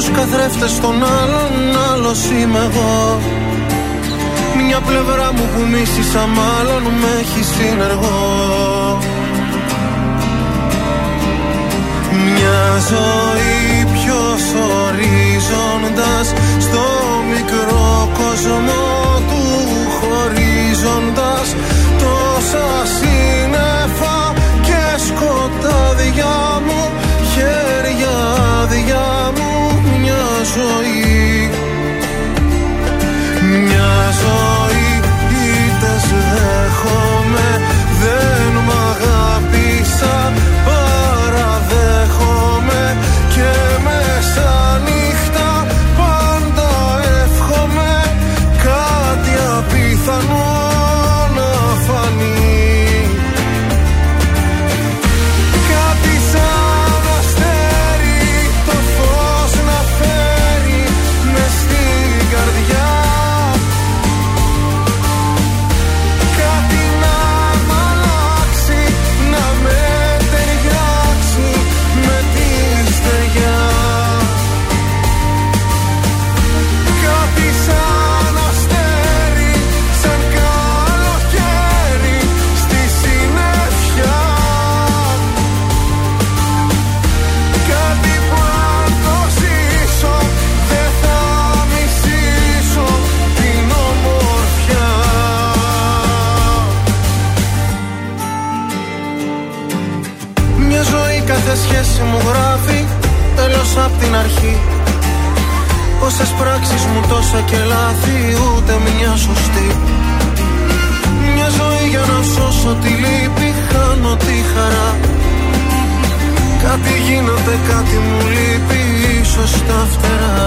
στους καθρέφτες των άλλων άλλος είμαι εγώ. Μια πλευρά μου που μίσησα μάλλον με έχει συνεργό. Μια ζωή πιο ορίζοντας στο μικρό κόσμο του χωρίζοντας τόσα σύννεφα και σκοτάδια μου χέρια άδεια. 所以 την αρχή. Πράξεις μου τόσα και λάθη ούτε μια σωστή. Μια ζωή για να σώσω τη λύπη χάνω τη χαρά. Κάτι γίνεται, κάτι μου λείπει ίσως τα φτερά.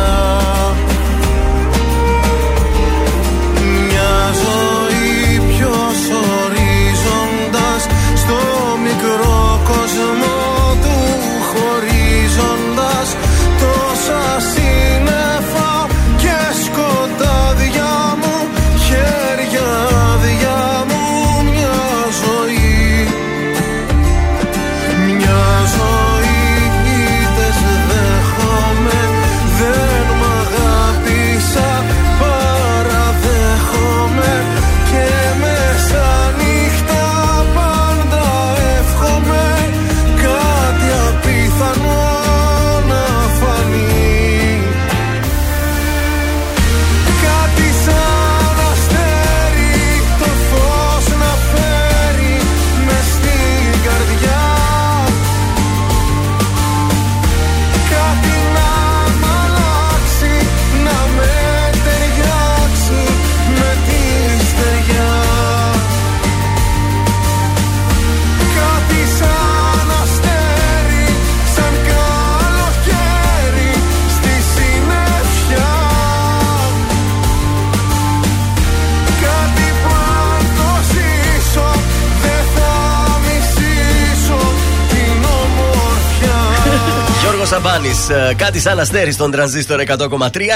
Γιώργο Σαμπάνη, κάτι σαν αστέρι στον τρανζίστορ 100,3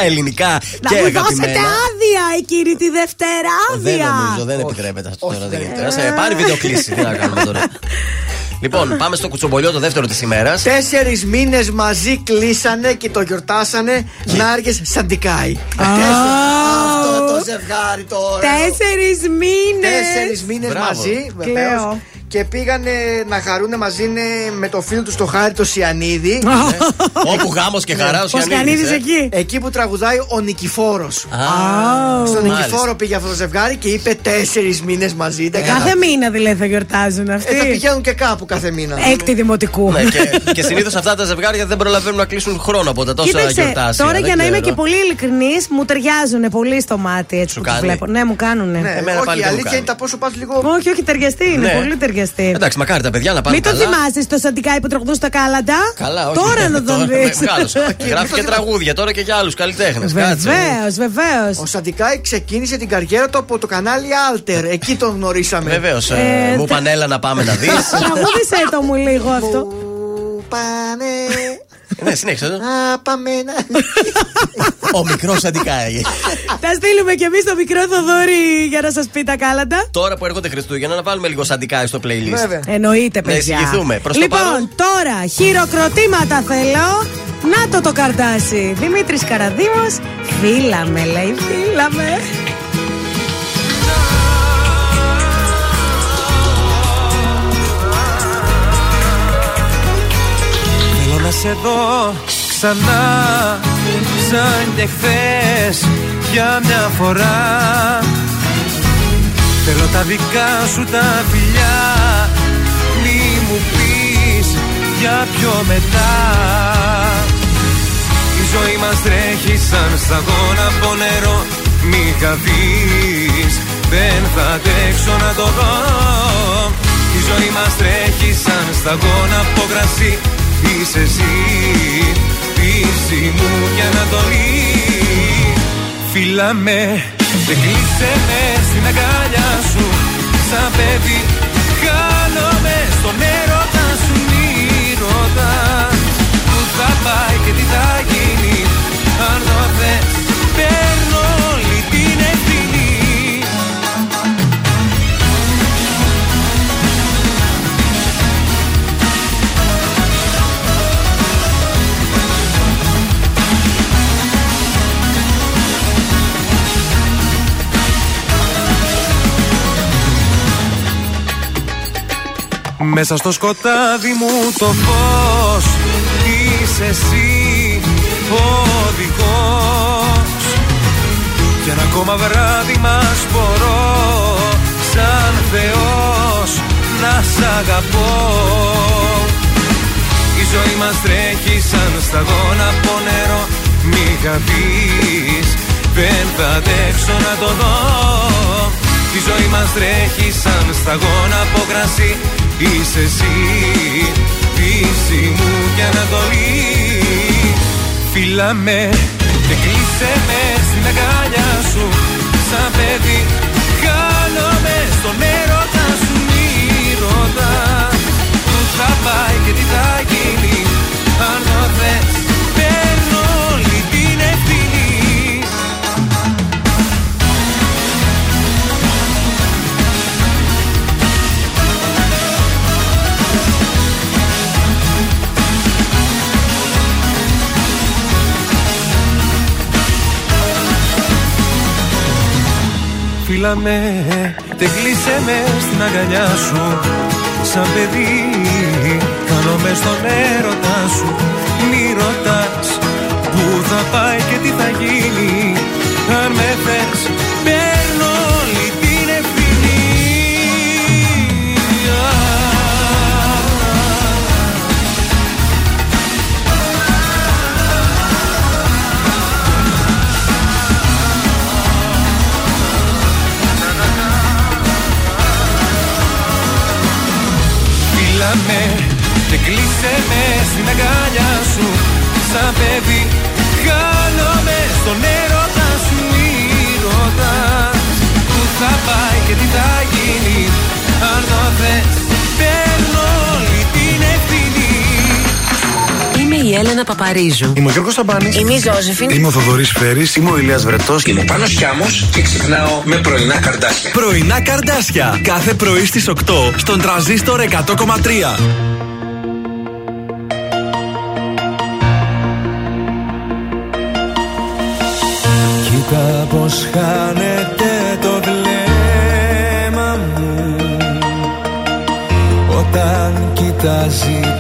ελληνικά Να και μου δώσετε αγαπημένα. άδεια εκείνη τη Δευτέρα. Δεν Άδεια. νομίζω, δεν επιτρέπεται αυτό τώρα. Δεν γίνεται. Σε πάρει βιντεοκλήση. Τι να (laughs) κάνουμε τώρα. Λοιπόν, πάμε στο κουτσομπολιό το δεύτερο της ημέρας. Τέσσερις μήνες μαζί κλείσανε και το γιορτάσανε Νάργε Σαντικάι. Αυτό το ζευγάρι τώρα. Τέσσερις μήνες. Τέσσερις μήνες Μπράβο. μαζί, Κλαίω. βεβαίω. Και πήγανε να χαρούν μαζί ναι, με το φίλο του στο χάρι το Σιανίδη. Όπου γάμος και χαράς ο Ο Σιανίδης, Σιανίδης ε. εκεί. Εκεί που τραγουδάει ο Νικηφόρος. Α, Στον μάλιστα. Νικηφόρο πήγε αυτό το ζευγάρι και είπε τέσσερις μήνες μαζί. Δεν Κάθε μήνα δηλαδή θα γιορτάζουν Ε, θα αυτοί. πηγαίνουν και κάπου κάθε μήνα. Έκτη δημοτικού. Ναι, και, και συνήθως αυτά τα ζευγάρια δεν προλαβαίνουν να κλείσουν χρόνο από τα τόσα Κοίταξε, γιορτάσια. τώρα δεν για να είμαι ξέρω. και πολύ ειλικρινής, μου ταιριάζουν πολύ στο μάτι έτσι Σου που τους κάνει; βλέπω. Ναι, μου κάνουν. Ναι, Εμένα πάλι όχι, η δεν μου αλήθεια κάνει. είναι τα πόσο πας λίγο. Όχι, όχι, ταιριαστή είναι. Ναι. Πολύ ταιριαστή. Εντάξει, μακάρι τα παιδιά να πάνε Μην το καλά. θυμάσαι στο Σαντικάι που τραγουδούν στα κάλαντα. Καλά, όχι. Τώρα να τον δεις. Μεγάλος. (laughs) Γράφει και τραγούδια τώρα και για άλλους καλλιτέχνες. Βεβαίως, βεβαίως. Ο Σαντικάη ξεκίνησε την καριέρα του από το κανάλι Alter. Εκεί τον γνωρίσαμε. Βεβαίως. Ε, Μου τε- πανέλα να πάμε να δεις. (laughs) Τραγούδισε το μου λίγο αυτό. Που Πάνε. Ναι, συνέχισε το. Α, πάμε να. Ο μικρός αντικάει. Θα στείλουμε κι εμείς το μικρό Θοδόρη για να σας πει τα κάλαντα. Τώρα που έρχονται Χριστούγεννα να βάλουμε λίγο σαντικάι στο playlist. Βέβαια. Εννοείται, Να παιδιά. εισηγηθούμε. Προς το λοιπόν, παρόν. τώρα χειροκροτήματα θέλω. Να το το καρτάσι. Δημήτρης Καραδίμος Φίλα με, λέει. Φίλα σε δω ξανά σαν και χθες για μια φορά. Θέλω τα δικά σου τα φιλιά μη μου πεις για πιο μετά. Η ζωή μας τρέχει σαν σταγόνα από νερό μη χαθείς δεν θα αντέξω να το δω. Η ζωή μας τρέχει σαν σταγόνα από κρασί Είσαι εσύ, πίση μου και ανατολή Φίλα με και κλείσε με στην αγκάλια σου. Σαν παιδί χάνομαι στον έρωτα σου. Μη ρωτάς Πού θα πάει και τι θα γίνει. Αν το θες Μέσα στο σκοτάδι μου το φως Είσαι εσύ ο οδηγός Κι ένα ακόμα βράδυ μας μπορώ Σαν Θεός να σ' αγαπώ. Η ζωή μας τρέχει σαν σταγόνα από νερό Μη χαθείς δεν θα αντέξω να το δω Η ζωή μας τρέχει σαν σταγόνα από κρασί. Είσαι εσύ, Δύση μου και Ανατολή. Φίλα με και κλείσε με στην αγκαλιά σου. Σαν παιδί χάνομαι στον έρωτα σου Μη ρωτάς. Που θα πάει και τι θα γίνει Αν το θες Φίλα με και κλείσε με στην αγκαλιά σου. Σαν παιδί Κάνομαι στον έρωτά σου. Μη ρωτάς Πού θα πάει και τι θα γίνει. Αν με θες Παίρνω όλη Φίλα με και κλείσε με στην αγκαλιά σου. Σαν παιδί χάνομαι στον έρωτα σου Μη ρωτάς που θα πάει και τι θα γίνει Αν το θες παίρνω όλη την ευθύνη Είμαι η Έλενα Παπαρίζου. Είμαι ο Γιώργος Σαμπάνης. Είμαι η Ζώζεφιν. Είμαι ο Θοδωρής Φέρης. Είμαι ο Ηλίας Βρετός. Είμαι ο Πάνος Χιάμος και ξυπνάω με πρωινά καρδάσια. Πρωινά καρδάσια. Κάθε πρωί στις 8 στον τραζίστορ 100,3. Κοίτα πως χάνεται το βλέμμα μου Όταν κοιτάζει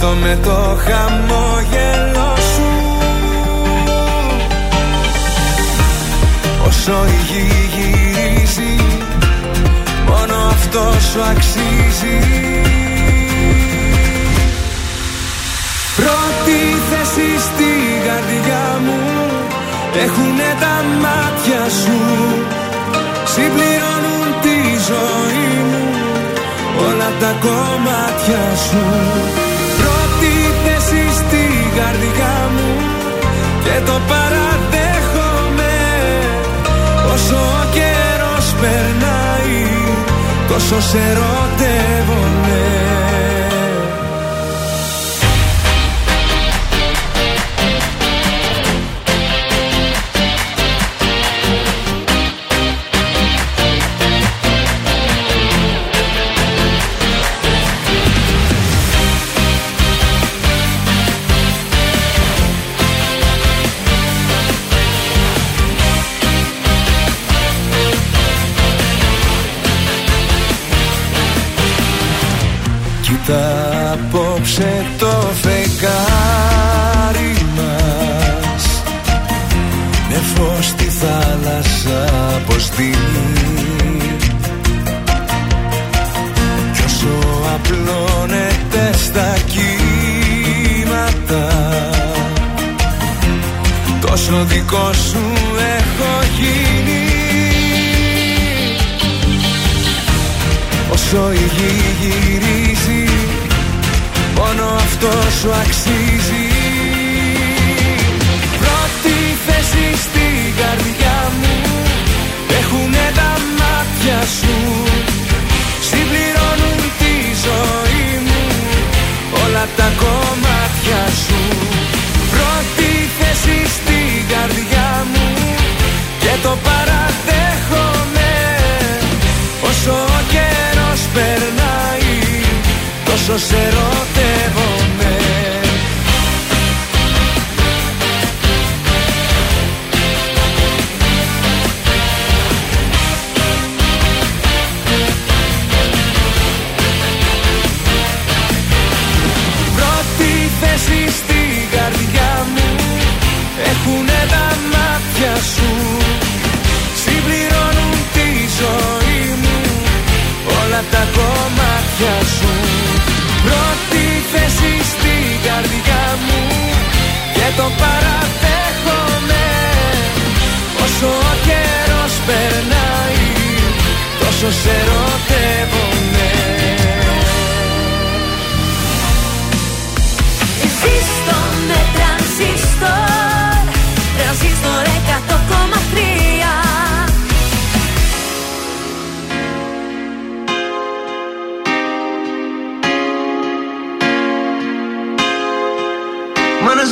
Σκέφτομαι το χαμόγελο σου. Όσο η γη γυρίζει Μόνο αυτό σου αξίζει. Πρώτη θέση στη καρδιά μου Έχουνε τα μάτια σου. Συμπληρώνουν τη ζωή μου Όλα τα κομμάτια σου. Πρώτη θέση στη καρδιά μου Και το παραδέχομαι. Όσο ο καιρός περνάει Τόσο σε ερωτεύομαι Κοίτα απόψε το φεγγάρι μας. Με φως στη θάλασσα αποστείλει Κι όσο απλώνεται στα κύματα Τόσο δικό σου έχω γίνει. Όσο η γη γυρίζει Μόνο αυτό σου αξίζει. Πρώτη θέση στην καρδιά μου. Έχουνε τα μάτια σου. Συμπληρώνουν τη ζωή μου. Όλα τα κομμάτια σου. Πρώτη θέση στην καρδιά μου. Και το παραδέχομαι. Όσο ο καιρός περνάει Τόσο σε ερωτεύομαι κομμάτια σου. Πρώτη θέση στην καρδιά μου Και το παραδέχομαι. Όσο ο καιρός περνάει Τόσο σε ερωτεύομαι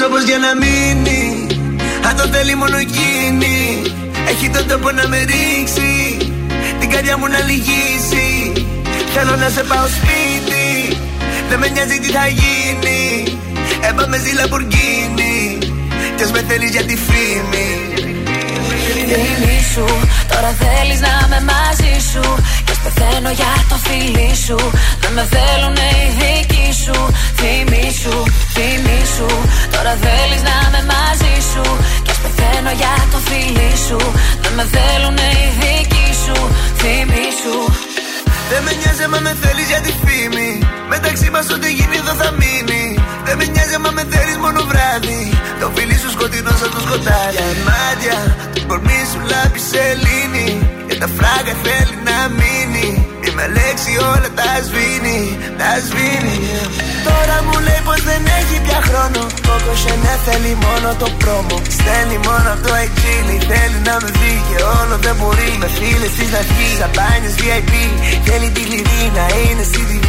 όπως για να μείνει. Αν το θέλει μόνο εκείνη Έχει τον τόπο να με ρίξει. Την καρδιά μου να λυγίσει. Θέλω να σε πάω σπίτι. Δεν με νοιάζει τι θα γίνει. Έπαμε ζει Λαμπουργκίνη Κι ας με θέλεις για τη φήμη. Φήμη σου, τώρα θέλεις να είμαι μαζί σου. Και ας πεθαίνω για το φίλι σου. Δεν με θέλουνε οι δικοί σου. Φήμη σου, φήμη σου. Τώρα θέλεις να είμαι μαζί σου. Και ας πεθαίνω για το φίλι σου. Δεν με θέλουνε οι δικοί σου. Φήμη σου. Δεν με νοιάζει άμα με θέλεις για τη φήμη. Μεταξύ μας ό,τι γίνει εδώ θα μείνει. Δεν με νοιάζει άμα με θέλεις μόνο βράδυ. Το φίλι σου σκοτεινό σαν το σκοτάδι. Για μάτια, το κορμί σου λάμπει σελήνη Και τα φράγκα θέλει να μείνει. Και με λέξη όλα τα σβήνει, τα σβήνει Τώρα μου λέει πως δεν έχει πια χρόνο. Κόκο ναι θέλει μόνο το πρόμο. Στέλνει μόνο από το εξήλι Θέλει να με δει και όλο δεν μπορεί. Με φίλες της να βγει Σαμπάνιες VIP Θέλει τη κλειδί να είναι στη TV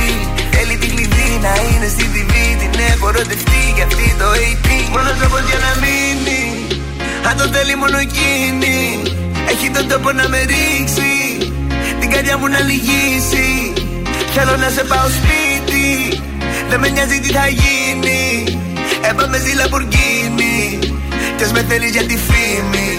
Θέλει τη κλειδί να είναι στη TV Την έχω ερωτευτεί για αυτή το AP Μόνος τρόπος για να μείνει Αν το θέλει μόνο εκείνη. Έχει τον τόπο να με ρίξει Την καρδιά μου να λυγίσει. Θέλω να σε πάω σπίτι. Δεν με νοιάζει τι θα γίνει. Έπαμε ζει Λαμπουργκίνη Κι ας με θέλεις για τη φήμη.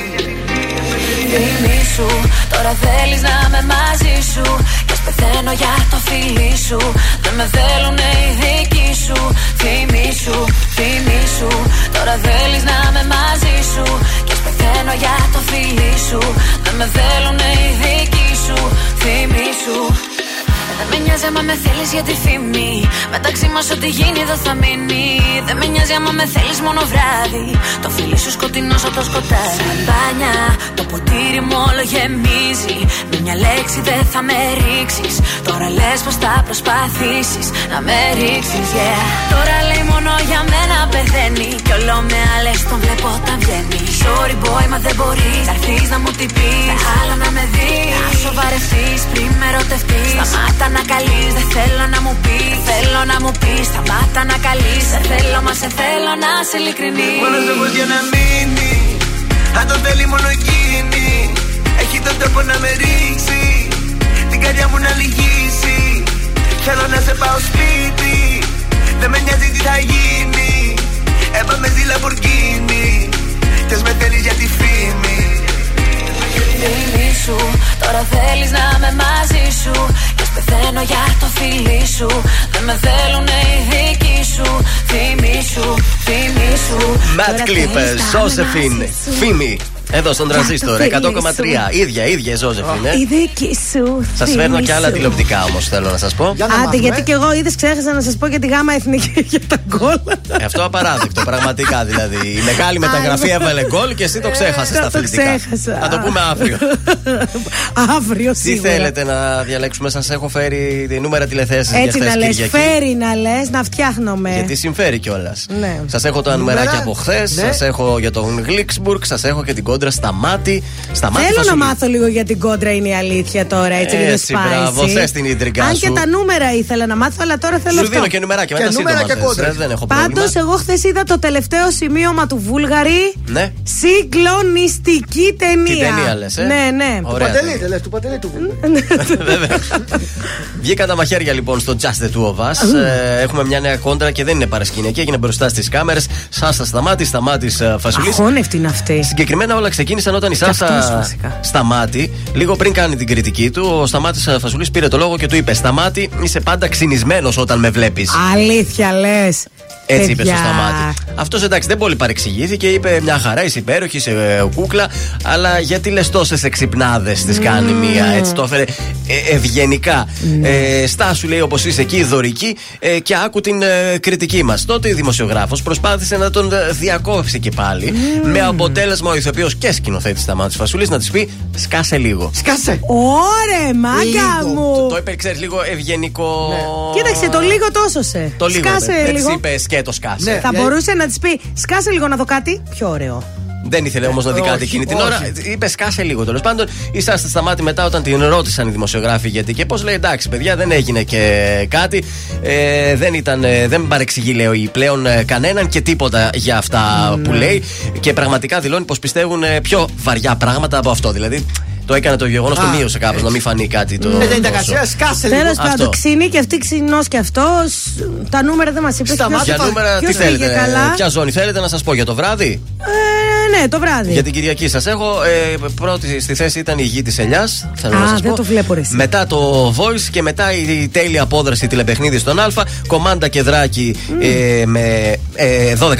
Φήμη σου, τώρα θέλεις να είμαι μαζί σου. Και ας πεθαίνω για το φίλι σου. Δεν με θέλουνε οι δικοί σου. Φήμη σου, φήμη σου. Τώρα θέλεις να είμαι μαζί σου. Και ας πεθαίνω για το φίλι σου. Δεν με θέλουνε οι δικοί σου Φήμη σου δεν με νοιάζει άμα με θέλεις για τη φήμη. Μεταξύ μας ό,τι γίνει δεν θα μείνει. Δεν με νοιάζει άμα με θέλεις μόνο βράδυ. Το φίλι σου σκοτεινό σαν το σκοτάδι. Σαμπάνια, το ποτήρι μου όλο γεμίζει. Με μια λέξη δεν θα με ρίξεις. Τώρα λες πως θα προσπαθήσεις να με ρίξεις, yeah. Τώρα λέει μόνο για μένα πεθαίνει. Κι όλο με άλλες τον βλέπω όταν βγαίνει. Sorry boy, μα δεν μπορείς να έρθεις να μου την πεις. Άλλο να με δεις. Να σοβαρευτείς πριν με ερωτευτείς. Σταμάτα να καλεί, δεν θέλω να μου πεις. Θέλω να μου πεις, σταμάτα να καλείς. Σε θέλω, μα σε θέλω να σε ειλικρινή. Μόνος τρόπος για να μείνει Αν το θέλει μόνο εκείνη Έχει τον τρόπο να με ρίξει Την καρδιά μου να λυγίσει Θέλω να σε πάω σπίτι Δεν με νοιάζει τι θα γίνει Έπαμε ζει Λαμπουργκίνη Κι ας με θέλεις για τη φήμη Φίλη σου, τώρα θέλεις να είμαι μαζί σου Και ας πεθαίνω για το φίλι σου Δεν με θέλουνε οι δικοί σου Φήμη σου, φήμη σου Ματ Τώρα Κλίπ, θέλεις να είμαι Ζώσεφιν, μαζί σου. Φίμη. Εδώ στον τραζίστορ, το φίλι 100,3. σου. ίδια, ίδια η Ζώσεφιν, ε. Η δική σου. Σα φήμη φέρνω και άλλα σου. τηλεοπτικά όμως, θέλω να σας πω. Άντε, γιατί και εγώ είδες, ξέχασα να σας πω για τη γάμα εθνική (laughs) για τα γκολ. Ε, Αυτό απαράδεκτο, πραγματικά δηλαδή. Η μεγάλη μεταγραφή έβαλε γκολ και εσύ το ξέχασες στα το αθλητικά. ξέχασα. Θα το πούμε αύριο. (laughs) Αύριο Τι σίγουρα. θέλετε να διαλέξουμε, σας έχω φέρει τη νούμερα τηλεθέσει για Έτσι χθες να λες, Κυριακή. φέρει να λες, να φτιάχνουμε. Γιατί συμφέρει κιόλας. Ναι. Σας έχω τα νουμεράκια από χθες, Ναι. σας έχω για τον Γλίξμπουργκ, σας έχω και την κόντρα στα μάτι. Στα μάτι Θέλω θα να σου μάθω λίγο για την κόντρα, είναι η αλήθεια τώρα, έτσι, λίγο Έτσι, spicy. μπράβο, θες την ίντριγκα Αν σου. και τα νούμερα ήθελα να μάθω, αλλά τώρα θέλω Σου αυτό. δίνω και νουμεράκια, μετά σύντομα θες, ε, δεν έχω πρόβλημα. Πάντως, εγώ χθες είδα το τελευταίο σημείωμα του Βούλγαρη. Ναι. Συγκλονιστική ταινία. Τι ταινία λες, ε; Ναι, ναι. Ωραία. Παντελή, δεν λες, του Παντελή του Βέβαια. Βγήκαν τα μαχαίρια λοιπόν στο Just the Two of Us. Ε, έχουμε μια νέα κόντρα και δεν είναι παρασκηνιακή. Έγινε μπροστά στις κάμερες. Σάσα σταμάτης, σταμάτης Φασουλής. Αχώνευτη είναι αυτή. Συγκεκριμένα όλα ξεκίνησαν όταν η Και αυτός, Σάσα βασικά. Σταμάτη, λίγο πριν κάνει την κριτική του, ο Σταμάτης Φασουλής πήρε το λόγο και του είπε: Σταμάτη, είσαι πάντα ξυνισμένος όταν με βλέπεις. Αλήθεια λες. Έτσι είπε στο Παιδιά. σταμάτη. Αυτός εντάξει δεν πολύ παρεξηγήθηκε, είπε μια χαρά, είσαι υπέροχη, είσαι ε, κούκλα. Αλλά γιατί λες τόσες εξυπνάδες τη κάνει μία, έτσι το έφερε ε, ευγενικά. Ε, στάσου λέει όπως είσαι εκεί, δωρική ε, και άκου την ε, κριτική μας. Τότε η δημοσιογράφος προσπάθησε να τον ε, διακόψει και πάλι. Με αποτέλεσμα ο ηθοποιός και σκηνοθέτης Σταμάτη Φασούλης να της πει σκάσε λίγο. Σκάσε! Ωρε, μάγκα μου! Το είπε, ξέρεις, λίγο ευγενικό. Κοίταξε, το λίγο τόσο σε. Το λίγο. Σκάσε δεν λίγο. της είπες σκέτο σκάσε. Θα μπορούσε να της πει, σκάσε λίγο να δω κάτι. Πιο ωραίο. Δεν ήθελε όμως να δει κάτι όχι, εκείνη την όχι. ώρα. Είπε σκάσε λίγο τέλος πάντων. Είσαστε σταμάτη μετά όταν την ρώτησαν οι δημοσιογράφοι γιατί και πώς λέει εντάξει παιδιά δεν έγινε και κάτι. Ε, δεν, ήταν, ε, δεν παρεξηγεί λέει πλέον ε, κανέναν και τίποτα για αυτά που λέει. Και πραγματικά δηλώνει πως πιστεύουν ε, πιο βαριά πράγματα από αυτό. Δηλαδή το έκανε το γεγονός, το Α, μείωσε κάπως να μην φανεί κάτι το. Ε, δεν ήταν τόσο. κασία, σκάσε λίγο. Τέλο Αυτό. πάντων, ξύνη και αυτή ξυνός και αυτός. Τα νούμερα δεν μας είπε. Σταμάτα, Για νούμερα, τι ποιος πήγε θέλετε, καλά; ποια ζώνη θέλετε να σας πω για το βράδυ; Ε, ναι, το βράδυ. Για την Κυριακή σας έχω. Ε, πρώτη στη θέση ήταν η γη της Ελιάς. Θέλω Α, να σας δεν πω. το βλέπω, ρε εσύ. Μετά το voice και μετά η τέλεια απόδραση τηλεπαιχνίδι στον Α. Κομάντα και δράκι ε, με ε, 12,6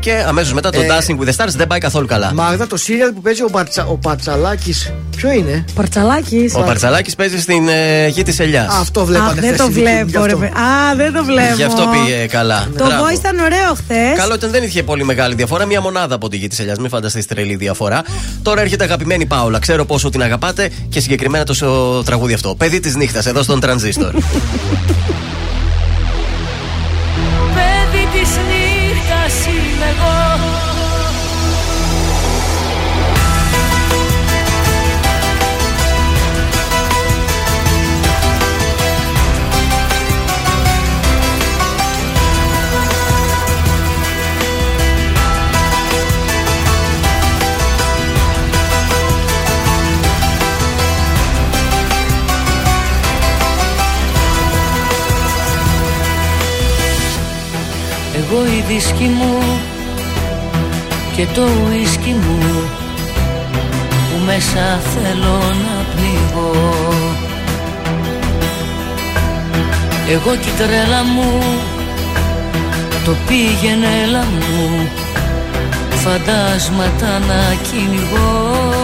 και αμέσως μετά το Ε, Dancing with the Stars δεν πάει καθόλου καλά. Μάγδα, το σύριαλ που παίζει ο, Μπαρτσα, ο Πατσαλάκη. Ποιος είναι; Παρτσαλάκι. Ο Παρτσαλάκης παίζει στην ε, γη της Ελιάς. Α, αυτό βλέπατε Αχ, δεν χθες το στη δική μου, γι' βλέπω, ρε αυτό. παιδί. Α, δεν το βλέπω. Γι' αυτό πήγε καλά. Το Μπράβο. voice ήταν ωραίο χθες. Καλό ήταν, δεν είχε πολύ μεγάλη διαφορά. Μία μονάδα από τη γη της Ελιάς. Μην φανταστείς τρελή διαφορά. Τώρα έρχεται αγαπημένη Πάολα. Ξέρω πόσο την αγαπάτε και συγκεκριμένα το σο- τραγούδι αυτό. Παιδί της νύχτας εδώ στον Τρανζίστορ. (laughs) Εγώ η δίσκη μου και το ουίσκι μου που μέσα θέλω να πνιγώ. Εγώ κι η τρέλα μου το πήγαινε έλα μου φαντάσματα να κυνηγώ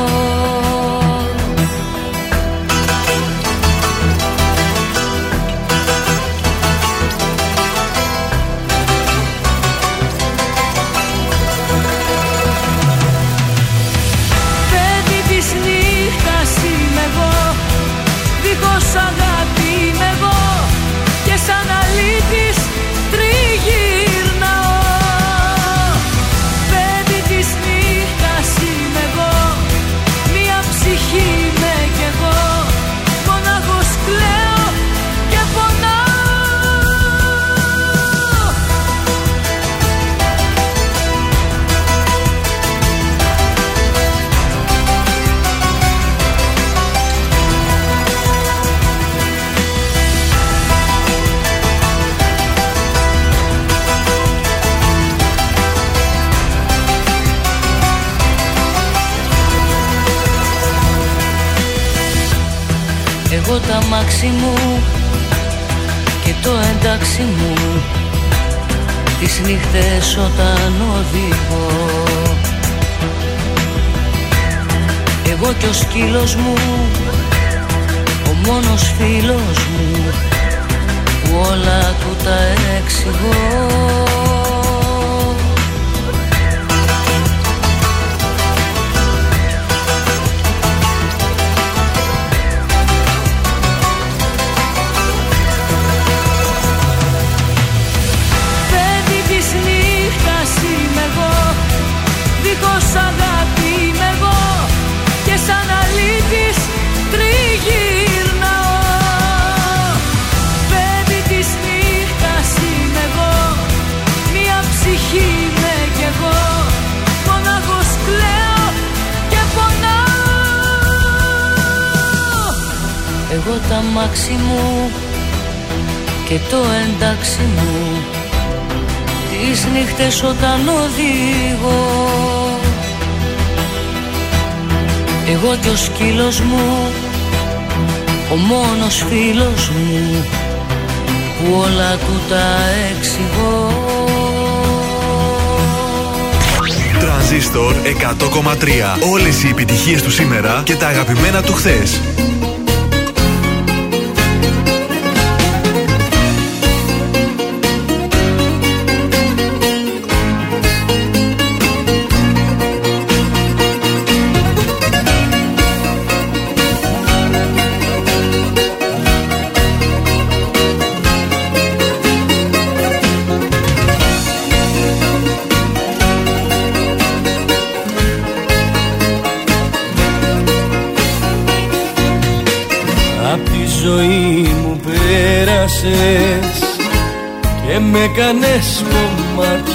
Εγώ τα μάξι μου και το εντάξει μου. Τις νύχτες όταν οδηγώ. Εγώ κι ο σκύλος μου Ο μόνος φίλος μου Που όλα του τα εξηγώ τα μάξι μου και το εντάξει μου τις νύχτες όταν οδηγώ Εγώ κι ο σκύλος μου ο μόνος φίλος μου που όλα του τα εξηγώ Τραζίστορ 100,3. Όλες οι επιτυχίες του σήμερα και τα αγαπημένα του χθες.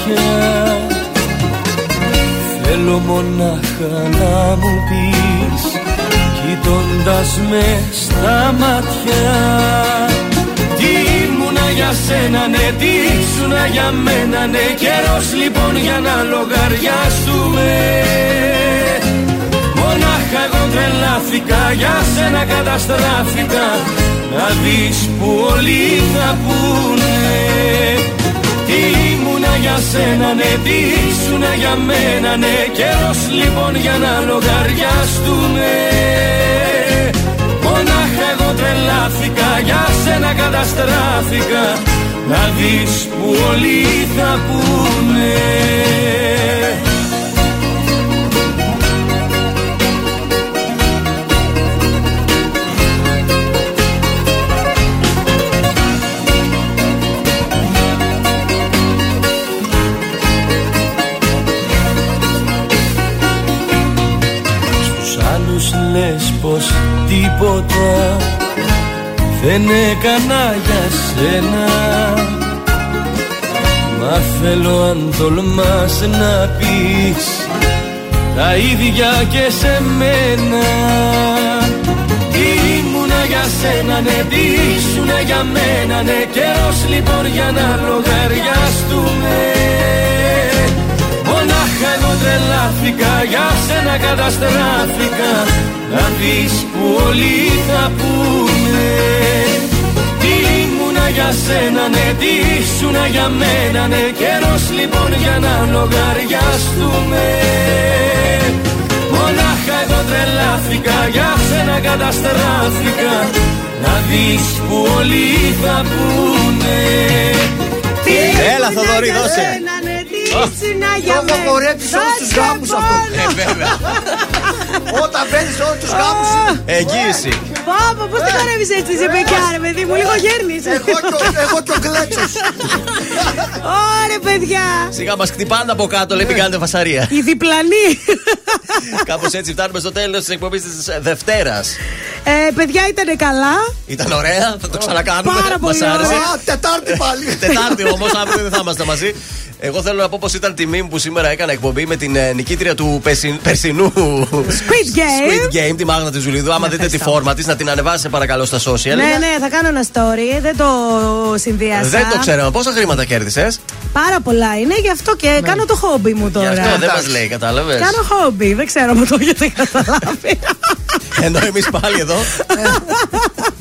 Κομμάτια Θέλω μονάχα να μου πεις κοιτώντας με στα μάτια. Τι ήμουνα για σένα ναι, τι ήσουνα για μένα ναι Καιρός λοιπόν για να λογαριάσουμε. Μονάχα εγώ τρελάθηκα για σένα καταστράφηκα Να δεις που όλοι θα πούνε. Τι ήμουνα για σένα ναι τι ήσουνα για μένα ναι. Καιρός λοιπόν για να λογαριαστούμε. Μονάχα εγώ τρελάθηκα για σένα καταστράφηκα. Να δεις που όλοι θα πούνε δεν έκανα για σένα. Μα θέλω αν τολμάς να πεις τα ίδια και σε μένα. Τι ήμουνα για σένα ναι, τι ήσουνα για μένα ναι Καιρός λοιπόν για να λογαριαστούμε. Μονάχα εγώ τρελάθηκα για σένα καταστράφηκα. Να δεις που όλοι θα πούνε Τι ήμουνα για σένα ναι τι ήσουνα για μένα ναι Καιρός λοιπόν για να λογαριαστούμε Μονάχα εγώ τρελάθηκα για σένα καταστράφηκα Να δεις που όλοι θα πούνε Τι Έλα, ήμουνα Θοδωρή, για δώσε. σένα, ναι, τι Τι ήσουνα για Το έχω μένα. χορέψει σε όλους τους Δώσε γάμους αυτό. πόνο. Ε, βέβαια. Όταν μπαίνει σε όλους τους γάμους. Εγγύηση. Πάπα, πώς την χορεύεις έτσι σε παιδιά, ρε παιδί μου, λίγο γέρνεις. Εγώ και ο- Εγώ και ο Κλέτσος. Ωρε παιδιά. Σιγά μας χτυπάνε από κάτω, λέει μην κάνετε φασαρία. Η διπλανή. Κάπως έτσι φτάνουμε στο τέλος της εκπομπής της Δευτέρας. Ε, παιδιά ήταν καλά; Ήταν ωραία, θα το ξανακάνουμε. Πάρα Μας πολύ άρεσε. ωραία. Α, Τετάρτη πάλι. Τετάρτη όμως, αύριο δεν θα είμαστε μαζί. Εγώ θέλω να πω πως ήταν τιμή μου που σήμερα έκανα εκπομπή με την ε, νικήτρια του περσι- περσινού Squid Game. Squid Game, τη Μάγνα της Ζουλίδου. Άμα δείτε τη φόρμα της, να την ανεβάσετε παρακαλώ στα social. Ναι, ναι, θα κάνω ένα story. Δεν το συνδυάσα. Δεν το ξέραμε. Πόσα χρήματα κέρδισες; Πάρα πολλά είναι, γι' αυτό και κάνω το χόμπι μου Γι' τώρα. αυτό δεν μας λέει, κατάλαβες; Κάνω χόμπι, δεν ξέρω αν το έχετε καταλάβει. Ενώ εμείς πάλι εδώ. (laughs)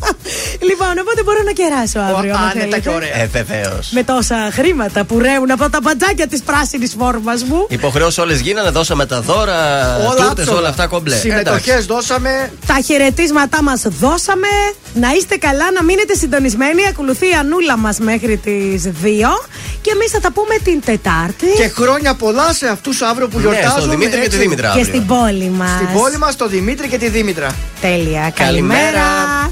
λοιπόν, οπότε μπορώ να κεράσω αύριο. άμα Άνετα θέλετε. και ωραία. Ε, βεβαίως. Με τόσα χρήματα που ρέουν από τα παντζάκια της πράσινης φόρμας μου. Υποχρεώσεις όλες γίνανε, δώσαμε τα δώρα, Όλα τούτες, άψογα. όλα αυτά κομπλέ. Συμμετοχές δώσαμε. Τα χαιρετίσματά μας δώσαμε. Να είστε καλά, να μείνετε συντονισμένοι. Ακολουθεί η Ανούλα μας μέχρι τις 2. Και εμείς θα τα πούμε την Τετάρτη. Και χρόνια πολλά σε αυτούς αύριο που Ναι, γιορτάζουν. στον Δημήτρη και τη έτσι. Δήμητρα. Και αύριο. στην πόλη μας. Στην πόλη μας, τον Δημήτρη και τη Δήμητρα. Τέλεια. Καλημέρα. Καλημέρα.